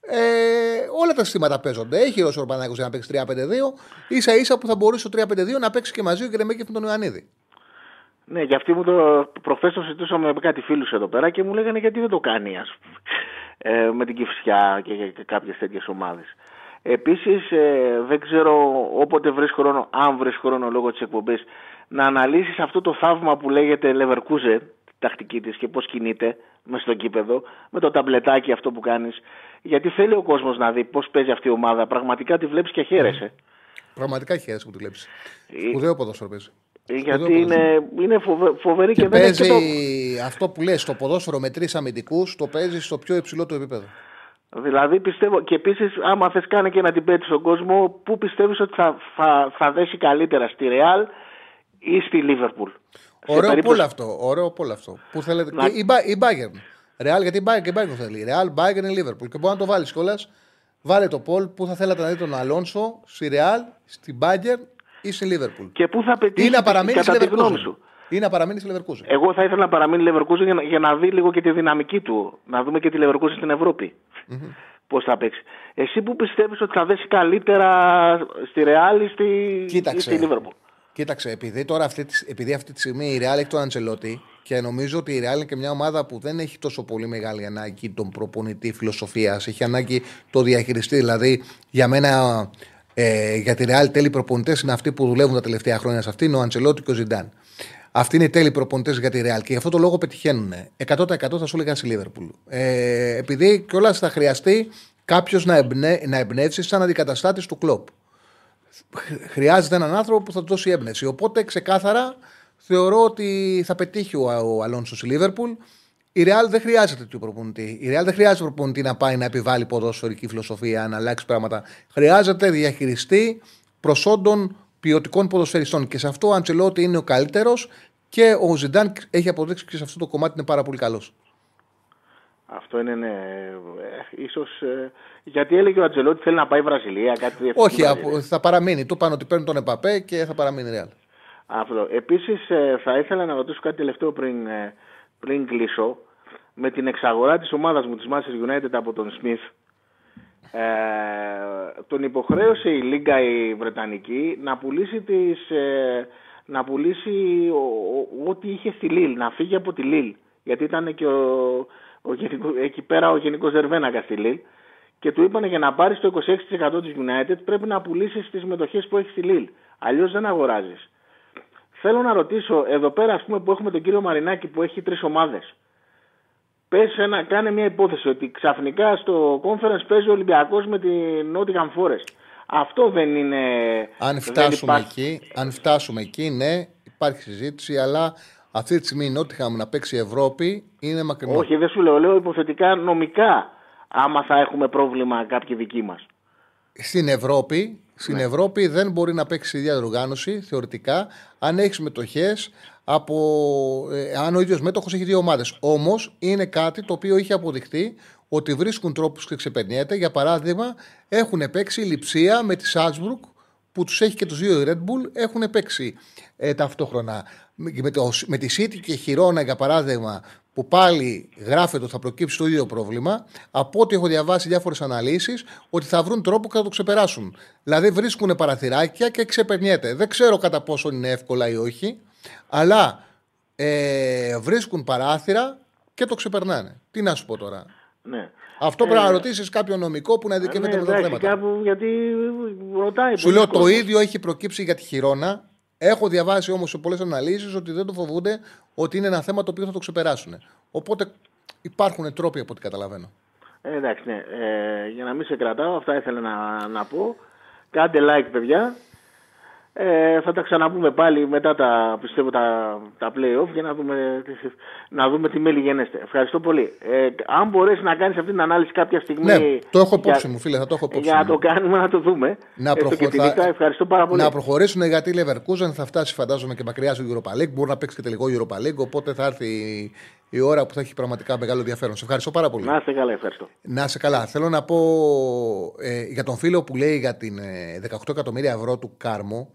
Ε, όλα τα συστήματα παίζονται. Έχει ο Παναγιώτης για να παίξει 3-5-2. σα ίσα που θα μπορούσε το 3-5-2 να παίξει και μαζί ο Γκρεμέκη με τον Ιωαννίδη. Ναι, για αυτή μου το προχθέ το συζητούσαμε με κάτι φίλους εδώ πέρα και μου λέγανε γιατί δεν το κάνει ας πούμε, ε, με την Κυφσιά και, και, και κάποιες τέτοιες ομάδες. Επίσης, ε, δεν ξέρω όποτε βρεις χρόνο, αν βρεις χρόνο λόγω της εκπομπής, να αναλύσεις αυτό το θαύμα που λέγεται Leverkusen, τη τακτική της και πώς κινείται μέσα στο κήπεδο, με το ταμπλετάκι αυτό που κάνεις. Γιατί θέλει ο κόσμος να δει πώς παίζει αυτή η ομάδα. Πραγματικά τη βλέπεις και χαίρεσαι. Πραγματικά χαίρεσαι που τη βλέπεις. Ε, Σπουδαίο ποδόσφαιρο παίζεις. Γιατί είναι, είναι φοβε- φοβερή και, Και δεν έχει παίζει και το... αυτό που λες, το ποδόσφαιρο με τρεις αμυντικούς, το παίζεις στο πιο υψηλό του επίπεδο. Δηλαδή πιστεύω και επίσης, άμα θες κάνει και ένα debate στον κόσμο, πού πιστεύεις ότι θα, θα, θα δέσει καλύτερα, στη Real ή στη Liverpool. Σε Ωραίο περίπτωση- πόλο αυτό. Ωραίο πόλο αυτό. Που θέλετε. Να- Και η, Μπα- η Bayern. Real γιατί η Bayern και η Bayern θέλει. Real, Bayern, η Liverpool. Και μπορεί να το βάλεις κιόλας. Βάλε το πόλ που θα θέλατε να δείτε τον Αλόνσο στη Real, στην Bayern ή στη Liverpool. Και πού θα πετύχει Ή να παραμείνει στη κατά τη γνώμη Leverkusen. σου. Ή να παραμείνει στη Leverkusen. Εγώ θα ήθελα να παραμείνει η Leverkusen για να, για να δει λίγο και τη δυναμική του. Να δούμε και τη Leverkusen στην Ευρωπη Πώς θα παίξει. Εσύ που πιστεύεις ότι θα δέσει καλύτερα στη Real ή στη, ή Κοίταξε. στη Liverpool; Κοίταξε, επειδή τώρα αυτή, τη- επειδή αυτή τη στιγμή η Real έχει τον Αντσελότη και νομίζω ότι η Real είναι και μια ομάδα που δεν έχει τόσο πολύ μεγάλη ανάγκη τον προπονητή φιλοσοφίας. Έχει ανάγκη το διαχειριστή. Δηλαδή, για μένα, ε, για τη Real τέλειοι προπονητές είναι αυτοί που δουλεύουν τα τελευταία χρόνια σε αυτή, είναι ο Αντσελότη και ο Ζιντάν. Αυτοί είναι οι τέλειοι προπονητές για τη Real και γι' αυτό το λόγο πετυχαίνουν. 100% θα σου έλεγα στη Λίβερπουλ. Ε, επειδή κιόλας θα χρειαστεί κάποιος να, εμπνε, να εμπνεύσει σαν αντικαταστάτης του κλοπ χρειάζεται έναν άνθρωπο που θα του δώσει έμπνευση. Οπότε ξεκάθαρα θεωρώ ότι θα πετύχει ο, ο Αλόνσο στη Λίβερπουλ. Η Real δεν χρειάζεται τέτοιο προπονητή. Η Real δεν χρειάζεται προπονητή να πάει να επιβάλλει ποδοσφαιρική φιλοσοφία, να αλλάξει πράγματα. Χρειάζεται διαχειριστή προσόντων ποιοτικών ποδοσφαιριστών. Και σε αυτό ο Αντσελότη είναι ο καλύτερος και ο Ζιντάν έχει αποδείξει και σε αυτό το κομμάτι είναι πάρα πολύ καλός. Αυτό είναι, ναι, ε, ίσως, ε, γιατί έλεγε ο Ατζελότη θέλει να πάει Βραζιλία, κάτι τέτοιο. Όχι, στην Βραζιλία. απο- θα παραμείνει. Του πάνε ότι παίρνουν τον Επαπέ και θα παραμείνει η Real. Αυτό. Επίσης ε, θα ήθελα να ρωτήσω κάτι τελευταίο πριν, ε, πριν κλείσω. Με την εξαγορά της ομάδας μου της Manchester United από τον Smith ε, τον υποχρέωσε η Λίγκα η Βρετανική να πουλήσει, τις, ε, να πουλήσει ο- ο- ό,τι είχε στη Λίλ, να φύγει από τη Λίλ. Γιατί ήταν και ο, ο, γενικό- εκεί πέρα ο Γενικός Δερβένακα στη Λίλ και του είπανε για να πάρεις το 26% της United πρέπει να πουλήσεις τις μετοχές που έχει στη Λίλ. Αλλιώς δεν αγοράζεις. Θέλω να ρωτήσω, εδώ πέρα ας πούμε που έχουμε τον κύριο Μαρινάκη που έχει τρεις ομάδες. Πες ένα, κάνε μια υπόθεση ότι ξαφνικά στο conference παίζει ο Ολυμπιακός με την Nottingham Forest. Αυτό δεν είναι... Αν δεν φτάσουμε, υπάρχει- εκεί, αν φτάσουμε εκεί, ναι, υπάρχει συζήτηση, αλλά αυτή τη στιγμή η Νότιχαμ να παίξει Ευρώπη είναι μακρινό. Όχι, δεν σου λέω, λέω υποθετικά νομικά άμα θα έχουμε πρόβλημα κάποιοι δικοί μας. Στην Ευρώπη, στην Ναι. Ευρώπη δεν μπορεί να παίξει ίδια διοργάνωση θεωρητικά αν έχεις μετοχές από. Ε, αν ο ίδιος μέτοχος έχει δύο ομάδες. Όμως είναι κάτι το οποίο είχε αποδειχθεί ότι βρίσκουν τρόπους και ξεπερνιέται. Για παράδειγμα, έχουν παίξει η Λιψία με τη Σάλτσμπουργκ που τους έχει και τους δύο η Red Bull έχουν παίξει ε, ταυτόχρονα. Με, με το, με τη City και Χιρόνα, για παράδειγμα, που πάλι γράφεται ότι θα προκύψει το ίδιο πρόβλημα, από ό,τι έχω διαβάσει διάφορες αναλύσεις, ότι θα βρουν τρόπο και θα το ξεπεράσουν. Δηλαδή βρίσκουν παραθυράκια και ξεπερνιέται. Δεν ξέρω κατά πόσο είναι εύκολα ή όχι, αλλά ε, βρίσκουν παράθυρα και το ξεπερνάνε. Τι να σου πω τώρα; Ναι. Αυτό πρέπει Ε, να ρωτήσεις κάποιον νομικό που να ειδικεύεται ναι, με τα εντάξει, θέματα. κάπου γιατί ρωτάει. Σου πολλοί λέω το κόσμος. ίδιο έχει προκύψει για τη χειρόνα. Έχω διαβάσει όμως σε πολλές αναλύσεις ότι δεν το φοβούνται ότι είναι ένα θέμα το οποίο θα το ξεπεράσουν. Οπότε υπάρχουν τρόποι από ό,τι καταλαβαίνω. Ε, εντάξει, ναι. Ε, για να μην σε κρατάω, αυτά ήθελα να, να πω. Κάντε like, παιδιά. Ε, θα τα ξαναπούμε πάλι μετά τα, πιστεύω, τα, τα play-off για να δούμε, να δούμε τι μέλη γενέστε. Ευχαριστώ πολύ. Ε, αν μπορέσει να κάνεις αυτή την ανάλυση κάποια στιγμή... Ναι, το έχω για- υπόψη μου, φίλε, θα το έχω υπόψη Για να μου. το κάνουμε, να το δούμε. Να, Έστω και προχω- τυπικά. θα- Ευχαριστώ πάρα πολύ. να προχωρήσουν γιατί η Leverkusen θα φτάσει, φαντάζομαι, και μακριά στο Europa League. Μπορεί να παίξει και τελικό Europa League. Οπότε θα έρθει η, η ώρα που θα έχει πραγματικά μεγάλο ενδιαφέρον. Σε ευχαριστώ πάρα πολύ. Να είστε καλά, ευχαριστώ. Να σε καλά. Θέλω να πω ε, για τον φίλο που λέει για την ε, 18 εκατομμύρια ευρώ του Κάρμο.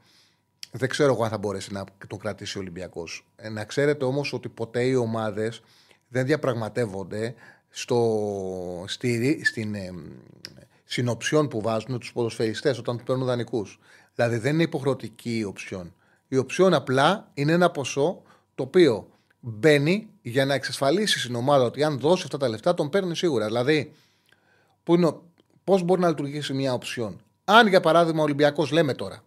Δεν ξέρω εγώ αν θα μπορέσει να τον κρατήσει ο Ολυμπιακός. Ε, να ξέρετε όμως ότι ποτέ οι ομάδες δεν διαπραγματεύονται στο, στη, στην ε, συνοψιόν που βάζουν τους ποδοσφαιριστές όταν του παίρνουν δανεικούς. Δηλαδή δεν είναι υποχρεωτική η οψιόν. Η οψιόν απλά είναι ένα ποσό το οποίο μπαίνει για να εξασφαλίσεις στην ομάδα ότι αν δώσει αυτά τα λεφτά τον παίρνει σίγουρα. Δηλαδή, που είναι, ο- πώς μπορεί να λειτουργήσει μια οψιόν. Αν για παράδειγμα ο Ολυμπιακός λέμε τώρα,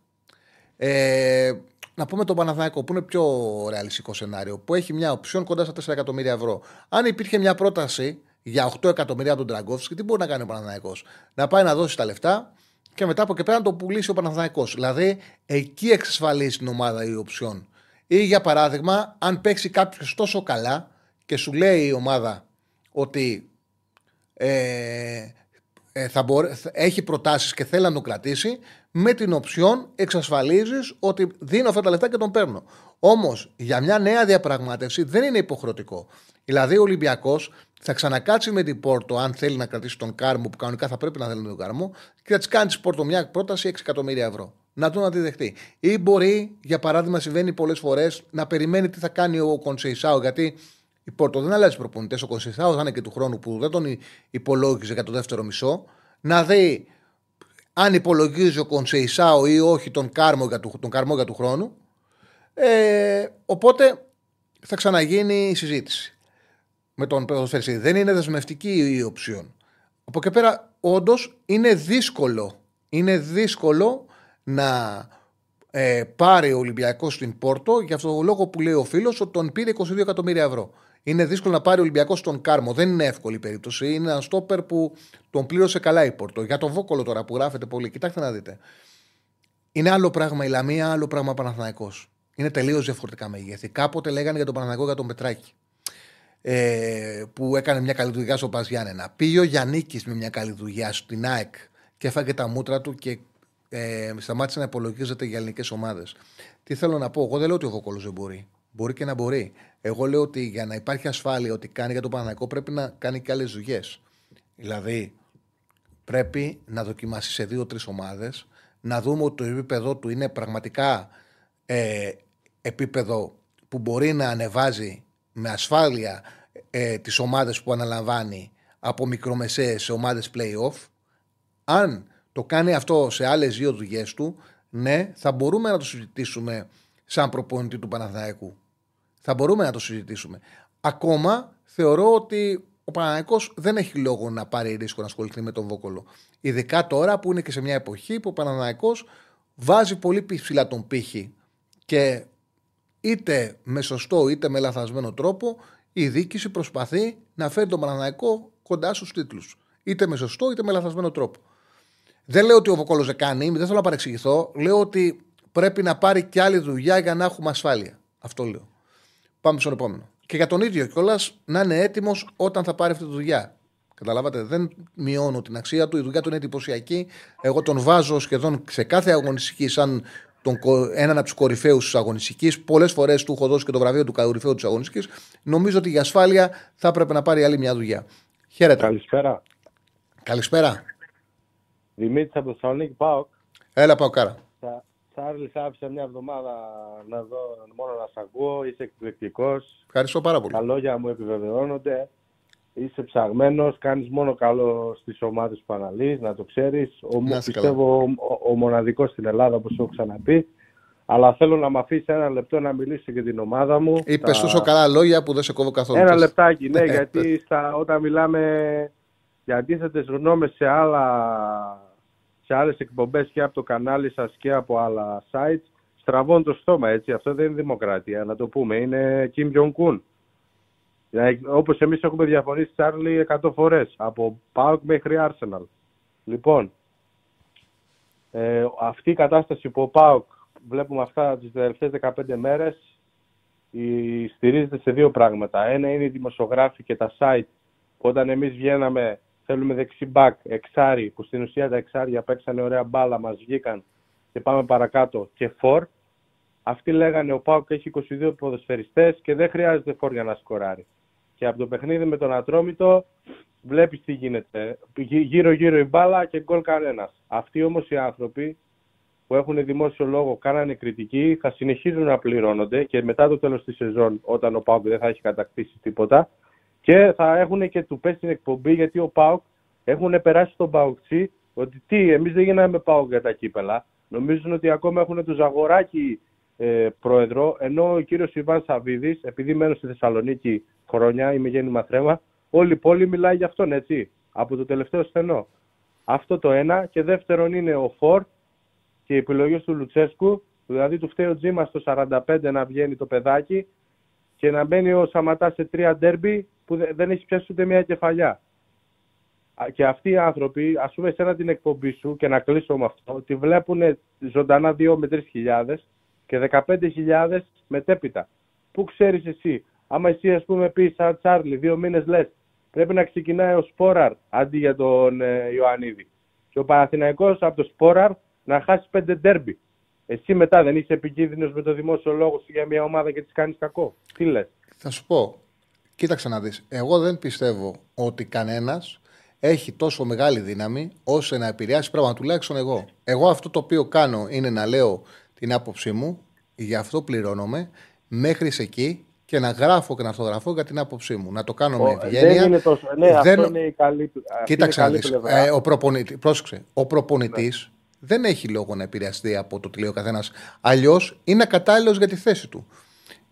ε, να πούμε τον Παναθηναϊκό που είναι πιο ρεαλιστικό σενάριο, που έχει μια οψιόν κοντά στα 4 εκατομμύρια ευρώ. Αν υπήρχε μια πρόταση για 8 εκατομμύρια από τον Τραγκόφσκι, τι μπορεί να κάνει ο Παναθηναϊκός; Να πάει να δώσει τα λεφτά και μετά από και πέρα να το πουλήσει ο Παναθηναϊκός. Δηλαδή εκεί εξασφαλίζει την ομάδα η οψιόν. Ή για παράδειγμα, αν παίξει κάποιος τόσο καλά και σου λέει η ομάδα ότι ε, ε, θα έχει προτάσεις και θέλει να το κρατήσει, με την οψιόν εξασφαλίζεις ότι δίνω αυτά τα λεφτά και τον παίρνω. Όμως για μια νέα διαπραγμάτευση δεν είναι υποχρεωτικό. Δηλαδή ο Ολυμπιακός θα ξανακάτσει με την Πόρτο, αν θέλει να κρατήσει τον Κάρμο, που κανονικά θα πρέπει να θέλει τον Κάρμο, και θα της κάνει της Πόρτο μια πρόταση 6 εκατομμύρια ευρώ. Να τον αντιδεχτεί. Ή μπορεί, για παράδειγμα, συμβαίνει πολλές φορές να περιμένει τι θα κάνει ο Κονσεϊσάο, γιατί η Πόρτο δεν αλλάζει προπονητές. Ο Κονσεϊσάο θα είναι και του χρόνου που δεν τον υπολόγιζε για το δεύτερο μισό. Να δει αν υπολογίζει ο Κονσεϊσάο ή όχι τον Κάρμο για του, τον Καρμό για του χρόνου. Ε, οπότε θα ξαναγίνει η συζήτηση με τον ποδοσφαιριστή. Δεν είναι δεσμευτική η οψιόν. Από εκεί πέρα, όντως είναι δύσκολο. Είναι δύσκολο να ε, πάρει ο Ολυμπιακός στην Πόρτο για αυτόν τον λόγο που λέει ο φίλος ότι τον πήρε 22 εκατομμύρια ευρώ. Είναι δύσκολο να πάρει ο Ολυμπιακός τον Κάρμο. Δεν είναι εύκολη η περίπτωση. Είναι ένα στόπερ που τον πλήρωσε καλά η Πόρτο. Για τον Βόκολο τώρα που γράφεται πολύ, κοιτάξτε να δείτε. Είναι άλλο πράγμα η Λαμία, άλλο πράγμα ο Παναθναϊκό. Είναι τελείως διαφορετικά μεγέθη. Κάποτε λέγανε για τον Παναθναϊκό για τον Πετράκη. Ε, που έκανε μια καλή δουλειά στο Πα Γιάννενα. Πήγε ο Γιάννη με μια καλή δουλειά στην ΑΕΚ και έφαγε τα μούτρα του και ε, σταμάτησε να υπολογίζεται για ελληνικές ομάδες. Τι θέλω να πω, εγώ δεν λέω ότι ο Βόκολος δεν μπορεί. Μπορεί και να μπορεί. Εγώ λέω ότι για να υπάρχει ασφάλεια ότι κάνει για το Παναγικό πρέπει να κάνει και άλλες δουλειές. Δηλαδή, πρέπει να δοκιμάσει σε δύο-τρεις ομάδες, να δούμε ότι το επίπεδο του είναι πραγματικά ε, επίπεδο που μπορεί να ανεβάζει με ασφάλεια ε, τις ομάδες που αναλαμβάνει από μικρομεσαίες σε ομάδες play-off. Αν το κάνει αυτό σε άλλες δύο δουλειές του, ναι, θα μπορούμε να το συζητήσουμε σαν προπονητή του Παναθηναϊκού. Θα μπορούμε να το συζητήσουμε. Ακόμα θεωρώ ότι ο Παναθηναϊκός δεν έχει λόγο να πάρει ρίσκο να ασχοληθεί με τον Βόκολο. Ειδικά τώρα που είναι και σε μια εποχή που ο Παναθηναϊκός βάζει πολύ ψηλά τον πύχη και είτε με σωστό είτε με λαθασμένο τρόπο η διοίκηση προσπαθεί να φέρει τον Παναθηναϊκό κοντά στους τίτλους. Είτε με σωστό είτε με λαθασμένο τρόπο. Δεν λέω ότι ο Βοκόλο δεν κάνει, δεν θέλω να παρεξηγηθώ. Λέω ότι πρέπει να πάρει και άλλη δουλειά για να έχουμε ασφάλεια. Αυτό λέω. Πάμε στον επόμενο. Και για τον ίδιο κιόλας να είναι έτοιμος όταν θα πάρει αυτή τη δουλειά. Καταλάβατε, δεν μειώνω την αξία του. Η δουλειά του είναι εντυπωσιακή. Εγώ τον βάζω σχεδόν σε κάθε αγωνιστική σαν τον, έναν από τους κορυφαίους της αγωνιστικής. Πολλές φορές του έχω δώσει και το βραβείο του κορυφαίου της αγωνιστικής. Νομίζω ότι για ασφάλεια θα έπρεπε να πάρει άλλη μια δουλειά. Χαίρετε. Καλησπέρα. Καλησπέρα. Δημήτρης από το Θεσσαλονίκη, πάω. Έλα, πάω κάρα. Τσάρλι, άφησα μια εβδομάδα να δω μόνο να σε ακούω. Είσαι εκπληκτικός. Ευχαριστώ πάρα πολύ. Τα λόγια μου επιβεβαιώνονται. Είσαι ψαγμένος, κάνεις μόνο καλό στις ομάδες που αναλύεις, να το ξέρεις. Ο, πιστεύω ο, ο, ο μοναδικός στην Ελλάδα, όπως έχω ξαναπεί. Αλλά θέλω να με αφήσεις ένα λεπτό να μιλήσεις για την ομάδα μου. Είπες τα... τόσο καλά λόγια που δεν σε κόβω καθόλου. Ένα λεπτάκι, ναι, γιατί στα, όταν μιλάμε για αντίθετες γνώμες σε, άλλα, σε άλλες εκπομπές και από το κανάλι σας και από άλλα sites, στραβώνουν το στόμα έτσι. Αυτό δεν είναι δημοκρατία, να το πούμε. Είναι Kim Jong-un. Όπως εμείς έχουμε διαφωνήσει, Τσάρλι, 100 φορές. Από ΠΑΟΚ μέχρι Arsenal. Λοιπόν, ε, αυτή η κατάσταση που ο ΠΑΟΚ βλέπουμε αυτά τις τελευταίες 15 μέρες η, στηρίζεται σε δύο πράγματα. Ένα είναι οι δημοσιογράφοι και τα site που όταν εμείς βγαίναμε θέλουμε δεξί μπακ, εξάρι, που στην ουσία τα εξάρια παίξανε ωραία μπάλα, μας βγήκαν και πάμε παρακάτω και φορ. Αυτοί λέγανε ο Πάουκ έχει 22 ποδοσφαιριστές και δεν χρειάζεται φορ για να σκοράρει. Και από το παιχνίδι με τον Ατρόμητο βλέπεις τι γίνεται. Γύρω-γύρω η μπάλα και γκολ κανένας. Αυτοί όμως οι άνθρωποι που έχουν δημόσιο λόγο, κάνανε κριτική, θα συνεχίζουν να πληρώνονται και μετά το τέλος της σεζόν, όταν ο Πάουκ δεν θα έχει κατακτήσει τίποτα, και θα έχουν και του πέσει την εκπομπή γιατί ο Πάουκ έχουν περάσει στον Παουκτσί ότι τι, εμείς δεν γίναμε Πάουκ για τα κύπελα. Νομίζουν ότι ακόμα έχουν του Ζαγοράκη ε, πρόεδρο, ενώ ο κύριος Ιβάν Σαββίδης, επειδή μένω στη Θεσσαλονίκη χρόνια, είμαι γέννημα θρέμα, όλη η πόλη μιλάει για αυτόν, έτσι, από το τελευταίο στενό. Αυτό το ένα. Και δεύτερον είναι ο Φορ και οι επιλογές του Λουτσέσκου, Δηλαδή του φταίει ο Τζίμας στο 45 να βγαίνει το παιδάκι και να μπαίνει ο Σαματάς σε τρία ντέρμπι που δε- δεν έχει πιάσει ούτε μια κεφαλιά. Α, Και αυτοί οι άνθρωποι, ας πούμε, σε ένα την εκπομπή σου και να κλείσω με αυτό, τη βλέπουν ζωντανά 2 με 3 χιλιάδες και 15.000 μετέπειτα. Πού ξέρεις εσύ, άμα εσύ, ας πούμε, πεις σαν Τσάρλι, δύο μήνες λες, πρέπει να ξεκινάει ο Σπόραρ αντί για τον ε, Ιωαννίδη. Και ο Παναθηναϊκός από το Σπόραρ να χάσει πέντε ντέρμπι. Εσύ μετά δεν είσαι επικίνδυνος με το δημόσιο λόγο σου για μια ομάδα και τη κάνεις κακό. Τι λες; Θα σου πω, κοίταξε να δεις. Εγώ δεν πιστεύω ότι κανένας έχει τόσο μεγάλη δύναμη ώστε να επηρεάσει πράγματα, τουλάχιστον εγώ. Εγώ αυτό το οποίο κάνω είναι να λέω την άποψή μου, γι' αυτό πληρώνομαι, μέχρι εκεί και να γράφω και να αυτογραφώ για την άποψή μου. Να το κάνω με Ο- ευγένεια. Δεν είναι τόσο. Ναι, Δεν- αυτό είναι η καλή, αυτή Κοίταξε είναι να η καλή δεις. πλευρά. Ναι. Ε, ο προπονητή, πρόσεξε, ο προπονητής δεν έχει λόγο να επηρεαστεί από το τι λέει ο καθένας. Αλλιώς είναι ακατάλληλος για τη θέση του.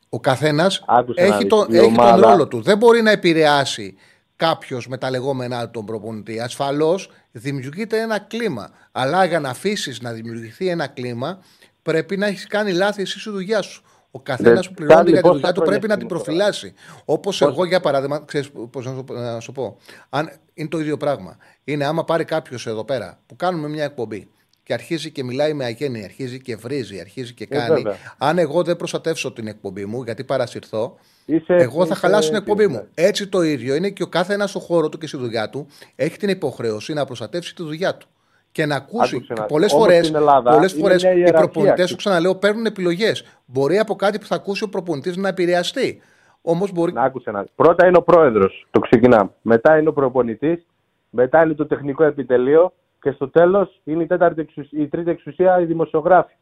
Ο καθένας Άκουσε να έχει, δεις, το, η έχει τον ομάδα- ρόλο του. Δεν μπορεί να επηρεάσει κάποιος με τα λεγόμενά του τον προπονητή. Ασφαλώς δημιουργείται ένα κλίμα. Αλλά για να αφήσεις να δημιουργηθεί ένα κλίμα, πρέπει να έχεις κάνει λάθη εσύ στη δουλειά σου. Ο καθένας Δεν- που πληρώνει Κάνει για τη πόσα δουλειά του χρόνια πρέπει να την στην προφυλάσει. Όπως εγώ, για παράδειγμα, ξέρεις πώς να, σου, να σου πω. Αν, είναι το ίδιο πράγμα. Είναι άμα πάρει κάποιος εδώ πέρα που κάνουμε μια εκπομπή και αρχίζει και μιλάει με αγένεια, αρχίζει και βρίζει, αρχίζει και Ε, κάνει. βέβαια. αν εγώ δεν προστατεύσω την εκπομπή μου, γιατί παρασυρθώ, Είσαι- εγώ θα είσαι χαλάσω την εκπομπή έτοιμος, μου. Έτσι το ίδιο είναι και ο κάθε ένα στο χώρο του και στη δουλειά του έχει την υποχρέωση να προστατεύσει τη δουλειά του. Και να ακούσει. Άκουσε να- Πολλές όμως φορέ στην Ελλάδα πολλές είναι φορές μια οι ιεραρχία. προπονητές, σου ξαναλέω, παίρνουν επιλογές. Μπορεί από κάτι που θα ακούσει ο προπονητής να επηρεαστεί. Όμως μπορεί. Να άκουσε να δεις. Πρώτα είναι ο πρόεδρος. Το ξεκινάμε. Μετά είναι ο προπονητής. Μετά είναι το τεχνικό επιτελείο. Και στο τέλος είναι η, τέταρτη εξουσία, η τρίτη εξουσία, η δημοσιογράφη.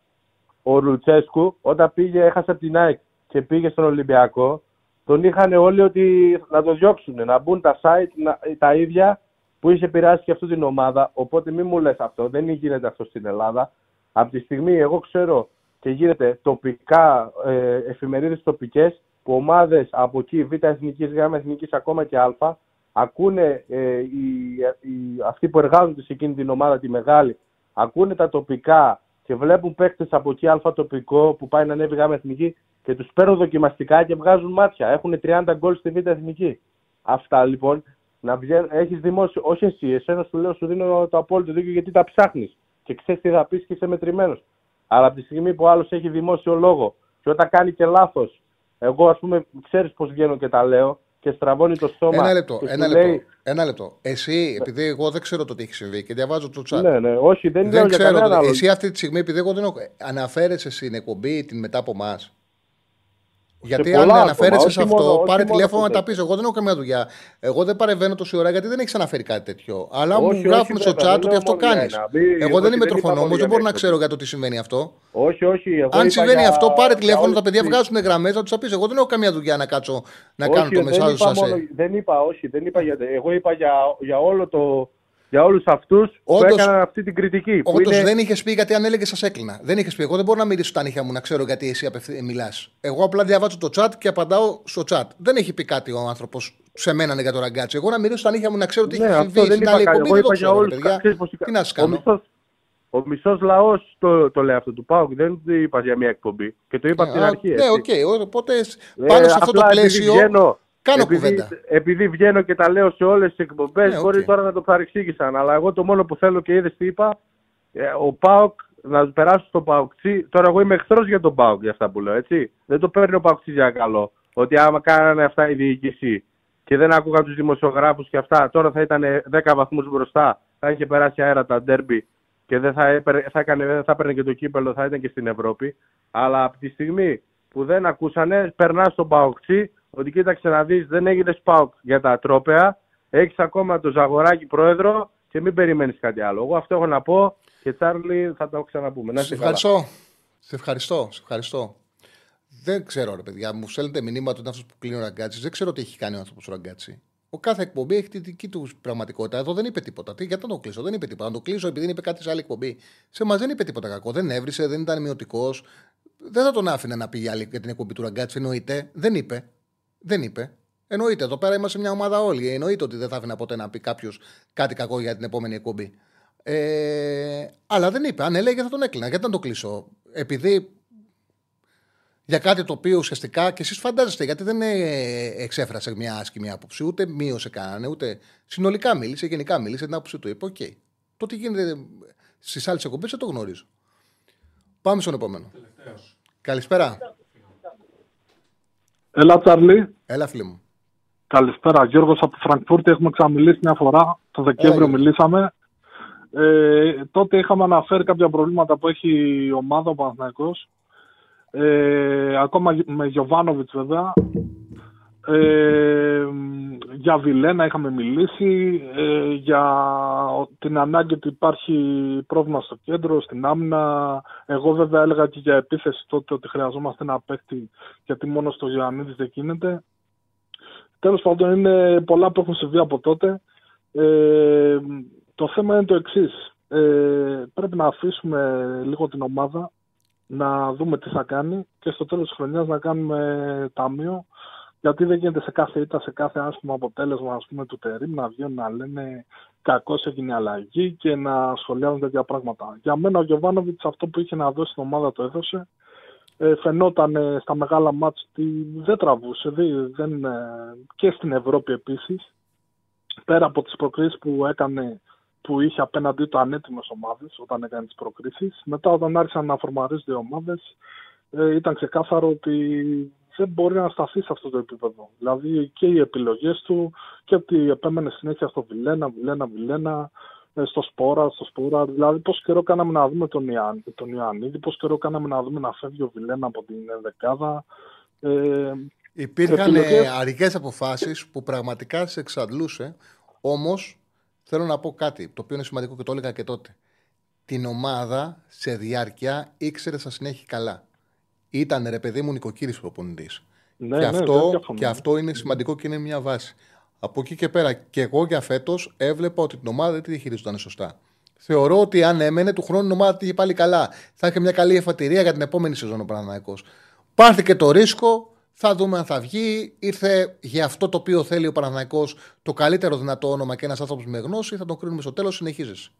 Ο Ρουτσέσκου, όταν πήγε, έχασε από την ΑΕΚ και πήγε στον Ολυμπιακό, τον είχαν όλοι ότι να το διώξουν, να μπουν τα site να, τα ίδια που είχε επηρεάσει και αυτή την ομάδα. Οπότε μην μου λες αυτό, δεν γίνεται αυτό στην Ελλάδα. Από τη στιγμή, εγώ ξέρω και γίνεται τοπικά, ε, εφημερίδες τοπικές, που ομάδες από εκεί, Β' Εθνικής, Γ' Εθνικής, ακόμα και Α, ακούνε ε, οι, οι, αυτοί που εργάζονται σε εκείνη την ομάδα, τη μεγάλη, ακούνε τα τοπικά και βλέπουν παίκτες από εκεί Α τοπικό που πάει να ανέβει Γ' Εθνική και τους παίρνουν δοκιμαστικά και βγάζουν μάτια. Έχουν 30 γκολ στη Β' Εθνική. Αυτά λοιπόν, να βγαίνει, έχεις δημόσιο, όχι εσύ, εσένα σου λέω, σου δίνω το απόλυτο δίκιο γιατί τα ψάχνεις και ξέρεις τι θα πεις και είσαι μετρημένος. Αλλά από τη στιγμή που άλλος έχει δημόσιο λόγο και όταν κάνει και λάθος, εγώ ας πούμε ξέρεις πώς βγαίνω και τα λέω και στραβώνει το στόμα Ένα λεπτό, και σου ένα λέει, λεπτό. Ένα λεπτό. Εσύ, επειδή εγώ δεν ξέρω το τι έχει συμβεί και διαβάζω το chat. Ναι, ναι, όχι, δεν λέω για ξέρω. κανένα το- άλλο. Εσύ αυτή τη στιγμή, επειδή εγώ δεν έχω. Αναφέρεσαι στην εκπομπή την μετά από εμάς. Γιατί πολλά αν άτομα, αναφέρεσαι σε όχι αυτό, μόνο- όχι πάρε μόνο τηλέφωνο να αυτό τα πεις. Εγώ δεν έχω καμία δουλειά. Εγώ δεν παρεμβαίνω τόση ώρα γιατί δεν έχεις αναφέρει κάτι τέτοιο. Αλλά Όχι, μου όχι, γράφουν στο βέβαια, chat δεν ότι λέω αυτό μόνο για κάνεις. ένα. Μη- Εγώ όχι, δεν είμαι δεν είπα τροχονόμο, μόνο δεν για μπορώ να ένα ξέρω για το τι συμβαίνει αυτό. Όχι, όχι. Εγώ Αν είπα συμβαίνει για- αυτό, πάρε για τηλέφωνο, όλη τα παιδιά τη- βγάζουν γραμμές, να τους πεις. Εγώ δεν έχω καμία δουλειά να κάτσω να κάνω όχι, το δεν μεσάζ είπα σα. μόνο- Δεν είπα, όχι, δεν είπα για, εγώ είπα για, για όλο το, για όλους αυτούς που Όντως- έκαναν αυτή την κριτική. που Όντως είναι- δεν είχες πει γιατί αν έλεγε σας έκλεινα. Δεν είχες πει. Εγώ δεν μπορώ να μιλήσω στα νύχια μου να ξέρω γιατί εσύ μιλάς. Εγώ απλά διαβάζω το chat και απαντάω στο chat. Δεν έχει πει κάτι ο άνθρωπος σε μένα ναι, για το ραγκάτσι. Εγώ να μιλήσω στα νύχια μου να ξέρω τι Ναι, έχει αυτό συμβεί δεν στην είπα άλλη κάτι. εκπομπή. Εγώ Δεν το είπα για ξέρω, όλους. ρε παιδιά. Ξέρεις πώς- Τι να σα Ο κάνω. μισός, ο μισός λαός το, το λέει αυτό του ΠΑΟΚ. Δεν το είπα για μια εκπομπή. Και το είπα από την Α, αρχή. Ναι, έτσι. οκ. Οπότε Ε, πάνω σε αυτό το απλά επειδή πλαίσιο. Βγαίνω- Κάνω επειδή, κουβέντα. Επειδή βγαίνω και τα λέω σε όλες τις εκπομπές, Ναι, μπορεί οκ. τώρα να το παρεξήγησαν. Αλλά εγώ το μόνο που θέλω και είδες τι είπα, ε, ο Πάοκ να του περάσω στο Παοκτσί. Τώρα, εγώ είμαι εχθρός για τον Πάοκ για αυτά που λέω, έτσι. Δεν το παίρνει ο Παοκτσί για καλό. Ότι άμα κάνανε αυτά η διοίκηση και δεν άκουγαν τους δημοσιογράφους και αυτά, τώρα θα ήταν 10 βαθμούς μπροστά. Θα είχε περάσει αέρα τα ντέρμπι και δεν θα, έπαιρνε, θα, έκανε, δεν θα έπαιρνε και το κύπελο, θα ήταν και στην Ευρώπη. Αλλά από τη στιγμή που δεν ακούσανε, περνάς στον Παοκτσί ότι κοίταξε να δεις, δεν έγινε Πάοκ για τα τρόπεα. Έχεις ακόμα το Ζαγοράκι πρόεδρο και μην περιμένεις κάτι άλλο. Εγώ αυτό έχω να πω και Τσάρλι θα το ξαναπούμε. Να Σε είστε καλά. ευχαριστώ. Σε ευχαριστώ. Σε ευχαριστώ. Δεν ξέρω, ρε παιδιά, μου στέλνετε μηνύματα ότι είναι αυτός που κλείνει ο ραγκάτσι. Δεν ξέρω τι έχει κάνει ο άνθρωπος ο ραγκάτσι. Ο κάθε εκπομπή έχει τη δική του πραγματικότητα. Εδώ δεν είπε τίποτα. Τι, γιατί να το κλείσω, δεν είπε τίποτα. Να το κλείσω επειδή είπε κάτι σε άλλη εκπομπή. Σε μας δεν είπε τίποτα κακό. Δεν έβρισε, δεν ήταν μειωτικός. Δεν θα τον άφηνε να πει για άλλη- για την εκπομπή του ραγκάτσι. Εννοείται. Δεν είπε. Δεν είπε. Εννοείται. Εδώ πέρα είμαστε μια ομάδα όλοι. Εννοείται ότι δεν θα άφηνα ποτέ να πει κάποιος κάτι κακό για την επόμενη εκπομπή. Ε, αλλά δεν είπε. Αν έλεγε θα τον έκλεινα. Γιατί να το κλείσω; Επειδή για κάτι το οποίο ουσιαστικά και εσείς φαντάζεστε, γιατί δεν ε, εξέφρασε μια άσχημη άποψη, ούτε μείωσε κανένα, ούτε συνολικά μίλησε, γενικά μίλησε την άποψη του. Είπε: Οκ. Okay. Το τι γίνεται στις άλλες εκπομπές δεν το γνωρίζω. Πάμε στον επόμενο. Τελευταίος. Καλησπέρα. Έλα, Τσαρλί. Έλα, φίλε μου. Καλησπέρα, Γιώργος από Φραγκφούρτη. Έχουμε ξαναμιλήσει μια φορά. Το Δεκέμβριο μιλήσαμε. Ε, τότε είχαμε αναφέρει κάποια προβλήματα που έχει η ομάδα, ο Παναθηναϊκός. Ε, ακόμα με Γιωβάνοβιτς βέβαια. Ε, για Βιλένα είχαμε μιλήσει, ε, για την ανάγκη ότι υπάρχει πρόβλημα στο κέντρο, στην άμυνα. Εγώ βέβαια έλεγα και για επίθεση τότε ότι χρειαζόμαστε ένα παίκτη γιατί μόνο στο Γιάννη δεν γίνεται. Τέλος πάντων είναι πολλά που έχουν συμβεί από τότε. Ε, το θέμα είναι το εξής. Ε, πρέπει να αφήσουμε λίγο την ομάδα να δούμε τι θα κάνει και στο τέλος της χρονιάς να κάνουμε ταμείο γιατί δεν γίνεται σε κάθε ήττα, σε κάθε άσχημο αποτέλεσμα ας πούμε, του Τερήμ να βγαίνουν να λένε κακώς έγινε αλλαγή και να σχολιάζουν τέτοια πράγματα. Για μένα ο Γιωβάνοβιτς αυτό που είχε να δώσει στην ομάδα το έδωσε. Ε, φαινόταν στα μεγάλα μάτς ότι δεν τραβούσε δεν, ε, και στην Ευρώπη επίσης πέρα από τις προκρίσεις που έκανε που είχε απέναντί του ανέτοιμες ομάδες όταν έκανε τις προκρίσεις. Μετά, όταν άρχισαν να φορμαρίζονται οι ομάδες, ε, ήταν ξεκάθαρο ότι δεν μπορεί να σταθεί σε αυτό το επίπεδο. Δηλαδή και οι επιλογές του και ότι επέμενε συνέχεια στο Βιλένα, Βιλένα, Βιλένα, ε, στο Σπόρα, στο Σπόρα. Δηλαδή, πόσο καιρό κάναμε να δούμε τον, Ιαν, τον Ιωαννίδη, πόσο καιρό κάναμε να δούμε να φεύγει ο Βιλένα από την δεκάδα. Ε, Υπήρχαν επιλογές... αρικές αποφάσεις που πραγματικά σε εξαντλούσε, όμως θέλω να πω κάτι το οποίο είναι σημαντικό και το έλεγα και τότε. Την ομάδα σε διάρκεια ήξερε θα συνέχει καλά ήταν ρε παιδί μου νοικοκύρης προπονητή. Ναι, και, ναι, αυτό, και αυτό είναι σημαντικό και είναι μια βάση. Από εκεί και πέρα, και εγώ για φέτος έβλεπα ότι την ομάδα δεν τη διαχειριζόταν σωστά. Θεωρώ ότι αν έμενε του χρόνου η ομάδα είχε πάλι καλά. Θα είχε μια καλή εφατηρία για την επόμενη σεζόν ο Παναναναϊκό. Πάρθηκε το ρίσκο, θα δούμε αν θα βγει. Ήρθε για αυτό το οποίο θέλει ο Παναναναϊκό το καλύτερο δυνατό όνομα και ένας άνθρωπος με γνώση. Θα τον κρίνουμε στο τέλος. Συνεχίζεσαι.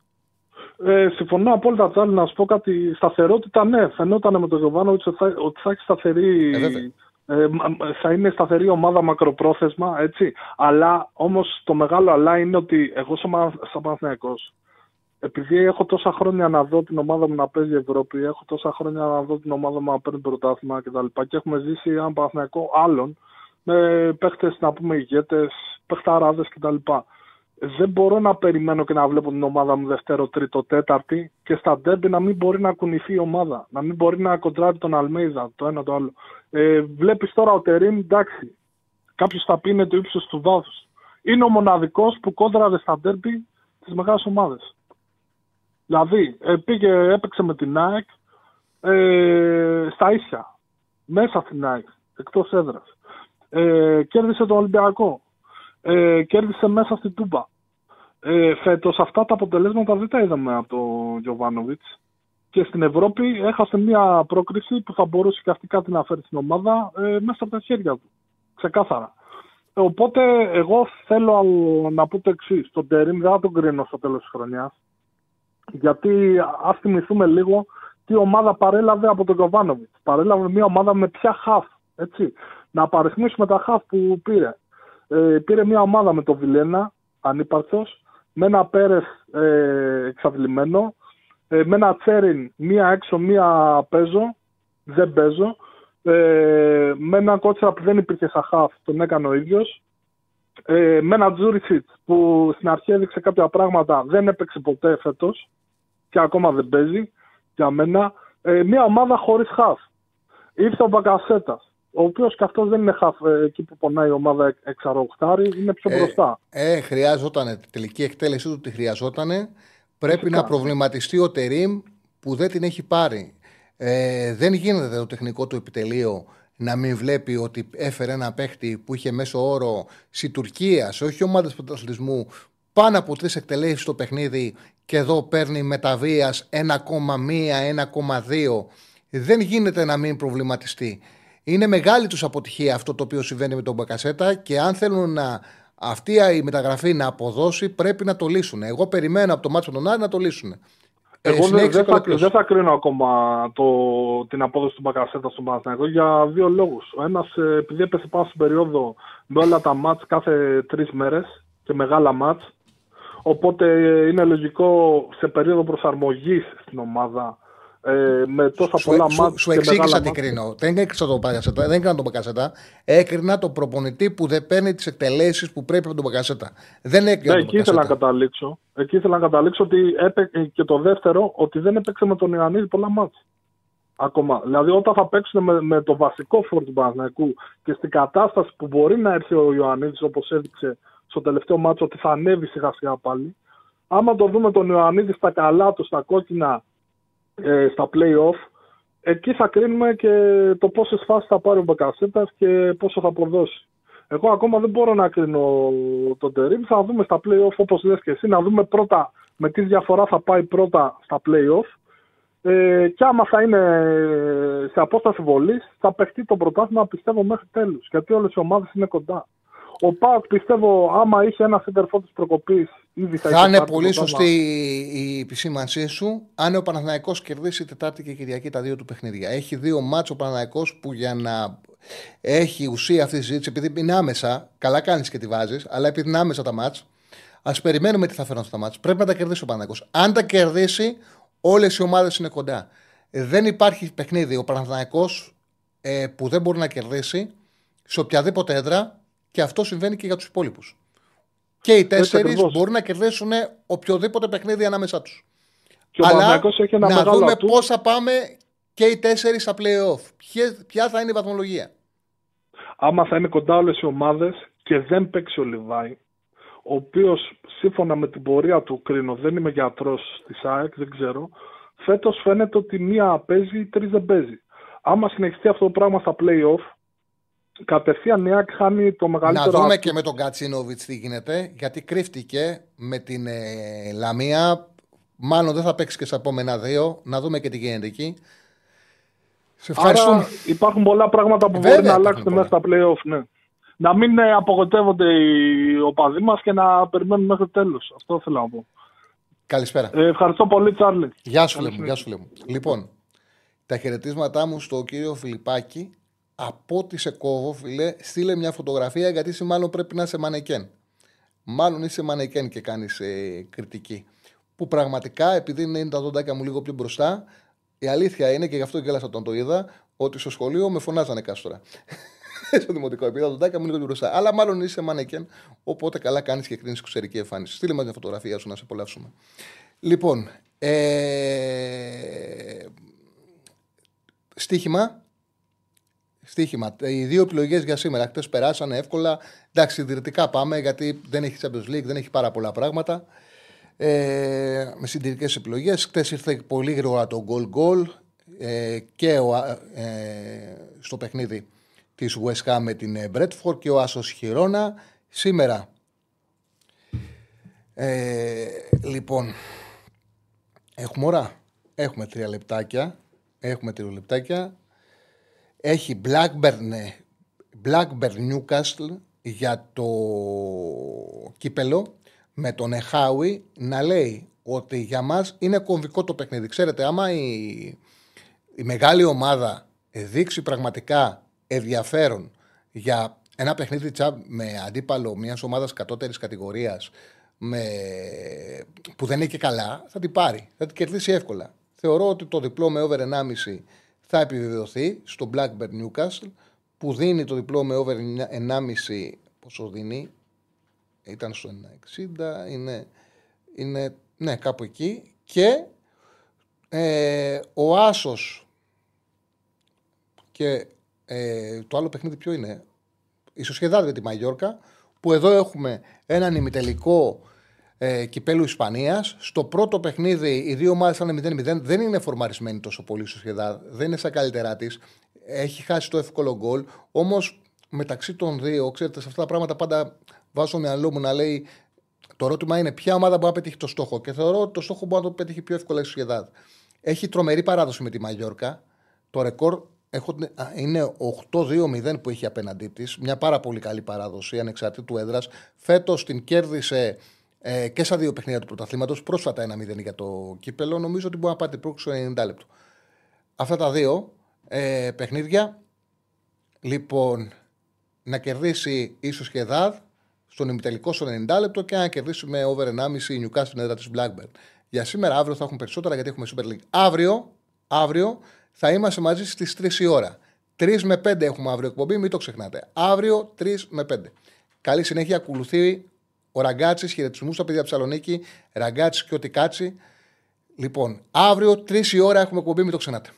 Ε, συμφωνώ απόλυτα, Τσάλι, να σου πω κάτι. Σταθερότητα, ναι. Φαινόταν με τον Γιωβάνο ότι θα, ότι θα έχει σταθερή. Ε, ε, θα είναι σταθερή ομάδα μακροπρόθεσμα, έτσι. Αλλά όμως το μεγάλο αλλά είναι ότι εγώ σαν Παναθηναϊκός επειδή έχω τόσα χρόνια να δω την ομάδα μου να παίζει Ευρώπη, έχω τόσα χρόνια να δω την ομάδα μου να παίρνει πρωτάθλημα κτλ. Και, και έχουμε ζήσει έναν Παναθηναϊκό άλλων με παίχτες να πούμε ηγέτες, παιχταράδε κτλ δεν μπορώ να περιμένω και να βλέπω την ομάδα μου δεύτερο, τρίτο, τέταρτη και στα ντέρμπι να μην μπορεί να κουνηθεί η ομάδα. Να μην μπορεί να κοντράρει τον Αλμέιζα, το ένα το άλλο. Ε, Βλέπεις τώρα ο Τερήμ, εντάξει. Κάποιος θα πει είναι το ύψος του βάθους. Είναι ο μοναδικός που κόντραρε στα ντέρμπι τι μεγάλε ομάδε. Δηλαδή, ε, πήγε, έπαιξε με την ΑΕΚ ε, στα ίσια. Μέσα στην ΑΕΚ, εκτός έδρας. Ε, κέρδισε τον Ολυμπιακό ε, κέρδισε μέσα στην Τούμπα. Ε, Φέτος αυτά τα αποτελέσματα δεν τα είδαμε από τον Γιωβάνοβιτς. Και στην Ευρώπη έχασε μια πρόκριση που θα μπορούσε και αυτή κάτι να φέρει στην ομάδα ε, μέσα από τα χέρια του. Ξεκάθαρα. Ε, οπότε εγώ θέλω να πω το εξής. Τον Τερήμ δεν θα τον κρίνω στο τέλος της χρονιάς. Γιατί ας θυμηθούμε λίγο τι ομάδα παρέλαβε από τον Γιωβάνοβιτς. Παρέλαβε μια ομάδα με πια χαφ. Έτσι. Να παριθμίσουμε τα χαφ που πήρε ε, πήρε μια ομάδα με το Βιλένα, ανύπαρκτος, με ένα Πέρες ε, εξαντλημένο, ε, με ένα Τσέριν, μία έξω, μία παίζω, δεν παίζω, ε, με ένα κότσερα που δεν υπήρχε σαν χαφ, τον έκανε ο ίδιος, ε, με ένα Τζούρισιτς που στην αρχή έδειξε κάποια πράγματα, δεν έπαιξε ποτέ φέτος και ακόμα δεν παίζει για μένα. Ε, μια ομάδα χωρίς χαφ. Ήρθε ο Μπακασέτας ο οποίος και αυτός δεν είναι χαφ ε, εκεί που πονάει η ομάδα εξαρροχτάρι, είναι πιο ε, μπροστά. Ε, χρειάζονταν, τελική εκτέλεσή του τη χρειαζόταν. Πρέπει να προβληματιστεί ο Τερήμ που δεν την έχει πάρει. Ε, δεν γίνεται το τεχνικό του επιτελείο να μην βλέπει ότι έφερε ένα παίχτη που είχε μέσο όρο στη Τουρκία, σε όχι ομάδες πρωταθλητισμού, πάνω από τρεις εκτελέσεις στο παιχνίδι και εδώ παίρνει μεταβία 1,1-1,2. Δεν γίνεται να μην προβληματιστεί. Είναι μεγάλη τους αποτυχία αυτό το οποίο συμβαίνει με τον Μπακασέτα και αν θέλουν να, αυτή η μεταγραφή να αποδώσει πρέπει να το λύσουν. Εγώ περιμένω από το μάτσο τον Άρη να το λύσουν. Ε, Εγώ δεν, συνέχισε δεν, και θα, ολοκλήρωσε. δεν θα κρίνω ακόμα το, την απόδοση του Μπακασέτα στον Παναθηναϊκό για δύο λόγους. Ο ένας, επειδή έπεσε πάνω στην περίοδο με όλα τα μάτς κάθε τρεις μέρες και μεγάλα μάτς. Οπότε ε, είναι λογικό σε περίοδο προσαρμογής στην ομάδα ε, με τόσα Σου, πολλά σου, μάτς. σου και εξήγησα μεγάλα τι μάτς. κρίνω. Δεν έκρινα τον Μπακασέτα. Δεν έκρινα τον Μπακασέτα. Έκρινα τον προπονητή που δεν παίρνει τις εκτελέσεις που πρέπει από τον Μπακασέτα. Δεν έκρινα Ναι, τον εκεί ήθελα να Μπακασέτα. καταλήξω. Εκεί ήθελα να καταλήξω ότι έπαι... και το δεύτερο, ότι δεν έπαιξε με τον Ιωαννίδη πολλά μάτια. Ακόμα. Δηλαδή, όταν θα παίξουν με, με το βασικό φόρ του Παναθηναϊκού και στην κατάσταση που μπορεί να έρθει ο Ιωαννίδης, όπως έδειξε στο τελευταίο μάτσο, ότι θα ανέβει σιγά σιγά πάλι. Άμα το δούμε τον Ιωαννίδη στα καλά του, στα κόκκινα, ε, στα play-off, εκεί θα κρίνουμε και το πόσες φάσεις θα πάρει ο Μπακασέτα και πόσο θα αποδώσει. Εγώ ακόμα δεν μπορώ να κρίνω τον Τερίμ. Θα δούμε στα play-off όπως λες και εσύ, να δούμε πρώτα με τι διαφορά θα πάει πρώτα στα play-off. Ε, και άμα θα είναι σε απόσταση βολής, θα παιχτεί το πρωτάθλημα πιστεύω μέχρι τέλους. Γιατί όλες οι ομάδες είναι κοντά. Ο Πάοκ πιστεύω άμα είχε ένα σέντερφό της προκοπής ήδη θα, Θα είχε είναι πάρει το πολύ πρωτάθλημα. σωστή η επισήμανσή σου αν ο Παναθηναϊκός κερδίσει Τετάρτη και Κυριακή τα δύο του παιχνίδια. Έχει δύο μάτσο ο Παναθηναϊκός που για να έχει ουσία αυτή η συζήτηση, επειδή είναι άμεσα, καλά κάνεις και τη βάζεις, αλλά επειδή είναι άμεσα τα μάτς, ας περιμένουμε τι θα φέρουν αυτά τα μάτς. Πρέπει να τα κερδίσει ο Παναθηναϊκός. Αν τα κερδίσει, όλες οι ομάδες είναι κοντά. Ε, Δεν υπάρχει παιχνίδι ο Παναθηναϊκός ε, που δεν μπορεί να κερδίσει σε οποιαδήποτε έδρα και αυτό συμβαίνει και για τους υπόλοιπους. Και οι τέσσερις ακριβώς. μπορούν να κερδίσουν οποιοδήποτε παιχνίδι ανάμεσά τους. Και ο Αλλά Παναθηναϊκός έχει ένα να μεγάλο δούμε ατού. πώ θα πάμε και οι τέσσερις στα playoff. Ποιε- Ποια θα είναι η βαθμολογία; άμα θα είναι κοντά όλες οι ομάδες και δεν παίξει ο Λιβάη, ο οποίος σύμφωνα με την πορεία του κρίνω, δεν είμαι γιατρός της ΑΕΚ, δεν ξέρω, φέτος φαίνεται ότι μία παίζει, τρεις δεν παίζει. Άμα συνεχιστεί αυτό το πράγμα στα playoff, κατευθείαν η ΑΕΚ χάνει το μεγαλύτερο. Να δούμε άτομο. και με τον Κατσίνοβιτς τι γίνεται, γιατί κρύφτηκε με την ε, Λαμία. Μάλλον δεν θα παίξει και στα επόμενα δύο. Να δούμε και τι γίνεται εκεί. Σε ευχαριστούμε. Άρα υπάρχουν πολλά πράγματα που Βέβαια μπορεί να υπάρχουν αλλάξουν μέσα στα playoff, ναι. Να μην ε, απογοητεύονται οι οπαδοί μας και να περιμένουν μέχρι το τέλος. Αυτό θέλω να πω. Καλησπέρα. Ε, ευχαριστώ πολύ, Τσάρλι. Γεια σου, Καλή φίλε μου. Γεια σου, φίλε μου. Λοιπόν, τα χαιρετίσματά μου στον κύριο Φιλιππάκη. Από ό,τι σε κόβω, φίλε, στείλε μια φωτογραφία γιατί εσύ μάλλον πρέπει να είσαι μανεκέν. Μάλλον είσαι μανεκέν και κάνεις ε, κριτική. Που πραγματικά, επειδή είναι τα δοντάκια μου λίγο πιο μπροστά, η αλήθεια είναι και γι' αυτό γέλασα όταν το είδα, ότι στο σχολείο με φωνάζανε κάστορα. στο δημοτικό, επειδή τα δοντάκια μου λίγο πιο μπροστά. Αλλά μάλλον είσαι μανεκέν, οπότε καλά κάνεις και κρίνεις εξωτερική εμφάνιση. Στείλε μας μια φωτογραφία σου να σε απολαύσουμε. Λοιπόν, ε, στοίχημα. Στοίχημα. Οι δύο επιλογές για σήμερα. Χθες περάσανε εύκολα. Εντάξει, συντηρητικά πάμε γιατί δεν έχει Champions League, δεν έχει πάρα πολλά πράγματα. Ε, με συντηρητικές επιλογές. Χθες ήρθε πολύ γρήγορα το goal goal ε, και ο, ε, στο παιχνίδι της West Ham με την ε, Bradford και ο Άσος Χιρόνα. Σήμερα, ε, λοιπόν, έχουμε ώρα. Έχουμε τρία λεπτάκια. Έχουμε τρία λεπτάκια. Έχει Blackburn, ε, Blackburn Newcastle για το κύπελο με τον Εχάουι να λέει ότι για μας είναι κομβικό το παιχνίδι. Ξέρετε, άμα η, η μεγάλη ομάδα δείξει πραγματικά ενδιαφέρον για ένα παιχνίδι τσά, με αντίπαλο μιας ομάδας κατώτερης κατηγορίας με... που δεν είναι και καλά, θα την πάρει. Θα την κερδίσει εύκολα. Θεωρώ ότι το διπλό με over 1,5 θα επιβεβαιωθεί στο Blackburn Newcastle που δίνει το διπλό με over 1,5 πόσο δίνει; Ήταν στο 1,60 είναι, είναι ναι κάπου εκεί. Και ε, ο Άσος και ε, το άλλο παιχνίδι ποιο είναι; Η Σοσιαδάδη με τη Μαγιόρκα που εδώ έχουμε έναν ημιτελικό ε, κυπέλου Ισπανίας. Στο πρώτο παιχνίδι οι δύο ομάδες ήταν 0-0. Δεν είναι φορμαρισμένη τόσο πολύ η Σοσιαδά. Δεν είναι στα καλύτερά της. Έχει χάσει το εύκολο γκολ. Όμως μεταξύ των δύο, ξέρετε, σε αυτά τα πράγματα πάντα βάζω στο μυαλό μου να λέει το ερώτημα είναι ποια ομάδα μπορεί να πετύχει το στόχο. Και θεωρώ ότι το στόχο μπορεί να το πετύχει πιο εύκολα η Σοσιαδά. Έχει τρομερή παράδοση με τη Μαγιόρκα. Το ρεκόρ έχω, α, είναι 8-2-0 που έχει απέναντί της. Μια πάρα πολύ καλή παράδοση ανεξαρτήτου έδρας. Φέτος την κέρδισε ε, και στα δύο παιχνίδια του πρωταθλήματος. Πρόσφατα ένα 0 για το κύπελο. Νομίζω ότι μπορεί να πάτε πρόξο 90 λεπτό. Αυτά τα δύο ε, παιχνίδια. Λοιπόν, να κερδίσει ίσως και ΔΑΔ στον ημιτελικό στο 90 λεπτό και να κερδίσει με over 1,5 η Newcastle στην έδρα της Blackburn. Για σήμερα, αύριο θα έχουμε περισσότερα γιατί έχουμε Super League. Αύριο, αύριο θα είμαστε μαζί στις 3 η ώρα. 3 με 5 έχουμε αύριο εκπομπή, μην το ξεχνάτε. Αύριο 3 με 5. Καλή συνέχεια, ακολουθεί ο Ραγκάτσης, χαιρετισμούς στα παιδιά Ψαλονίκη, Ραγκάτσης και ό,τι κάτσι. Λοιπόν, αύριο 3 η ώρα έχουμε εκπομπή, μην το ξεχνάτε.